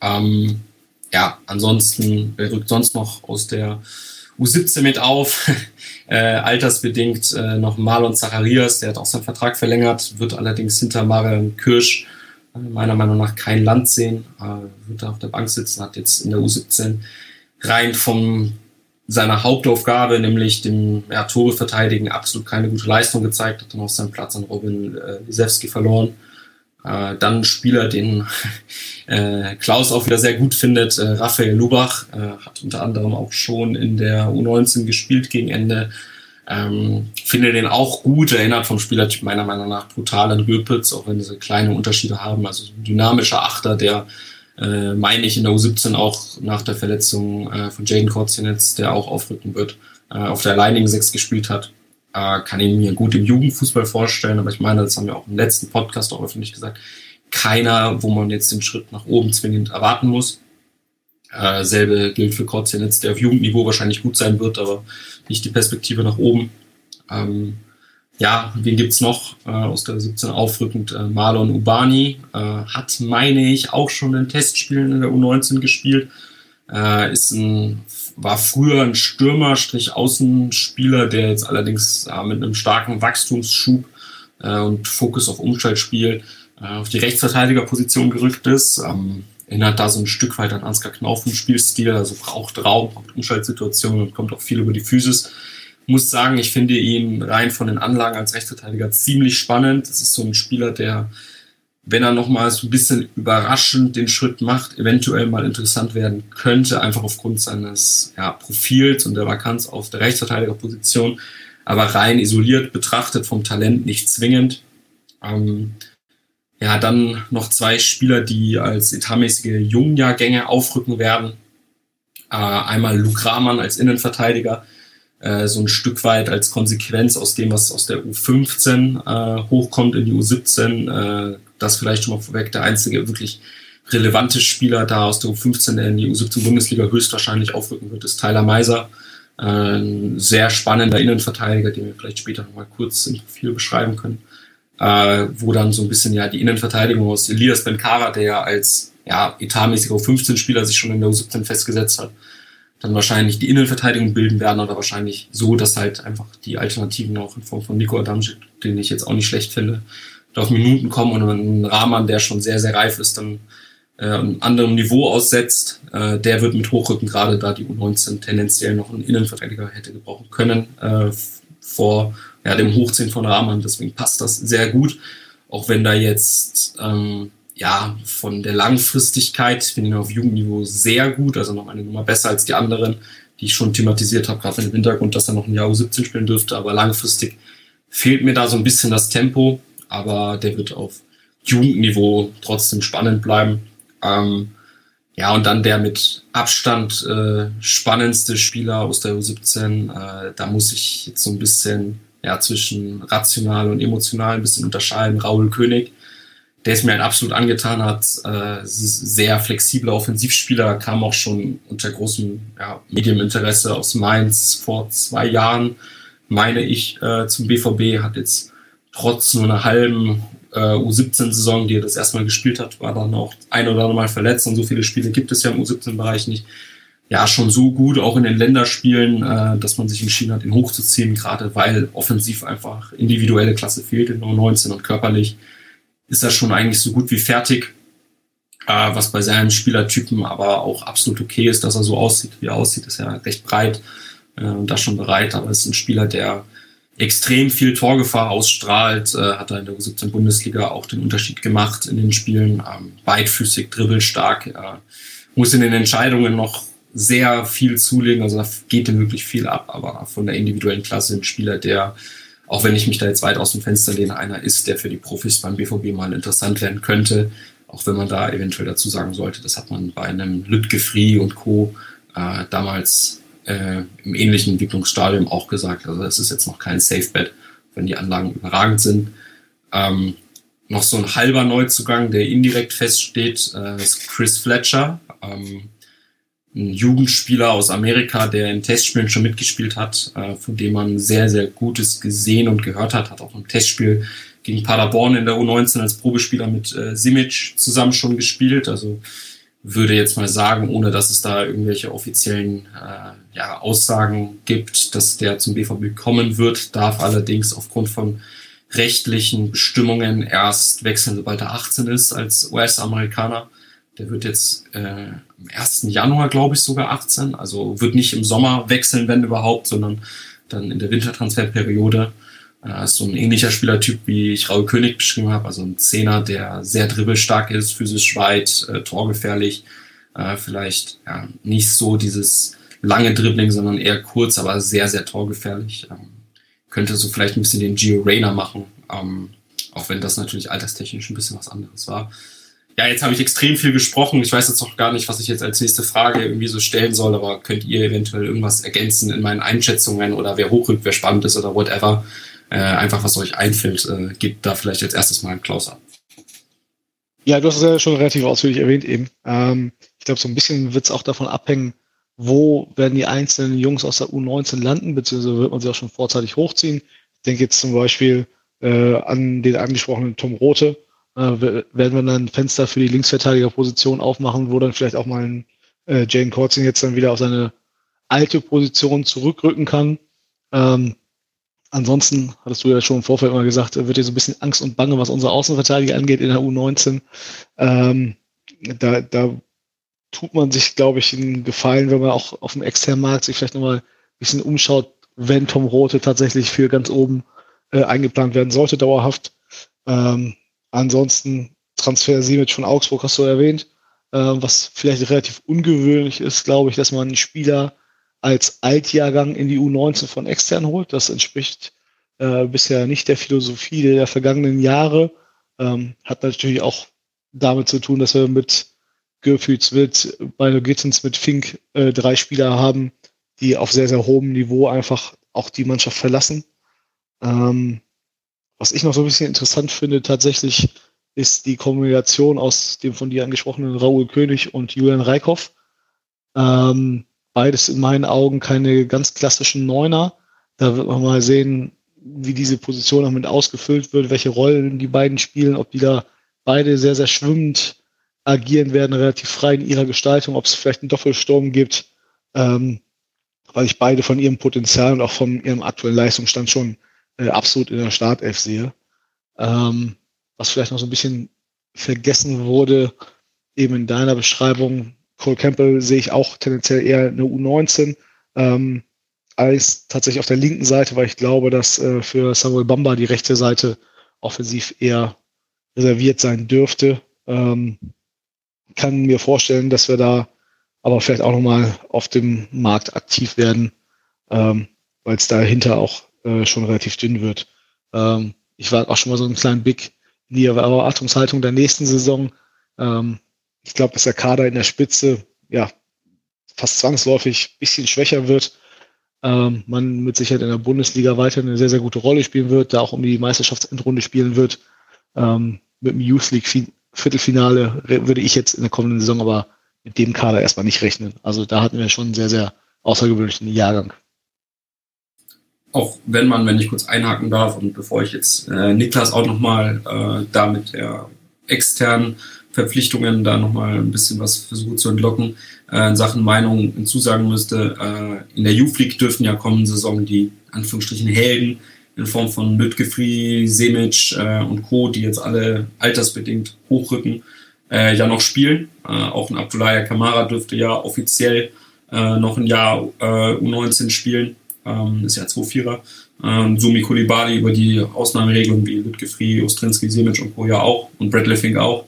Ähm, ja, ansonsten, wer rückt sonst noch aus der U17 mit auf? äh, altersbedingt äh, noch Marlon Zacharias, der hat auch seinen Vertrag verlängert, wird allerdings hinter Marian Kirsch äh, meiner Meinung nach kein Land sehen, äh, wird da auf der Bank sitzen, hat jetzt in der U17 rein vom seiner Hauptaufgabe, nämlich dem ja, Tore verteidigen, absolut keine gute Leistung gezeigt, hat dann auch seinen Platz an Robin äh, Lisewski verloren. Äh, dann Spieler, den äh, Klaus auch wieder sehr gut findet, äh, Raphael Lubach, äh, hat unter anderem auch schon in der U19 gespielt gegen Ende. Ähm, finde den auch gut, erinnert vom Spielertyp meiner Meinung nach brutal an Göpitz, auch wenn sie kleine Unterschiede haben. Also dynamischer Achter, der äh, meine ich, in der U17 auch nach der Verletzung äh, von Jaden Kortzinitz, der auch aufrücken wird, äh, auf der alleinigen Sechs gespielt hat. Äh, kann ich mir gut im Jugendfußball vorstellen, aber ich meine, das haben wir auch im letzten Podcast auch öffentlich gesagt, keiner, wo man jetzt den Schritt nach oben zwingend erwarten muss. Äh, selbe gilt für Kortzinitz, der auf Jugendniveau wahrscheinlich gut sein wird, aber nicht die Perspektive nach oben. Ähm, ja, wen gibt's noch äh, aus der 17 aufrückend? Äh, Marlon Ubani äh, hat, meine ich, auch schon in Testspielen in der U19 gespielt. Äh, ist ein, war früher ein Stürmer, Strich Außenspieler, der jetzt allerdings äh, mit einem starken Wachstumsschub äh, und Fokus auf Umschaltspiel äh, auf die Rechtsverteidigerposition gerückt ist. Ähm, erinnert da so ein Stück weit an Ansgar Knaufen Spielstil, also braucht Raum, braucht Umschaltsituationen und kommt auch viel über die Physis muss sagen, ich finde ihn rein von den Anlagen als Rechtsverteidiger ziemlich spannend. Das ist so ein Spieler, der, wenn er nochmal so ein bisschen überraschend den Schritt macht, eventuell mal interessant werden könnte, einfach aufgrund seines ja, Profils und der Vakanz auf der Rechtsverteidigerposition, aber rein isoliert betrachtet vom Talent nicht zwingend. Ähm, ja, dann noch zwei Spieler, die als etatmäßige Jungjahrgänge aufrücken werden. Äh, einmal Luke Rahmann als Innenverteidiger, äh, so ein Stück weit als Konsequenz aus dem, was aus der U15 äh, hochkommt in die U17. Das vielleicht schon mal vorweg der einzige wirklich relevante Spieler da aus der U15, der in die U17-Bundesliga höchstwahrscheinlich aufrücken wird, ist Tyler Meiser. Ein sehr spannender Innenverteidiger, den wir vielleicht später nochmal kurz im Profil beschreiben können. Äh, wo dann so ein bisschen ja die Innenverteidigung aus Elias Benkara, der ja als ja, etatmäßiger U15-Spieler sich schon in der U17 festgesetzt hat, dann wahrscheinlich die Innenverteidigung bilden werden oder wahrscheinlich so, dass halt einfach die Alternativen auch in Form von Nico Adamczyk, den ich jetzt auch nicht schlecht finde, auf Minuten kommen und ein Rahman, der schon sehr, sehr reif ist, dann äh, einem anderen Niveau aussetzt, äh, der wird mit hochrücken, gerade da die U19 tendenziell noch einen Innenverteidiger hätte gebrauchen können äh, vor ja, dem Hochziehen von Rahman. Deswegen passt das sehr gut, auch wenn da jetzt ähm, ja, von der Langfristigkeit finde ich ihn auf Jugendniveau sehr gut, also noch eine Nummer besser als die anderen, die ich schon thematisiert habe, gerade im Hintergrund, dass er noch ein Jahr U17 spielen dürfte, aber langfristig fehlt mir da so ein bisschen das Tempo, aber der wird auf Jugendniveau trotzdem spannend bleiben. Ähm, ja, und dann der mit Abstand äh, spannendste Spieler aus der U17, äh, da muss ich jetzt so ein bisschen ja, zwischen rational und emotional ein bisschen unterscheiden. Raul König, der es mir halt absolut angetan hat. Äh, sehr flexibler Offensivspieler, kam auch schon unter großem ja, Medieninteresse aus Mainz vor zwei Jahren, meine ich, äh, zum BVB, hat jetzt trotz nur einer halben äh, U17-Saison, die er das erstmal gespielt hat, war dann auch ein oder andere Mal verletzt und so viele Spiele gibt es ja im U17-Bereich nicht. Ja, schon so gut, auch in den Länderspielen, äh, dass man sich entschieden hat, ihn hochzuziehen, gerade weil offensiv einfach individuelle Klasse fehlt in U19 und körperlich ist er schon eigentlich so gut wie fertig, äh, was bei seinem Spielertypen aber auch absolut okay ist, dass er so aussieht, wie er aussieht, ist ja recht breit äh, und da schon bereit, aber ist ein Spieler, der extrem viel Torgefahr ausstrahlt, äh, hat er in der U17 Bundesliga auch den Unterschied gemacht in den Spielen, ähm, beidfüßig, dribbelstark, äh, muss in den Entscheidungen noch sehr viel zulegen, also da geht ihm wirklich viel ab, aber von der individuellen Klasse ein Spieler, der auch wenn ich mich da jetzt weit aus dem Fenster lehne, einer ist, der für die Profis beim BVB mal interessant werden könnte. Auch wenn man da eventuell dazu sagen sollte, das hat man bei einem Lütge Free und Co. Äh, damals äh, im ähnlichen Entwicklungsstadium auch gesagt. Also es ist jetzt noch kein Safe Bet, wenn die Anlagen überragend sind. Ähm, noch so ein halber Neuzugang, der indirekt feststeht, äh, ist Chris Fletcher, ähm, ein Jugendspieler aus Amerika, der in Testspielen schon mitgespielt hat, äh, von dem man sehr, sehr Gutes gesehen und gehört hat, hat auch im Testspiel gegen Paderborn in der U19 als Probespieler mit äh, Simic zusammen schon gespielt. Also würde jetzt mal sagen, ohne dass es da irgendwelche offiziellen äh, ja, Aussagen gibt, dass der zum BVB kommen wird, darf allerdings aufgrund von rechtlichen Bestimmungen erst wechseln, sobald er 18 ist als US-Amerikaner. Der wird jetzt äh, am 1. Januar, glaube ich, sogar 18. Also wird nicht im Sommer wechseln, wenn überhaupt, sondern dann in der Wintertransferperiode. Äh, ist so ein ähnlicher Spielertyp, wie ich Raul König beschrieben habe. Also ein Zehner, der sehr dribbelstark ist, physisch weit, äh, torgefährlich. Äh, vielleicht ja, nicht so dieses lange Dribbling, sondern eher kurz, aber sehr, sehr torgefährlich. Ähm, könnte so vielleicht ein bisschen den Gio Reyna machen, ähm, auch wenn das natürlich alterstechnisch ein bisschen was anderes war. Ja, jetzt habe ich extrem viel gesprochen. Ich weiß jetzt noch gar nicht, was ich jetzt als nächste Frage irgendwie so stellen soll, aber könnt ihr eventuell irgendwas ergänzen in meinen Einschätzungen oder wer hochrückt, wer spannend ist oder whatever. Äh, einfach, was euch einfällt, äh, gebt da vielleicht jetzt erstes Mal einen Klaus ab. Ja, du hast es ja schon relativ ausführlich erwähnt eben. Ähm, ich glaube, so ein bisschen wird es auch davon abhängen, wo werden die einzelnen Jungs aus der U19 landen, beziehungsweise wird man sie auch schon vorzeitig hochziehen. Ich denke jetzt zum Beispiel äh, an den angesprochenen Tom Rote, äh, werden wir dann ein Fenster für die Linksverteidigerposition aufmachen, wo dann vielleicht auch mal ein äh, Jane Korzing jetzt dann wieder auf seine alte Position zurückrücken kann. Ähm, ansonsten, hattest du ja schon im Vorfeld mal gesagt, wird hier so ein bisschen Angst und Bange, was unsere Außenverteidiger angeht in der U19. Ähm, da, da tut man sich, glaube ich, einen Gefallen, wenn man auch auf dem externen Markt sich vielleicht nochmal ein bisschen umschaut, wenn Tom Rote tatsächlich für ganz oben äh, eingeplant werden sollte, dauerhaft. Ähm, Ansonsten Transfer Simic von Augsburg hast du erwähnt, äh, was vielleicht relativ ungewöhnlich ist, glaube ich, dass man einen Spieler als Altjahrgang in die U19 von extern holt. Das entspricht äh, bisher nicht der Philosophie der vergangenen Jahre. Ähm, hat natürlich auch damit zu tun, dass wir mit Göfütz, mit Bino Gittens, mit Fink äh, drei Spieler haben, die auf sehr, sehr hohem Niveau einfach auch die Mannschaft verlassen. Ähm, was ich noch so ein bisschen interessant finde, tatsächlich ist die Kombination aus dem von dir angesprochenen Raoul König und Julian Reikhoff. Ähm, beides in meinen Augen keine ganz klassischen Neuner. Da wird man mal sehen, wie diese Position auch mit ausgefüllt wird, welche Rollen die beiden spielen, ob die da beide sehr, sehr schwimmend agieren werden, relativ frei in ihrer Gestaltung, ob es vielleicht einen Doppelsturm gibt, ähm, weil ich beide von ihrem Potenzial und auch von ihrem aktuellen Leistungsstand schon äh, absolut in der Startelf sehe. Ähm, was vielleicht noch so ein bisschen vergessen wurde, eben in deiner Beschreibung, Cole Campbell sehe ich auch tendenziell eher eine U19 ähm, als tatsächlich auf der linken Seite, weil ich glaube, dass äh, für Samuel Bamba die rechte Seite offensiv eher reserviert sein dürfte. Ähm, kann mir vorstellen, dass wir da aber vielleicht auch nochmal auf dem Markt aktiv werden, ähm, weil es dahinter auch äh, schon relativ dünn wird. Ähm, ich war auch schon mal so einen kleinen Blick in die Erwartungshaltung der nächsten Saison. Ähm, ich glaube, dass der Kader in der Spitze ja fast zwangsläufig ein bisschen schwächer wird. Ähm, man mit Sicherheit in der Bundesliga weiter eine sehr, sehr gute Rolle spielen wird, da auch um die Meisterschaftsendrunde spielen wird. Ähm, mit dem Youth League Viertelfinale würde ich jetzt in der kommenden Saison aber mit dem Kader erstmal nicht rechnen. Also da hatten wir schon einen sehr, sehr außergewöhnlichen Jahrgang auch wenn man, wenn ich kurz einhaken darf und bevor ich jetzt äh, Niklas auch nochmal äh, da mit der externen Verpflichtungen da nochmal ein bisschen was versuche zu entlocken, äh, in Sachen Meinung hinzusagen müsste, äh, in der Youth League dürfen ja kommende Saison die Anführungsstrichen Helden in Form von Lütgefri, Semic äh, und Co., die jetzt alle altersbedingt hochrücken, äh, ja noch spielen. Äh, auch ein Abdullah Kamara dürfte ja offiziell äh, noch ein Jahr äh, U19 spielen ähm, ist ja 2-4er. Ähm, Sumi Kulibali über die Ausnahmeregelung wie Lütgefri, Ostrinski, Simic und Co. ja auch und Bradley Fink auch.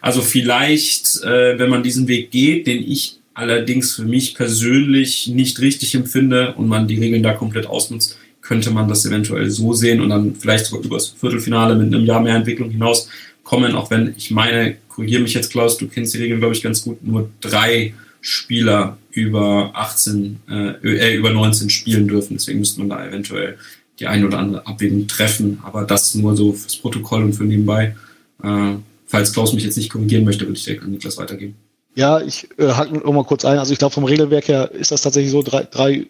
Also vielleicht, äh, wenn man diesen Weg geht, den ich allerdings für mich persönlich nicht richtig empfinde und man die Regeln da komplett ausnutzt, könnte man das eventuell so sehen und dann vielleicht sogar übers Viertelfinale mit einem Jahr mehr Entwicklung hinaus kommen, auch wenn ich meine, korrigiere mich jetzt Klaus, du kennst die Regeln glaube ich ganz gut, nur drei Spieler über 18, äh, äh, über 19 spielen dürfen. Deswegen müsste man da eventuell die eine oder andere Abwägung treffen. Aber das nur so fürs Protokoll und für nebenbei. Äh, falls Klaus mich jetzt nicht korrigieren möchte, würde ich direkt an Niklas weitergeben. Ja, ich äh, hake noch mal kurz ein. Also ich glaube, vom Regelwerk her ist das tatsächlich so, drei, drei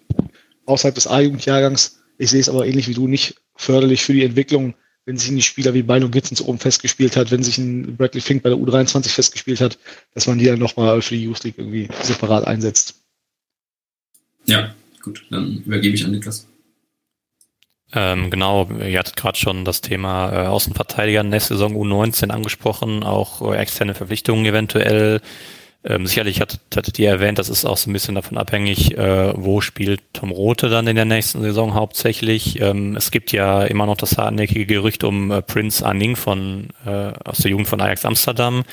außerhalb des A-Jugendjahrgangs. Ich sehe es aber ähnlich wie du nicht förderlich für die Entwicklung, wenn sich ein Spieler wie Beino Gitzens oben festgespielt hat, wenn sich ein Bradley Fink bei der U23 festgespielt hat, dass man die dann nochmal für die Youth League irgendwie separat einsetzt. Ja, gut, dann übergebe ich an Niklas. Ähm, genau, ihr hattet gerade schon das Thema äh, Außenverteidiger nächste Saison U19 angesprochen, auch äh, externe Verpflichtungen eventuell. Ähm, sicherlich hattet, hattet ihr erwähnt, das ist auch so ein bisschen davon abhängig, äh, wo spielt Tom Rote dann in der nächsten Saison hauptsächlich. Ähm, es gibt ja immer noch das hartnäckige Gerücht um äh, Prince Anning von, äh, aus der Jugend von Ajax Amsterdam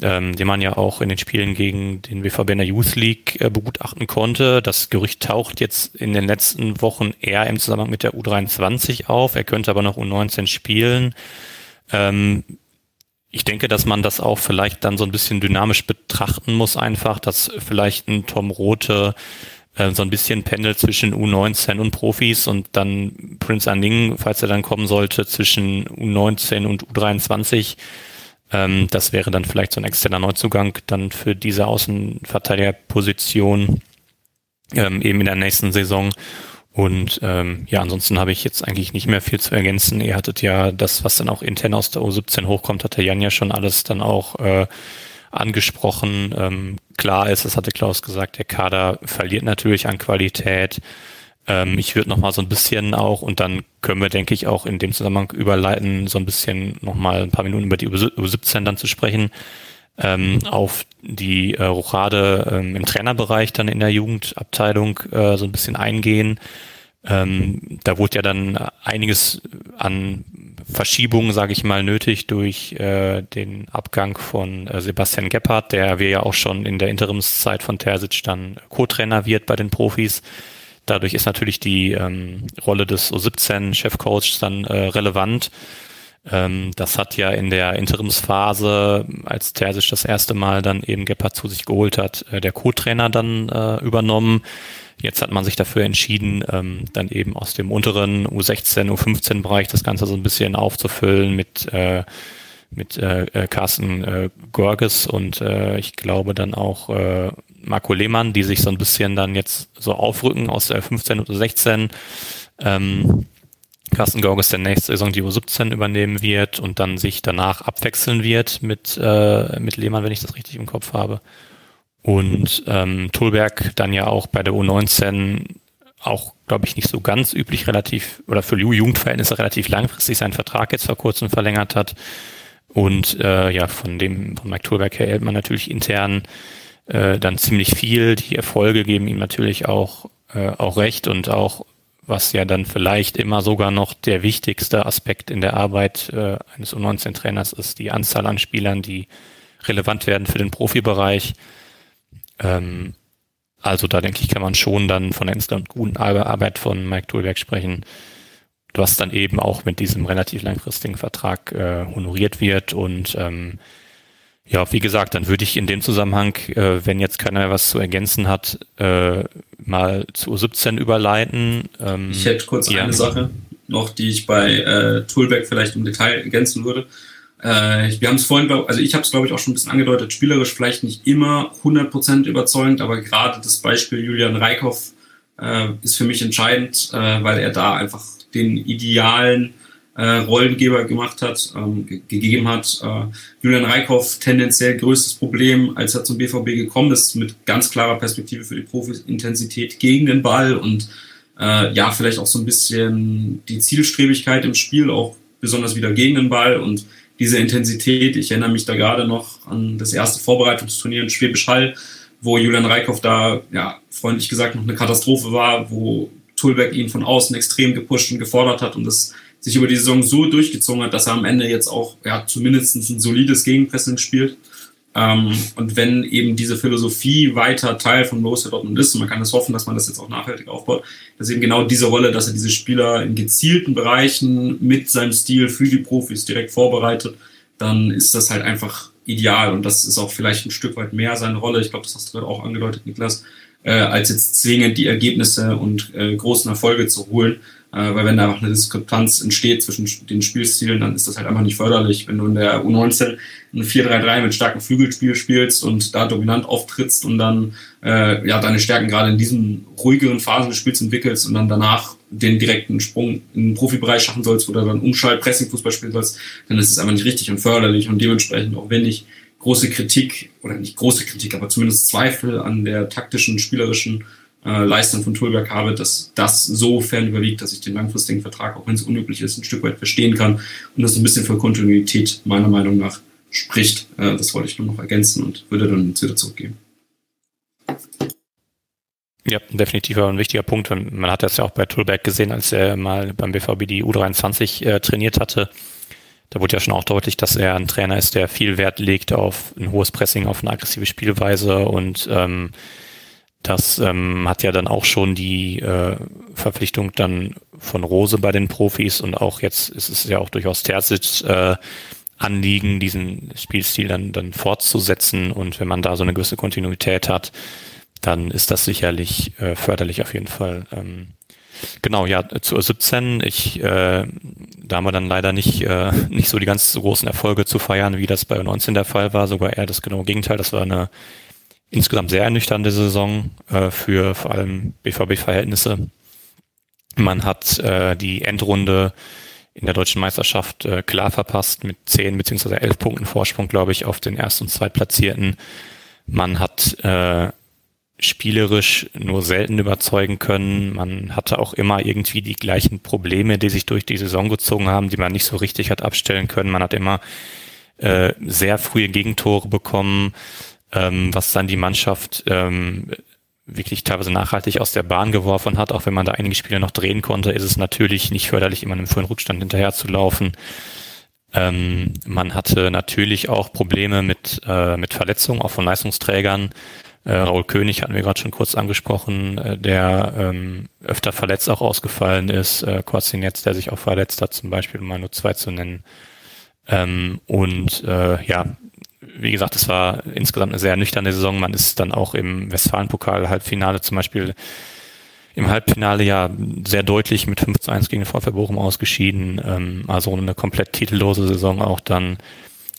ähm, den man ja auch in den Spielen gegen den WVB in der Youth League äh, begutachten konnte. Das Gerücht taucht jetzt in den letzten Wochen eher im Zusammenhang mit der U23 auf. Er könnte aber noch U19 spielen. Ähm, ich denke, dass man das auch vielleicht dann so ein bisschen dynamisch betrachten muss, einfach, dass vielleicht ein Tom Rote äh, so ein bisschen pendelt zwischen U19 und Profis und dann Prince Anning, falls er dann kommen sollte, zwischen U19 und U23 ähm, das wäre dann vielleicht so ein externer Neuzugang dann für diese Außenverteidigerposition ähm, eben in der nächsten Saison. Und ähm, ja, ansonsten habe ich jetzt eigentlich nicht mehr viel zu ergänzen. Ihr hattet ja das, was dann auch intern aus der U17 hochkommt, hat der Jan ja schon alles dann auch äh, angesprochen. Ähm, klar ist, das hatte Klaus gesagt, der Kader verliert natürlich an Qualität. Ähm, ich würde noch mal so ein bisschen auch, und dann können wir, denke ich, auch in dem Zusammenhang überleiten, so ein bisschen noch mal ein paar Minuten über die U17 dann zu sprechen, ähm, auf die äh, Rochade ähm, im Trainerbereich dann in der Jugendabteilung äh, so ein bisschen eingehen. Ähm, da wurde ja dann einiges an Verschiebungen, sage ich mal, nötig durch äh, den Abgang von äh, Sebastian Gebhardt, der wir ja auch schon in der Interimszeit von Terzic dann Co-Trainer wird bei den Profis. Dadurch ist natürlich die ähm, Rolle des U17-Chefcoachs dann äh, relevant. Ähm, das hat ja in der Interimsphase, als Terzic das erste Mal dann eben Gebhardt zu sich geholt hat, äh, der Co-Trainer dann äh, übernommen. Jetzt hat man sich dafür entschieden, ähm, dann eben aus dem unteren U16, U15-Bereich das Ganze so ein bisschen aufzufüllen mit äh, mit äh, äh, Carsten äh, Gorges und äh, ich glaube dann auch äh, Marco Lehmann, die sich so ein bisschen dann jetzt so aufrücken aus der 15 oder 16. Ähm, Carsten Gorges der nächste Saison die U17 übernehmen wird und dann sich danach abwechseln wird mit, äh, mit Lehmann, wenn ich das richtig im Kopf habe. Und ähm, Tulberg dann ja auch bei der U19 auch, glaube ich, nicht so ganz üblich relativ oder für Jugendverhältnisse relativ langfristig seinen Vertrag jetzt vor kurzem verlängert hat. Und äh, ja, von dem, von Mike Tulberg her hält man natürlich intern äh, dann ziemlich viel. Die Erfolge geben ihm natürlich auch, äh, auch recht und auch, was ja dann vielleicht immer sogar noch der wichtigste Aspekt in der Arbeit äh, eines U19-Trainers ist, die Anzahl an Spielern, die relevant werden für den Profibereich. Ähm, also da denke ich, kann man schon dann von der insgesamt guten Arbeit von Mike Tulberg sprechen was dann eben auch mit diesem relativ langfristigen Vertrag äh, honoriert wird. Und ähm, ja, wie gesagt, dann würde ich in dem Zusammenhang, äh, wenn jetzt keiner was zu ergänzen hat, äh, mal zu 17 überleiten. Ähm, ich hätte kurz ja. eine Sache noch, die ich bei äh, Toolback vielleicht im Detail ergänzen würde. Äh, wir haben es vorhin, also ich habe es glaube ich auch schon ein bisschen angedeutet, spielerisch vielleicht nicht immer 100% überzeugend, aber gerade das Beispiel Julian Reikhoff äh, ist für mich entscheidend, äh, weil er da einfach den idealen äh, Rollengeber gemacht hat, ähm, gegeben hat. Äh, Julian Reikhoff tendenziell größtes Problem, als er zum BVB gekommen ist, mit ganz klarer Perspektive für die Profis, Intensität gegen den Ball und äh, ja, vielleicht auch so ein bisschen die Zielstrebigkeit im Spiel, auch besonders wieder gegen den Ball und diese Intensität. Ich erinnere mich da gerade noch an das erste Vorbereitungsturnier in Schwäbisch Hall, wo Julian Reikhoff da, ja, freundlich gesagt, noch eine Katastrophe war, wo Tulberg ihn von außen extrem gepusht und gefordert hat und das sich über die Saison so durchgezogen hat, dass er am Ende jetzt auch ja, zumindest ein solides Gegenpressing spielt. Ähm, und wenn eben diese Philosophie weiter Teil von Borussia Dortmund ist, und man kann es hoffen, dass man das jetzt auch nachhaltig aufbaut, dass eben genau diese Rolle, dass er diese Spieler in gezielten Bereichen mit seinem Stil für die Profis direkt vorbereitet, dann ist das halt einfach ideal und das ist auch vielleicht ein Stück weit mehr seine Rolle. Ich glaube, das hast du gerade auch angedeutet, Niklas, äh, als jetzt zwingend die Ergebnisse und äh, großen Erfolge zu holen. Äh, weil wenn da einfach eine Diskrepanz entsteht zwischen den Spielstilen, dann ist das halt einfach nicht förderlich. Wenn du in der U19 ein 4-3-3 mit starkem Flügelspiel spielst und da dominant auftrittst und dann äh, ja deine Stärken gerade in diesen ruhigeren Phasen des Spiels entwickelst und dann danach den direkten Sprung in den Profibereich schaffen sollst oder dann Umschalt, Pressing-Fußball spielen sollst, dann ist es einfach nicht richtig und förderlich und dementsprechend auch wenn ich große Kritik oder nicht große Kritik, aber zumindest Zweifel an der taktischen, spielerischen äh, Leistung von Tulberg habe, dass das so fern überwiegt, dass ich den langfristigen Vertrag, auch wenn es unüblich ist, ein Stück weit verstehen kann und das ein bisschen für Kontinuität meiner Meinung nach spricht. Äh, das wollte ich nur noch ergänzen und würde dann jetzt wieder zurückgeben. Ja, definitiv ein wichtiger Punkt. Man hat das ja auch bei Tulberg gesehen, als er mal beim BVB die U23 äh, trainiert hatte. Da wurde ja schon auch deutlich, dass er ein Trainer ist, der viel Wert legt auf ein hohes Pressing, auf eine aggressive Spielweise und ähm, das ähm, hat ja dann auch schon die äh, Verpflichtung dann von Rose bei den Profis und auch jetzt ist es ja auch durchaus Terzic äh, Anliegen, diesen Spielstil dann, dann fortzusetzen und wenn man da so eine gewisse Kontinuität hat, dann ist das sicherlich äh, förderlich auf jeden Fall. Ähm, genau, ja, zu 17, ich, äh, da haben wir dann leider nicht, äh, nicht so die ganz großen Erfolge zu feiern, wie das bei 19 der Fall war, sogar eher das genaue Gegenteil. Das war eine insgesamt sehr ernüchternde Saison äh, für vor allem BVB-Verhältnisse. Man hat äh, die Endrunde in der deutschen Meisterschaft äh, klar verpasst mit zehn beziehungsweise elf Punkten Vorsprung, glaube ich, auf den ersten und zweitplatzierten. Man hat äh, spielerisch nur selten überzeugen können. Man hatte auch immer irgendwie die gleichen Probleme, die sich durch die Saison gezogen haben, die man nicht so richtig hat abstellen können. Man hat immer äh, sehr frühe Gegentore bekommen ähm, was dann die Mannschaft ähm, wirklich teilweise nachhaltig aus der Bahn geworfen hat. Auch wenn man da einige Spiele noch drehen konnte, ist es natürlich nicht förderlich, immer einem frühen Rückstand hinterher zu laufen. Ähm, man hatte natürlich auch Probleme mit, äh, mit Verletzungen, auch von Leistungsträgern. Äh, Raul König hatten wir gerade schon kurz angesprochen, äh, der ähm, öfter verletzt auch ausgefallen ist. Äh, Korzinetz, der sich auch verletzt hat, zum Beispiel, um mal nur zwei zu nennen. Ähm, und äh, ja, wie gesagt, es war insgesamt eine sehr nüchterne Saison. Man ist dann auch im Westfalenpokal-Halbfinale zum Beispiel im Halbfinale ja sehr deutlich mit 5 zu 1 gegen den VfB Bochum ausgeschieden. Ähm, also eine komplett titellose Saison auch dann.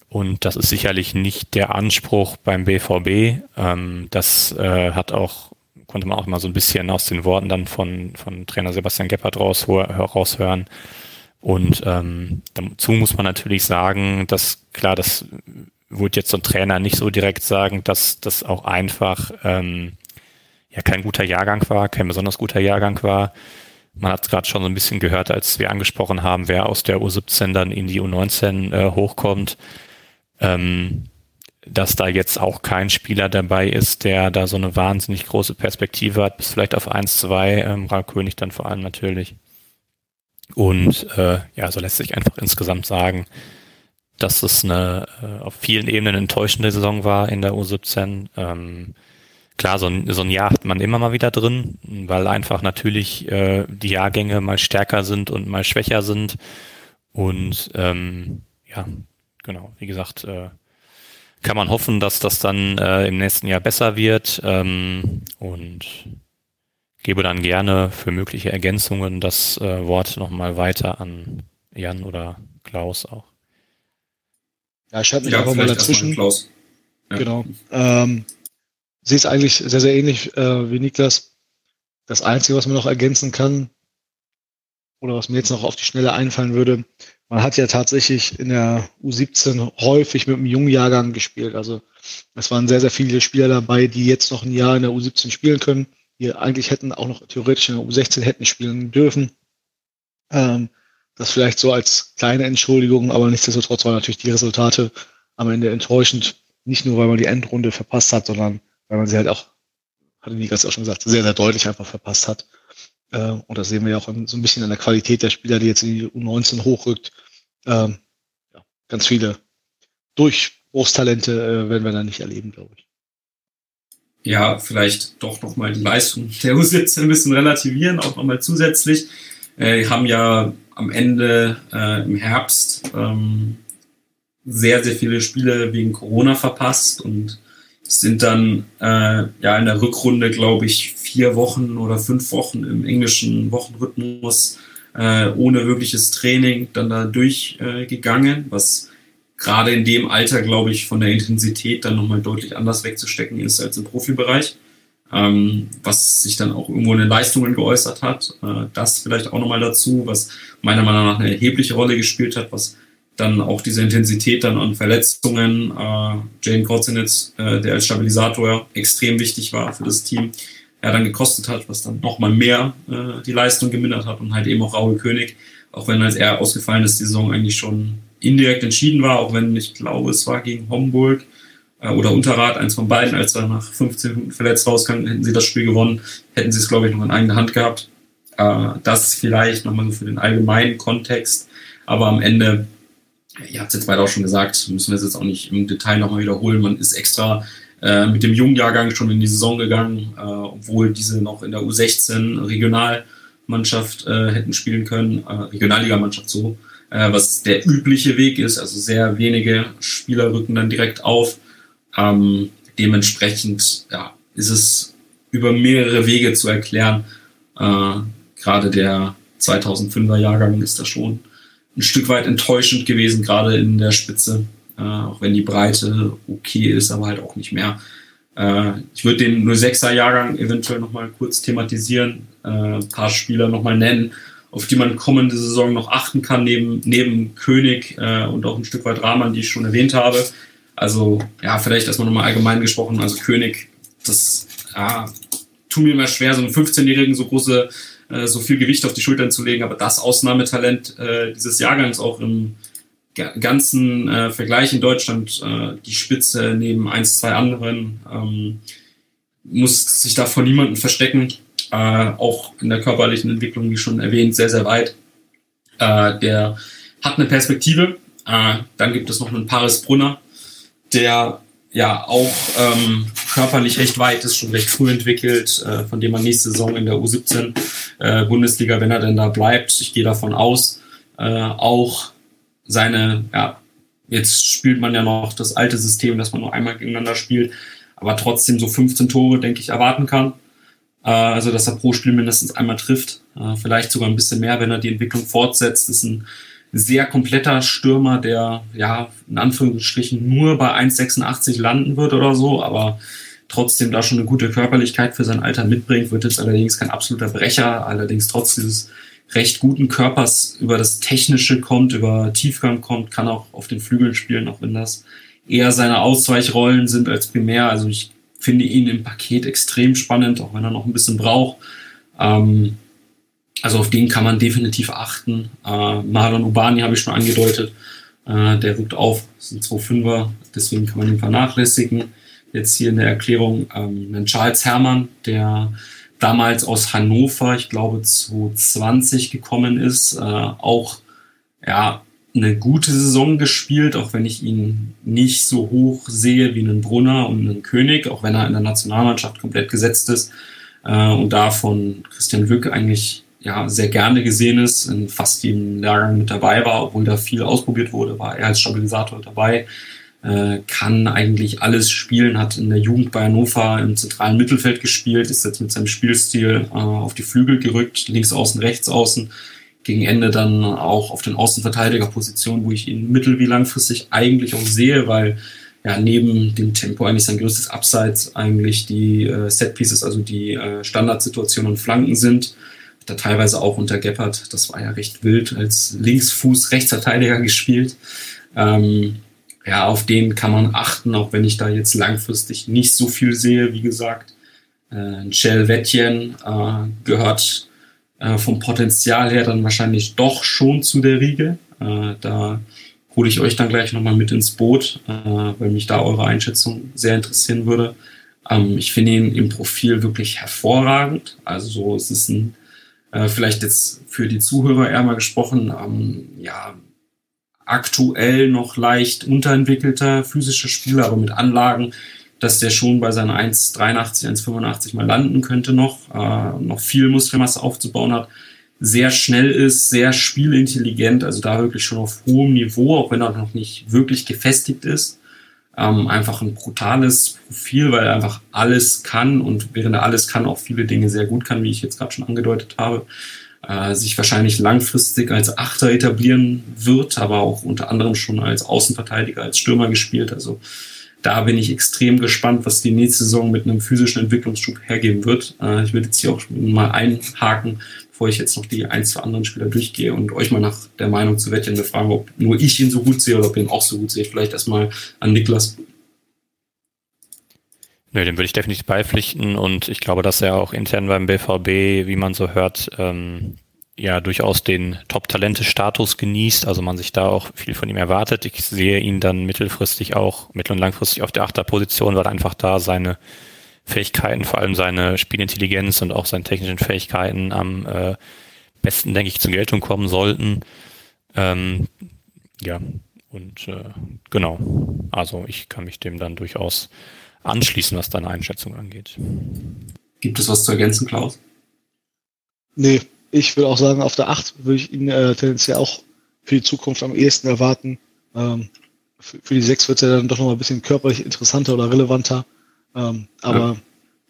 Und das ist sicherlich nicht der Anspruch beim BVB. Ähm, das äh, hat auch, konnte man auch immer so ein bisschen aus den Worten dann von, von Trainer Sebastian Gebhardt raushören. Und ähm, dazu muss man natürlich sagen, dass klar, das würde jetzt so ein Trainer nicht so direkt sagen, dass das auch einfach ähm, ja kein guter Jahrgang war, kein besonders guter Jahrgang war. Man hat es gerade schon so ein bisschen gehört, als wir angesprochen haben, wer aus der U17 dann in die U19 äh, hochkommt, ähm, dass da jetzt auch kein Spieler dabei ist, der da so eine wahnsinnig große Perspektive hat, bis vielleicht auf 1, 2, ähm, Ralf König dann vor allem natürlich. Und äh, ja, so lässt sich einfach insgesamt sagen, dass es eine äh, auf vielen Ebenen enttäuschende Saison war in der U17. Ähm, klar, so ein, so ein Jahr hat man immer mal wieder drin, weil einfach natürlich äh, die Jahrgänge mal stärker sind und mal schwächer sind. Und ähm, ja, genau, wie gesagt, äh, kann man hoffen, dass das dann äh, im nächsten Jahr besser wird. Ähm, und gebe dann gerne für mögliche Ergänzungen das äh, Wort nochmal weiter an Jan oder Klaus auch. Ja, ich halte mich ja, einfach mal dazwischen. Ja. Genau. Ähm, sehe es eigentlich sehr, sehr ähnlich äh, wie Niklas. Das Einzige, was man noch ergänzen kann, oder was mir jetzt noch auf die Schnelle einfallen würde, man hat ja tatsächlich in der U17 häufig mit einem jungen Jahrgang gespielt. Also es waren sehr, sehr viele Spieler dabei, die jetzt noch ein Jahr in der U17 spielen können, die eigentlich hätten auch noch theoretisch in der U16 hätten spielen dürfen. Ähm, das vielleicht so als kleine Entschuldigung, aber nichtsdestotrotz waren natürlich die Resultate am Ende enttäuschend. Nicht nur, weil man die Endrunde verpasst hat, sondern weil man sie halt auch, hatte Niklas auch schon gesagt, sehr, sehr deutlich einfach verpasst hat. Äh, und das sehen wir ja auch so ein bisschen an der Qualität der Spieler, die jetzt in die U19 hochrückt. Ähm, ja, ganz viele Durchbruchstalente äh, werden wir da nicht erleben, glaube ich. Ja, vielleicht doch nochmal die Leistung der U17 ein bisschen relativieren, auch nochmal zusätzlich. Äh, haben ja am Ende äh, im Herbst ähm, sehr, sehr viele Spiele wegen Corona verpasst und sind dann äh, ja in der Rückrunde, glaube ich, vier Wochen oder fünf Wochen im englischen Wochenrhythmus äh, ohne wirkliches Training dann da durchgegangen, was gerade in dem Alter, glaube ich, von der Intensität dann nochmal deutlich anders wegzustecken ist als im Profibereich. Ähm, was sich dann auch irgendwo in den Leistungen geäußert hat. Äh, das vielleicht auch nochmal dazu, was meiner Meinung nach eine erhebliche Rolle gespielt hat, was dann auch diese Intensität dann an Verletzungen, äh, Jane Kotzinitz, äh, der als Stabilisator extrem wichtig war für das Team, er dann gekostet hat, was dann nochmal mehr äh, die Leistung gemindert hat und halt eben auch Raul König, auch wenn als er ausgefallen ist, die Saison eigentlich schon indirekt entschieden war, auch wenn ich glaube, es war gegen Homburg oder Unterrad, eins von beiden, als er nach 15 Minuten verletzt rauskam, hätten sie das Spiel gewonnen, hätten sie es, glaube ich, noch in eigener Hand gehabt. Äh, das vielleicht nochmal so für den allgemeinen Kontext, aber am Ende ihr habt es jetzt beide auch schon gesagt, müssen wir es jetzt auch nicht im Detail nochmal wiederholen. Man ist extra äh, mit dem jungen Jahrgang schon in die Saison gegangen, äh, obwohl diese noch in der U16 Regionalmannschaft äh, hätten spielen können, äh, Regionalligamannschaft so, äh, was der übliche Weg ist. Also sehr wenige Spieler rücken dann direkt auf. Ähm, dementsprechend ja, ist es über mehrere Wege zu erklären. Äh, gerade der 2005er Jahrgang ist da schon ein Stück weit enttäuschend gewesen, gerade in der Spitze. Äh, auch wenn die Breite okay ist, aber halt auch nicht mehr. Äh, ich würde den 06er Jahrgang eventuell nochmal kurz thematisieren, äh, ein paar Spieler nochmal nennen, auf die man kommende Saison noch achten kann, neben, neben König äh, und auch ein Stück weit Rahman, die ich schon erwähnt habe. Also, ja, vielleicht erstmal nochmal allgemein gesprochen. Also, König, das ja, tut mir immer schwer, so einen 15-Jährigen so große äh, so viel Gewicht auf die Schultern zu legen. Aber das Ausnahmetalent äh, dieses Jahrgangs auch im ganzen äh, Vergleich in Deutschland, äh, die Spitze neben eins, zwei anderen, ähm, muss sich da vor niemandem verstecken. Äh, auch in der körperlichen Entwicklung, wie schon erwähnt, sehr, sehr weit. Äh, der hat eine Perspektive. Äh, dann gibt es noch einen Paris Brunner, der ja auch ähm, körperlich recht weit ist, schon recht früh entwickelt, äh, von dem man nächste Saison in der U17 äh, Bundesliga, wenn er denn da bleibt, ich gehe davon aus, äh, auch seine, ja, jetzt spielt man ja noch das alte System, dass man nur einmal gegeneinander spielt, aber trotzdem so 15 Tore, denke ich, erwarten kann. Äh, also, dass er pro Spiel mindestens einmal trifft, äh, vielleicht sogar ein bisschen mehr, wenn er die Entwicklung fortsetzt. Ist ein sehr kompletter Stürmer, der ja in Anführungsstrichen nur bei 1,86 landen wird oder so, aber trotzdem da schon eine gute Körperlichkeit für sein Alter mitbringt, wird jetzt allerdings kein absoluter Brecher, allerdings trotz dieses recht guten Körpers über das Technische kommt, über Tiefgang kommt, kann auch auf den Flügeln spielen, auch wenn das eher seine Ausweichrollen sind als primär. Also ich finde ihn im Paket extrem spannend, auch wenn er noch ein bisschen braucht. Ähm, also auf den kann man definitiv achten. Äh, Marlon Ubani habe ich schon angedeutet. Äh, der rückt auf, das sind zwei Fünfer, deswegen kann man ihn vernachlässigen. Jetzt hier in der Erklärung ähm, Charles Herrmann, der damals aus Hannover, ich glaube 2020 gekommen ist, äh, auch ja eine gute Saison gespielt, auch wenn ich ihn nicht so hoch sehe wie einen Brunner und einen König, auch wenn er in der Nationalmannschaft komplett gesetzt ist äh, und da von Christian Lück eigentlich ja, sehr gerne gesehen ist, in fast jedem Lehrgang mit dabei war, obwohl da viel ausprobiert wurde, war er als Stabilisator dabei, äh, kann eigentlich alles spielen, hat in der Jugend bei Hannover im zentralen Mittelfeld gespielt, ist jetzt mit seinem Spielstil äh, auf die Flügel gerückt, links außen, rechts außen, gegen Ende dann auch auf den Außenverteidigerpositionen, wo ich ihn mittel- wie langfristig eigentlich auch sehe, weil ja, neben dem Tempo eigentlich sein größtes Abseits eigentlich die äh, Setpieces, also die äh, Standardsituationen und Flanken sind da teilweise auch unter Gebhardt. Das war ja recht wild als Linksfuß Rechtsverteidiger gespielt. Ähm, ja, auf den kann man achten, auch wenn ich da jetzt langfristig nicht so viel sehe, wie gesagt. Äh, Chel Wettjen äh, gehört äh, vom Potenzial her dann wahrscheinlich doch schon zu der Riege. Äh, da hole ich euch dann gleich nochmal mit ins Boot, äh, weil mich da eure Einschätzung sehr interessieren würde. Ähm, ich finde ihn im Profil wirklich hervorragend. Also so, es ist ein äh, vielleicht jetzt für die Zuhörer eher mal gesprochen, ähm, ja, aktuell noch leicht unterentwickelter physischer Spieler, aber mit Anlagen, dass der schon bei seinen 1,83, 1,85 mal landen könnte noch, äh, noch viel Muskelmasse aufzubauen hat. sehr schnell ist, sehr spielintelligent, also da wirklich schon auf hohem Niveau, auch wenn er noch nicht wirklich gefestigt ist. Ähm, einfach ein brutales Profil, weil er einfach alles kann und während er alles kann, auch viele Dinge sehr gut kann, wie ich jetzt gerade schon angedeutet habe. Äh, sich wahrscheinlich langfristig als Achter etablieren wird, aber auch unter anderem schon als Außenverteidiger, als Stürmer gespielt. Also da bin ich extrem gespannt, was die nächste Saison mit einem physischen Entwicklungsschub hergeben wird. Äh, ich würde jetzt hier auch mal einhaken, bevor ich jetzt noch die ein, zwei anderen Spieler durchgehe und euch mal nach der Meinung zu Wettchen fragen, ob nur ich ihn so gut sehe oder ob ihr ihn auch so gut seht. Vielleicht erstmal an Niklas. Nö, dem würde ich definitiv beipflichten und ich glaube, dass er auch intern beim BVB, wie man so hört, ähm, ja durchaus den Top-Talente-Status genießt, also man sich da auch viel von ihm erwartet. Ich sehe ihn dann mittelfristig auch, mittel- und langfristig auf der Achterposition, weil einfach da seine Fähigkeiten, vor allem seine Spielintelligenz und auch seine technischen Fähigkeiten am äh, besten, denke ich, zur Geltung kommen sollten. Ähm, ja, und äh, genau. Also ich kann mich dem dann durchaus anschließen, was deine Einschätzung angeht. Gibt es was zu ergänzen, Klaus? Nee, ich würde auch sagen, auf der 8 würde ich ihn äh, tendenziell auch für die Zukunft am ehesten erwarten. Ähm, für, für, die 6 wird es ja dann doch noch mal ein bisschen körperlich interessanter oder relevanter. Ähm, aber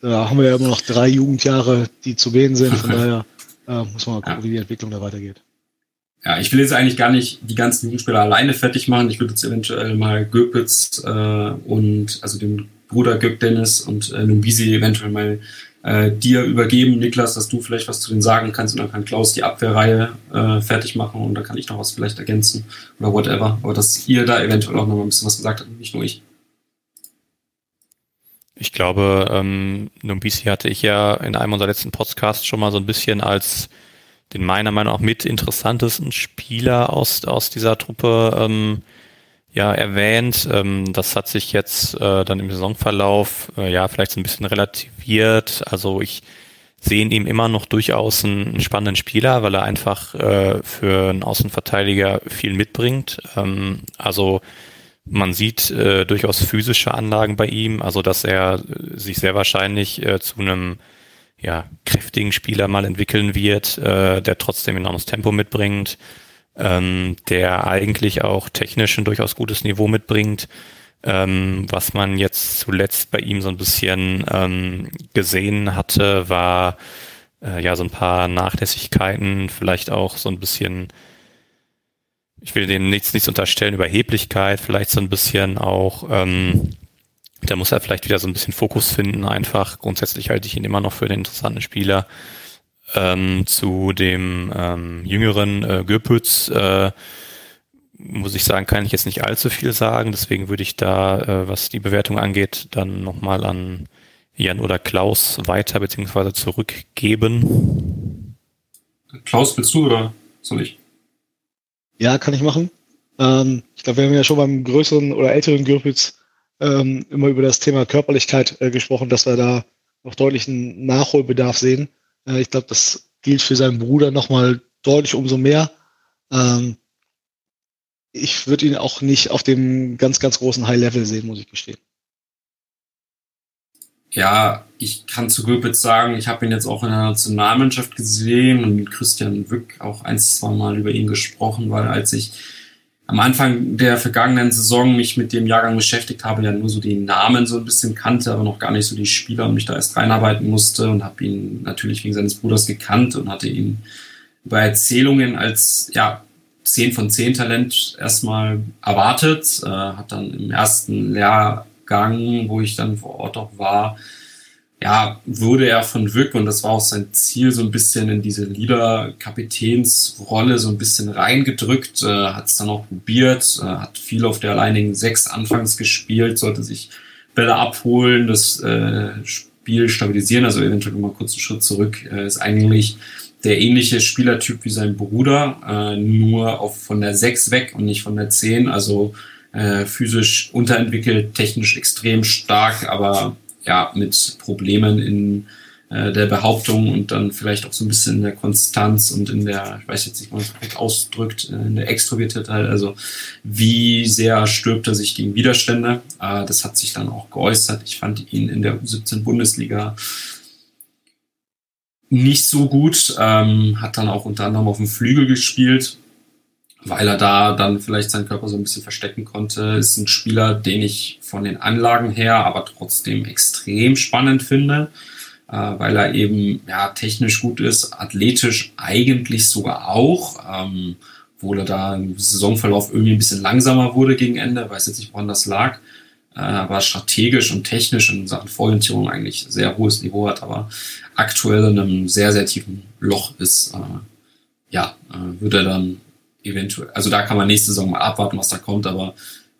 ja. da haben wir ja immer noch drei Jugendjahre, die zu gehen sind. Von daher äh, muss man mal gucken, ja. wie die Entwicklung da weitergeht. Ja, ich will jetzt eigentlich gar nicht die ganzen Jugendspieler alleine fertig machen. Ich würde jetzt eventuell mal Göpitz äh, und also den Bruder Göp Dennis und äh, Numbisi eventuell mal äh, dir übergeben, Niklas, dass du vielleicht was zu denen sagen kannst und dann kann Klaus die Abwehrreihe äh, fertig machen und dann kann ich noch was vielleicht ergänzen oder whatever. Aber dass ihr da eventuell auch noch mal ein bisschen was gesagt habt, nicht nur ich. Ich glaube, ähm, Numbisi hatte ich ja in einem unserer letzten Podcasts schon mal so ein bisschen als den meiner Meinung nach mit interessantesten Spieler aus, aus dieser Truppe ähm, ja erwähnt. Ähm, das hat sich jetzt äh, dann im Saisonverlauf äh, ja vielleicht so ein bisschen relativiert. Also ich sehe in ihm immer noch durchaus einen, einen spannenden Spieler, weil er einfach äh, für einen Außenverteidiger viel mitbringt. Ähm, also man sieht äh, durchaus physische Anlagen bei ihm, also dass er sich sehr wahrscheinlich äh, zu einem ja, kräftigen Spieler mal entwickeln wird, äh, der trotzdem enormes Tempo mitbringt, ähm, der eigentlich auch technisch ein durchaus gutes Niveau mitbringt. Ähm, was man jetzt zuletzt bei ihm so ein bisschen ähm, gesehen hatte, war äh, ja so ein paar Nachlässigkeiten, vielleicht auch so ein bisschen ich will denen nichts, nichts unterstellen, Überheblichkeit, vielleicht so ein bisschen auch, ähm, da muss er vielleicht wieder so ein bisschen Fokus finden, einfach. Grundsätzlich halte ich ihn immer noch für den interessanten Spieler. Ähm, zu dem ähm, jüngeren äh, Göpütz, äh, muss ich sagen, kann ich jetzt nicht allzu viel sagen. Deswegen würde ich da, äh, was die Bewertung angeht, dann nochmal an Jan oder Klaus weiter bzw. zurückgeben. Klaus, willst du oder soll ich? Ja, kann ich machen. Ähm, ich glaube, wir haben ja schon beim größeren oder älteren Gürpitz ähm, immer über das Thema Körperlichkeit äh, gesprochen, dass wir da noch deutlichen Nachholbedarf sehen. Äh, ich glaube, das gilt für seinen Bruder nochmal deutlich umso mehr. Ähm, ich würde ihn auch nicht auf dem ganz, ganz großen High-Level sehen, muss ich gestehen. Ja, ich kann zu Göpitz sagen, ich habe ihn jetzt auch in der Nationalmannschaft gesehen und mit Christian Wück auch ein, zwei Mal über ihn gesprochen, weil als ich am Anfang der vergangenen Saison mich mit dem Jahrgang beschäftigt habe, ja nur so die Namen so ein bisschen kannte, aber noch gar nicht so die Spieler und mich da erst reinarbeiten musste und habe ihn natürlich wegen seines Bruders gekannt und hatte ihn über Erzählungen als ja 10 von 10 Talent erstmal erwartet, äh, hat dann im ersten Lehr Gang, wo ich dann vor Ort auch war, ja, wurde er von Wick, und das war auch sein Ziel, so ein bisschen in diese Leader-Kapitänsrolle so ein bisschen reingedrückt, äh, hat es dann auch probiert, äh, hat viel auf der alleinigen Sechs anfangs gespielt, sollte sich Bälle abholen, das äh, Spiel stabilisieren, also eventuell mal kurz einen Schritt zurück, äh, ist eigentlich der ähnliche Spielertyp wie sein Bruder, äh, nur auf, von der Sechs weg und nicht von der Zehn, also äh, physisch unterentwickelt, technisch extrem stark, aber ja, mit Problemen in äh, der Behauptung und dann vielleicht auch so ein bisschen in der Konstanz und in der, ich weiß jetzt nicht, wie man es korrekt ausdrückt, äh, in der Extrovertiertheit, also wie sehr stirbt er sich gegen Widerstände. Äh, das hat sich dann auch geäußert. Ich fand ihn in der U17 Bundesliga nicht so gut, ähm, hat dann auch unter anderem auf dem Flügel gespielt, weil er da dann vielleicht seinen Körper so ein bisschen verstecken konnte. Ist ein Spieler, den ich von den Anlagen her aber trotzdem extrem spannend finde, äh, weil er eben ja technisch gut ist, athletisch eigentlich sogar auch. Ähm, obwohl er da im Saisonverlauf irgendwie ein bisschen langsamer wurde gegen Ende, weiß jetzt nicht, woran das lag, äh, aber strategisch und technisch in Sachen Vororientierung eigentlich sehr hohes Niveau hat, aber aktuell in einem sehr, sehr tiefen Loch ist, äh, ja, äh, wird er dann eventuell, also da kann man nächste Saison mal abwarten, was da kommt, aber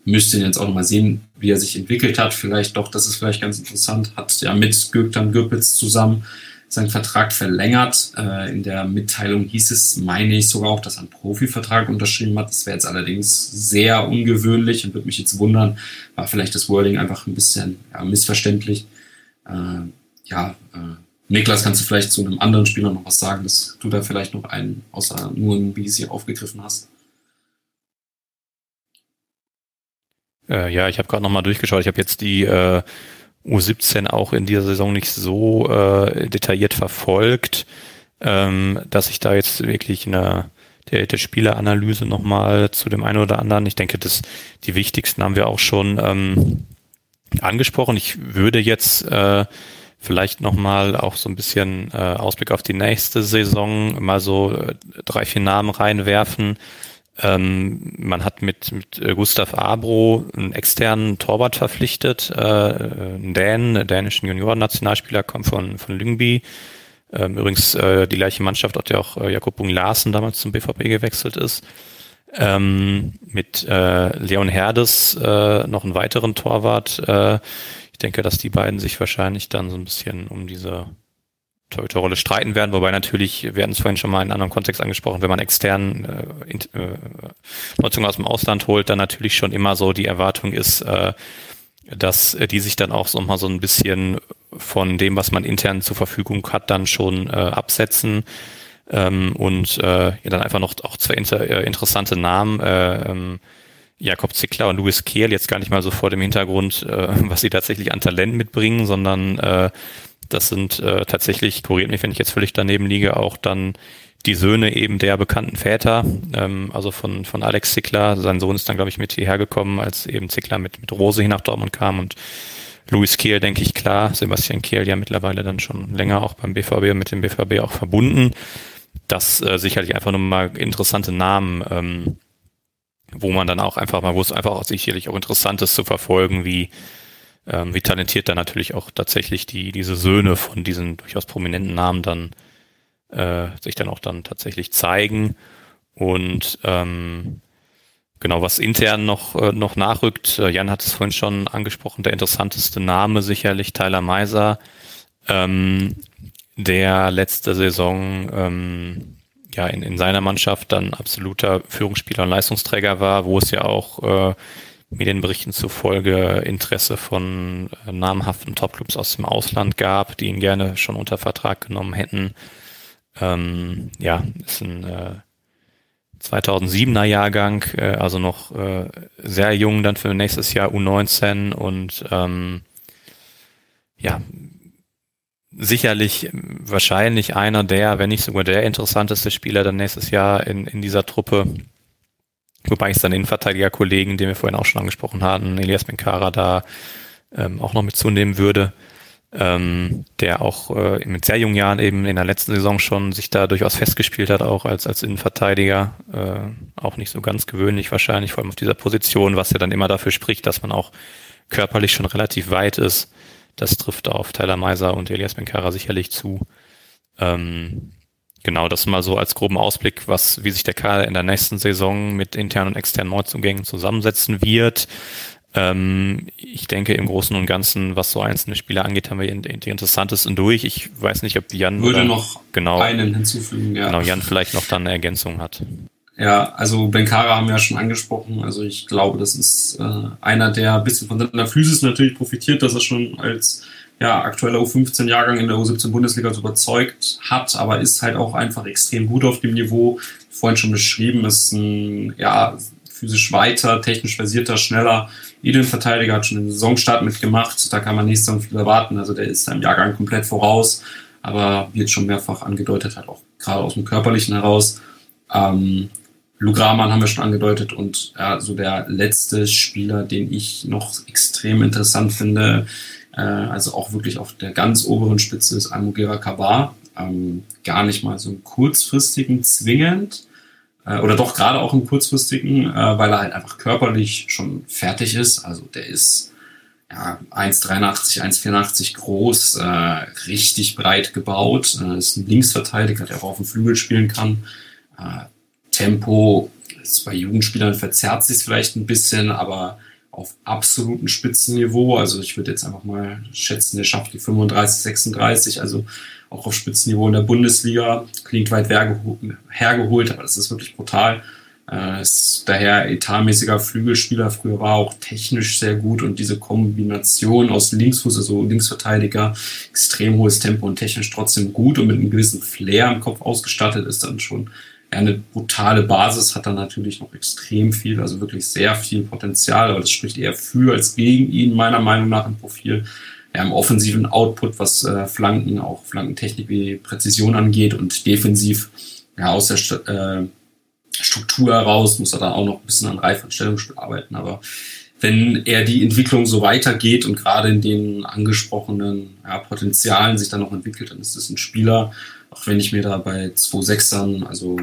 müsste ihn jetzt auch nochmal sehen, wie er sich entwickelt hat. Vielleicht doch, das ist vielleicht ganz interessant, hat ja mit Göktan Göpitz zusammen seinen Vertrag verlängert. Äh, in der Mitteilung hieß es, meine ich sogar auch, dass er einen Profivertrag unterschrieben hat. Das wäre jetzt allerdings sehr ungewöhnlich und würde mich jetzt wundern, war vielleicht das Wording einfach ein bisschen ja, missverständlich. Äh, ja, äh, Niklas, kannst du vielleicht zu einem anderen Spieler noch was sagen, dass du da vielleicht noch einen, außer nur einen BC aufgegriffen hast? Äh, ja, ich habe gerade nochmal durchgeschaut. Ich habe jetzt die äh, U17 auch in dieser Saison nicht so äh, detailliert verfolgt, ähm, dass ich da jetzt wirklich eine der, der Spieleranalyse nochmal zu dem einen oder anderen. Ich denke, dass die wichtigsten haben wir auch schon ähm, angesprochen. Ich würde jetzt äh, vielleicht nochmal auch so ein bisschen äh, Ausblick auf die nächste Saison mal so äh, drei, vier Namen reinwerfen. Ähm, man hat mit, mit äh, Gustav Abro einen externen Torwart verpflichtet, äh, einen Dän, einen dänischen Junioren-Nationalspieler, kommt von, von Lyngby. Ähm, übrigens äh, die gleiche Mannschaft, aus der auch äh, Jakob Bung Larsen damals zum BVB gewechselt ist. Ähm, mit äh, Leon Herdes äh, noch einen weiteren Torwart. Äh, ich denke, dass die beiden sich wahrscheinlich dann so ein bisschen um diese Torhüterrolle streiten werden, wobei natürlich, wir hatten es vorhin schon mal in einem anderen Kontext angesprochen, wenn man extern äh, äh, Nutzung aus dem Ausland holt, dann natürlich schon immer so die Erwartung ist, äh, dass die sich dann auch so mal so ein bisschen von dem, was man intern zur Verfügung hat, dann schon äh, absetzen. Ähm, und äh, ja, dann einfach noch auch zwei inter, äh, interessante Namen, äh, ähm, Jakob Zickler und Louis Kehl jetzt gar nicht mal so vor dem Hintergrund, äh, was sie tatsächlich an Talent mitbringen, sondern äh, das sind äh, tatsächlich, korrigiert mich, wenn ich jetzt völlig daneben liege, auch dann die Söhne eben der bekannten Väter, ähm, also von, von Alex Zickler. Sein Sohn ist dann, glaube ich, mit hierher gekommen, als eben Zickler mit, mit Rose hier nach Dortmund kam und Louis Kehl, denke ich, klar. Sebastian Kehl ja mittlerweile dann schon länger auch beim BVB, mit dem BVB auch verbunden. Das äh, sicherlich einfach nur mal interessante Namen, ähm, wo man dann auch einfach mal, wo es einfach auch sicherlich auch interessant ist zu verfolgen, wie ähm, wie talentiert da natürlich auch tatsächlich die, diese Söhne von diesen durchaus prominenten Namen dann äh, sich dann auch dann tatsächlich zeigen. Und ähm, genau, was intern noch, äh, noch nachrückt, äh, Jan hat es vorhin schon angesprochen, der interessanteste Name sicherlich Tyler Meiser, ähm, der letzte Saison ähm, ja in, in seiner Mannschaft dann absoluter Führungsspieler und Leistungsträger war, wo es ja auch äh, Medienberichten zufolge Interesse von äh, namhaften Topclubs aus dem Ausland gab, die ihn gerne schon unter Vertrag genommen hätten. Ähm, ja, ist ein äh, 2007er Jahrgang, äh, also noch äh, sehr jung dann für nächstes Jahr U19 und ähm, ja, sicherlich wahrscheinlich einer der, wenn nicht sogar der interessanteste Spieler dann nächstes Jahr in, in dieser Truppe. Wobei ich seinen Innenverteidiger-Kollegen, den wir vorhin auch schon angesprochen hatten, Elias Benkara, da ähm, auch noch mit zunehmen würde, ähm, der auch äh, mit sehr jungen Jahren eben in der letzten Saison schon sich da durchaus festgespielt hat, auch als, als Innenverteidiger. Äh, auch nicht so ganz gewöhnlich wahrscheinlich, vor allem auf dieser Position, was ja dann immer dafür spricht, dass man auch körperlich schon relativ weit ist. Das trifft auf Tyler Meiser und Elias Benkara sicherlich zu. Ähm, Genau, das mal so als groben Ausblick, was, wie sich der Kader in der nächsten Saison mit internen und externen Neuzugängen zusammensetzen wird. Ähm, ich denke, im Großen und Ganzen, was so einzelne Spieler angeht, haben wir die interessantesten durch. Ich weiß nicht, ob Jan würde noch genau, einen hinzufügen. Ja. Genau, Jan vielleicht noch dann eine Ergänzung hat. Ja, also Benkara haben wir ja schon angesprochen. Also ich glaube, das ist äh, einer, der ein bisschen von seiner Physis natürlich profitiert, dass er schon als ja, aktueller U15-Jahrgang in der U17-Bundesliga so überzeugt hat, aber ist halt auch einfach extrem gut auf dem Niveau. Vorhin schon beschrieben, ist ein ja, physisch weiter, technisch versierter, schneller Innenverteidiger, hat schon den Saisonstart mitgemacht. Da kann man nächstes Jahr viel erwarten. Also der ist seinem Jahrgang komplett voraus. aber jetzt schon mehrfach angedeutet hat, auch gerade aus dem Körperlichen heraus. Ähm, Lugraman haben wir schon angedeutet und ja, so der letzte Spieler, den ich noch extrem interessant finde, äh, also auch wirklich auf der ganz oberen Spitze ist Almugera Kabar. Ähm, gar nicht mal so einen kurzfristigen zwingend, äh, oder doch gerade auch im kurzfristigen, äh, weil er halt einfach körperlich schon fertig ist. Also der ist ja, 1,83, 1,84 groß, äh, richtig breit gebaut, äh, ist ein Linksverteidiger, der auch auf dem Flügel spielen kann. Tempo ist bei Jugendspielern verzerrt sich vielleicht ein bisschen, aber auf absolutem Spitzenniveau. Also ich würde jetzt einfach mal schätzen, der schafft die 35, 36, also auch auf Spitzenniveau in der Bundesliga. Klingt weit hergeholt, aber das ist wirklich brutal. Äh, ist daher etatmäßiger Flügelspieler. Früher war auch technisch sehr gut und diese Kombination aus Linksfuß, also Linksverteidiger, extrem hohes Tempo und technisch trotzdem gut und mit einem gewissen Flair im Kopf ausgestattet ist dann schon eine brutale Basis, hat dann natürlich noch extrem viel, also wirklich sehr viel Potenzial, aber das spricht eher für als gegen ihn, meiner Meinung nach im Profil. Ja, im offensiven Output, was äh, Flanken, auch Flankentechnik wie Präzision angeht und defensiv ja, aus der äh, Struktur heraus muss er dann auch noch ein bisschen an Reif und Stellungsspiel arbeiten. Aber wenn er die Entwicklung so weitergeht und gerade in den angesprochenen ja, Potenzialen sich dann noch entwickelt, dann ist es ein Spieler, auch wenn ich mir da bei 2.6ern, also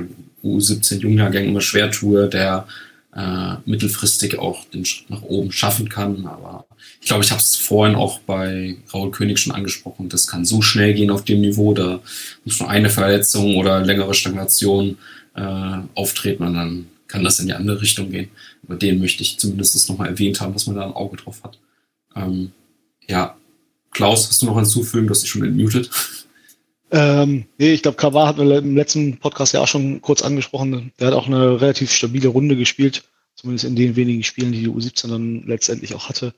U17 Jungjahrgängen immer schwer tue, der äh, mittelfristig auch den Schritt nach oben schaffen kann. Aber ich glaube, ich habe es vorhin auch bei Raul König schon angesprochen. Das kann so schnell gehen auf dem Niveau. Da muss nur eine Verletzung oder längere Stagnation äh, auftreten und dann kann das in die andere Richtung gehen. Aber den möchte ich zumindest nochmal erwähnt haben, dass man da ein Auge drauf hat. Ähm, ja, Klaus, hast du noch hinzufügen? Du hast dich schon entmutet. Ähm, nee, ich glaube, Kavar hat wir im letzten Podcast ja auch schon kurz angesprochen. Der hat auch eine relativ stabile Runde gespielt, zumindest in den wenigen Spielen, die die U17 dann letztendlich auch hatte.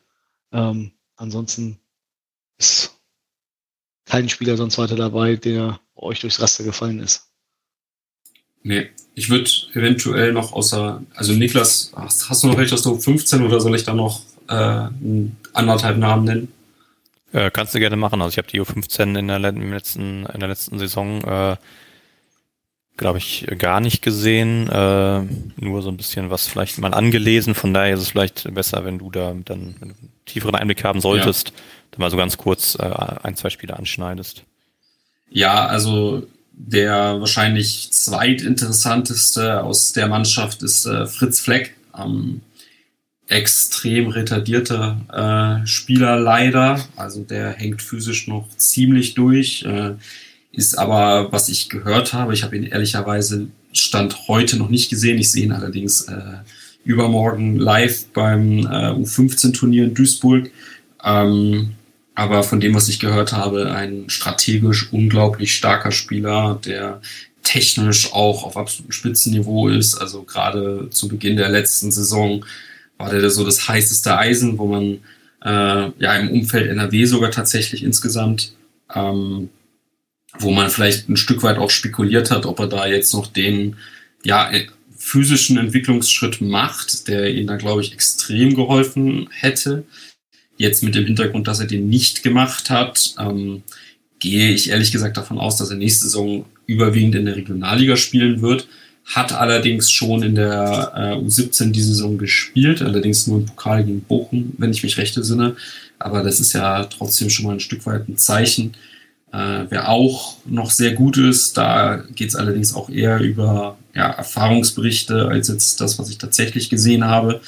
Ähm, ansonsten ist kein Spieler sonst weiter dabei, der euch durchs Raster gefallen ist. Nee, ich würde eventuell noch außer, also Niklas, hast, hast du noch welche aus der U15 oder soll ich da noch äh, anderthalb Namen nennen? Äh, kannst du gerne machen. Also ich habe die U15 in der, letzten, in der letzten Saison, äh, glaube ich, gar nicht gesehen. Äh, nur so ein bisschen was vielleicht mal angelesen. Von daher ist es vielleicht besser, wenn du da dann du einen tieferen Einblick haben solltest, ja. dann mal so ganz kurz äh, ein, zwei Spiele anschneidest. Ja, also der wahrscheinlich zweitinteressanteste aus der Mannschaft ist äh, Fritz Fleck. Ähm, extrem retardierter äh, Spieler leider. Also der hängt physisch noch ziemlich durch. Äh, ist aber, was ich gehört habe, ich habe ihn ehrlicherweise Stand heute noch nicht gesehen. Ich sehe ihn allerdings äh, übermorgen live beim äh, U15-Turnier in Duisburg. Ähm, aber von dem, was ich gehört habe, ein strategisch unglaublich starker Spieler, der technisch auch auf absolutem Spitzenniveau ist. Also gerade zu Beginn der letzten Saison war der so das heißeste Eisen, wo man äh, ja im Umfeld NRW sogar tatsächlich insgesamt, ähm, wo man vielleicht ein Stück weit auch spekuliert hat, ob er da jetzt noch den ja physischen Entwicklungsschritt macht, der ihm da glaube ich extrem geholfen hätte. Jetzt mit dem Hintergrund, dass er den nicht gemacht hat, ähm, gehe ich ehrlich gesagt davon aus, dass er nächste Saison überwiegend in der Regionalliga spielen wird. Hat allerdings schon in der äh, U17 die Saison gespielt, allerdings nur im Pokal gegen Bochum, wenn ich mich recht entsinne. Aber das ist ja trotzdem schon mal ein Stück weit ein Zeichen. Äh, wer auch noch sehr gut ist, da geht es allerdings auch eher über ja, Erfahrungsberichte als jetzt das, was ich tatsächlich gesehen habe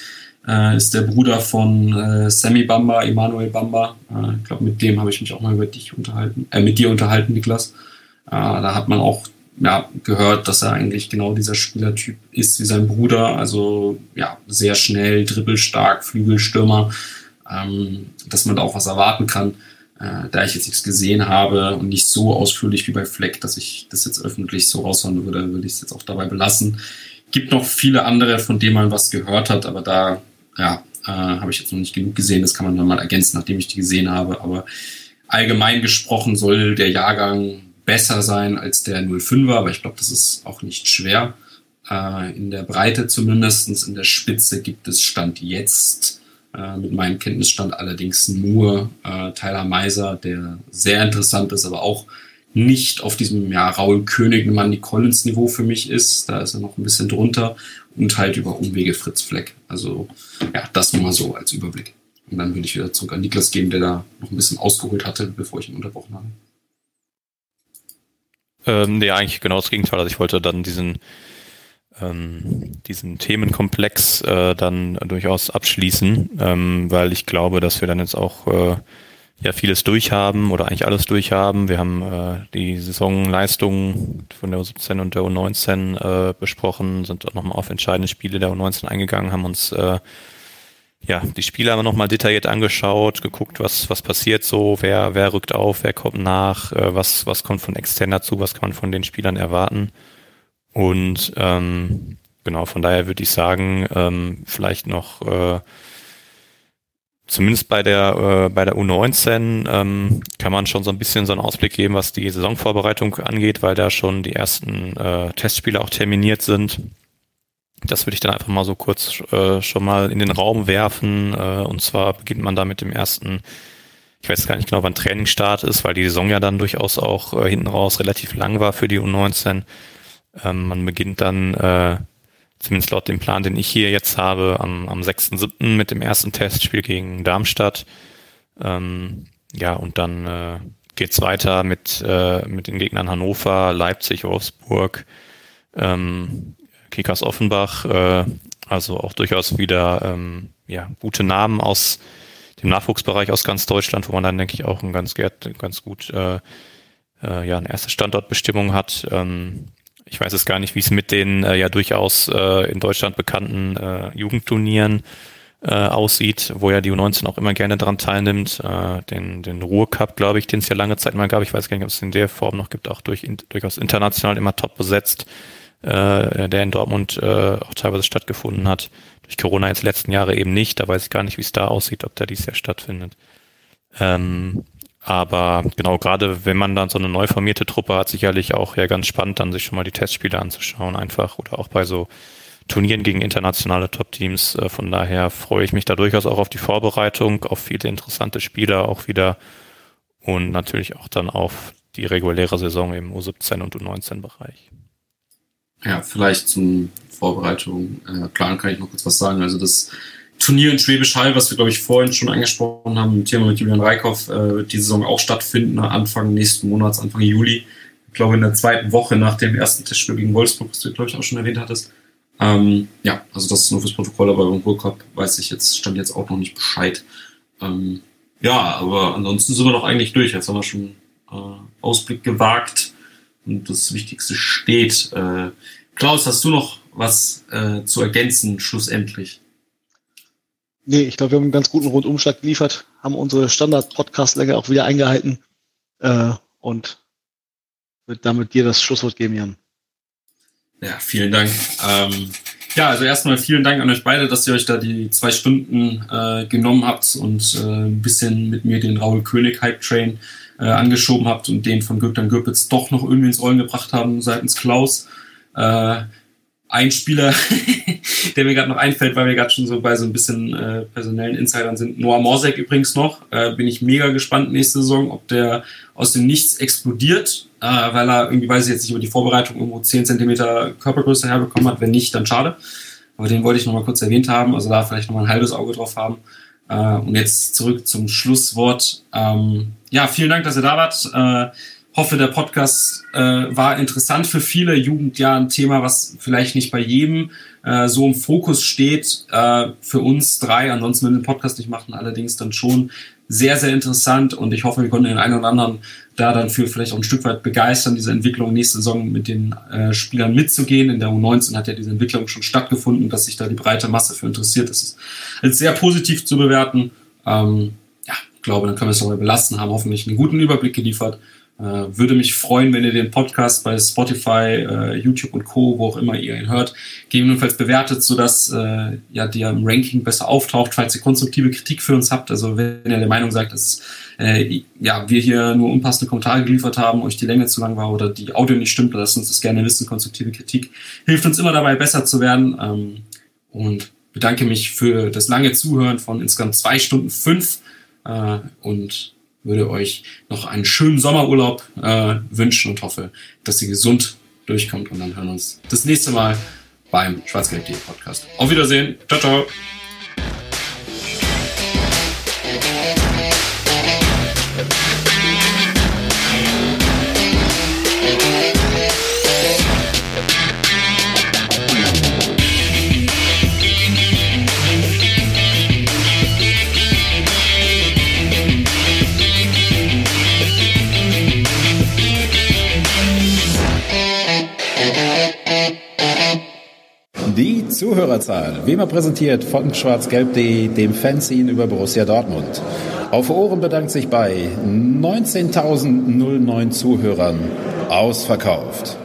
äh, ist der Bruder von äh, Sammy Bamba, Emanuel Bamba. Äh, ich glaube, mit dem habe ich mich auch mal über dich unterhalten, äh, mit dir unterhalten, Niklas. Da hat man auch ja, gehört, dass er eigentlich genau dieser Spielertyp ist wie sein Bruder. Also ja, sehr schnell, dribbelstark, Flügelstürmer, ähm, dass man da auch was erwarten kann. Äh, da ich jetzt nichts gesehen habe und nicht so ausführlich wie bei Fleck, dass ich das jetzt öffentlich so raushauen würde, würde ich es jetzt auch dabei belassen. Gibt noch viele andere, von denen man was gehört hat, aber da ja, äh, habe ich jetzt noch nicht genug gesehen. Das kann man dann mal ergänzen, nachdem ich die gesehen habe. Aber allgemein gesprochen soll der Jahrgang besser sein als der 05er, aber ich glaube, das ist auch nicht schwer. Äh, in der Breite zumindest, in der Spitze gibt es Stand jetzt äh, mit meinem Kenntnisstand allerdings nur äh, Tyler Meiser, der sehr interessant ist, aber auch nicht auf diesem ja, Raul König, Mandy Collins Niveau für mich ist. Da ist er noch ein bisschen drunter und halt über Umwege Fritz Fleck. Also ja, das nur mal so als Überblick. Und dann würde ich wieder zurück an Niklas geben, der da noch ein bisschen ausgeholt hatte, bevor ich ihn unterbrochen habe. Ähm, nee, eigentlich genau das Gegenteil. Also ich wollte dann diesen, ähm, diesen Themenkomplex äh, dann durchaus abschließen, ähm, weil ich glaube, dass wir dann jetzt auch äh, ja vieles durchhaben oder eigentlich alles durchhaben. Wir haben äh, die Saisonleistungen von der U17 und der U19 äh, besprochen, sind auch nochmal auf entscheidende Spiele der U19 eingegangen, haben uns äh, ja, die Spiele haben wir nochmal detailliert angeschaut, geguckt, was, was passiert so, wer, wer rückt auf, wer kommt nach, äh, was, was kommt von extern dazu, was kann man von den Spielern erwarten. Und ähm, genau, von daher würde ich sagen, ähm, vielleicht noch äh, zumindest bei der, äh, bei der U19 ähm, kann man schon so ein bisschen so einen Ausblick geben, was die Saisonvorbereitung angeht, weil da schon die ersten äh, Testspiele auch terminiert sind. Das würde ich dann einfach mal so kurz äh, schon mal in den Raum werfen. Äh, und zwar beginnt man da mit dem ersten, ich weiß gar nicht genau, wann Trainingsstart ist, weil die Saison ja dann durchaus auch äh, hinten raus relativ lang war für die U19. Ähm, man beginnt dann, äh, zumindest laut dem Plan, den ich hier jetzt habe, am, am 6.7. mit dem ersten Testspiel gegen Darmstadt. Ähm, ja, und dann äh, geht's weiter mit, äh, mit den Gegnern Hannover, Leipzig, Wolfsburg, ähm, Kickers Offenbach, äh, also auch durchaus wieder ähm, ja, gute Namen aus dem Nachwuchsbereich aus ganz Deutschland, wo man dann, denke ich, auch ein ganz, ganz gut äh, äh, ja, eine erste Standortbestimmung hat. Ähm, ich weiß es gar nicht, wie es mit den äh, ja durchaus äh, in Deutschland bekannten äh, Jugendturnieren äh, aussieht, wo ja die U19 auch immer gerne daran teilnimmt. Äh, den, den Ruhrcup, glaube ich, den es ja lange Zeit mal gab. Ich weiß gar nicht, ob es in der Form noch gibt, auch durch, in, durchaus international immer top besetzt äh, der in Dortmund äh, auch teilweise stattgefunden hat. Durch Corona jetzt letzten Jahre eben nicht. Da weiß ich gar nicht, wie es da aussieht, ob der dies Jahr stattfindet. Ähm, aber genau, gerade wenn man dann so eine neu formierte Truppe hat, sicherlich auch ja ganz spannend, dann sich schon mal die Testspiele anzuschauen, einfach oder auch bei so Turnieren gegen internationale Top-Teams. Äh, von daher freue ich mich da durchaus auch auf die Vorbereitung, auf viele interessante Spieler auch wieder und natürlich auch dann auf die reguläre Saison im U17 und U19-Bereich. Ja, vielleicht zum Vorbereitung. Äh, Plan kann ich noch kurz was sagen. Also das Turnier in Schwäbisch Hall, was wir, glaube ich, vorhin schon angesprochen haben, im Thema mit Julian Reikhoff, äh, wird die Saison auch stattfinden, Anfang nächsten Monats, Anfang Juli. Ich glaube, in der zweiten Woche nach dem ersten Testspiel gegen Wolfsburg, was du, glaube ich, auch schon erwähnt hattest. Ähm, ja, also das ist nur fürs Protokoll, aber beim World Cup weiß ich jetzt, stand jetzt auch noch nicht Bescheid. Ähm, ja, aber ansonsten sind wir doch eigentlich durch. Jetzt haben wir schon äh, Ausblick gewagt und das Wichtigste steht. Äh, Klaus, hast du noch was äh, zu ergänzen, schlussendlich? Nee, ich glaube, wir haben einen ganz guten Rundumschlag geliefert, haben unsere Standard-Podcast-Länge auch wieder eingehalten äh, und wird damit dir das Schlusswort geben, Jan. Ja, vielen Dank. Ähm, ja, also erstmal vielen Dank an euch beide, dass ihr euch da die zwei Stunden äh, genommen habt und äh, ein bisschen mit mir den Raul König Hype Train äh, angeschoben habt und den von Gürtan Gürpitz doch noch irgendwie ins Rollen gebracht haben seitens Klaus. Äh, ein Spieler, der mir gerade noch einfällt, weil wir gerade schon so bei so ein bisschen äh, personellen Insidern sind. Noah Morsek übrigens noch. Äh, bin ich mega gespannt nächste Saison, ob der aus dem Nichts explodiert, äh, weil er irgendwie, weiß ich jetzt nicht, über die Vorbereitung irgendwo 10 Zentimeter Körpergröße herbekommen hat. Wenn nicht, dann schade. Aber den wollte ich noch mal kurz erwähnt haben. Also da vielleicht noch mal ein halbes Auge drauf haben. Äh, und jetzt zurück zum Schlusswort. Ähm, ja, vielen Dank, dass ihr da wart. Äh, hoffe, der Podcast äh, war interessant für viele. Jugend ja ein Thema, was vielleicht nicht bei jedem äh, so im Fokus steht. Äh, für uns drei, ansonsten, wenn wir den Podcast nicht machen, allerdings dann schon sehr, sehr interessant. Und ich hoffe, wir konnten den einen oder anderen da dann für vielleicht auch ein Stück weit begeistern, diese Entwicklung nächste Saison mit den äh, Spielern mitzugehen. In der U19 hat ja diese Entwicklung schon stattgefunden, dass sich da die breite Masse für interessiert. Das ist als sehr positiv zu bewerten. Ähm, ja, ich glaube, dann können wir es dabei belassen, haben hoffentlich einen guten Überblick geliefert. Äh, würde mich freuen, wenn ihr den Podcast bei Spotify, äh, YouTube und Co., wo auch immer ihr ihn hört, gegebenenfalls bewertet, sodass äh, ja der im Ranking besser auftaucht, falls ihr konstruktive Kritik für uns habt. Also wenn ihr der Meinung seid, dass äh, ja, wir hier nur unpassende Kommentare geliefert haben, euch die Länge zu lang war oder die Audio nicht stimmt, lasst uns das gerne wissen. Konstruktive Kritik hilft uns immer dabei, besser zu werden. Ähm, und bedanke mich für das lange Zuhören von insgesamt zwei Stunden fünf. Äh, und würde euch noch einen schönen Sommerurlaub äh, wünschen und hoffe, dass ihr gesund durchkommt. Und dann hören wir uns das nächste Mal beim Schwarzgelb.de Podcast. Auf Wiedersehen. Ciao, ciao. Die Zuhörerzahl, wie immer präsentiert von schwarzgelb.de, dem Fanzine über Borussia Dortmund. Auf Ohren bedankt sich bei 19.009 Zuhörern ausverkauft.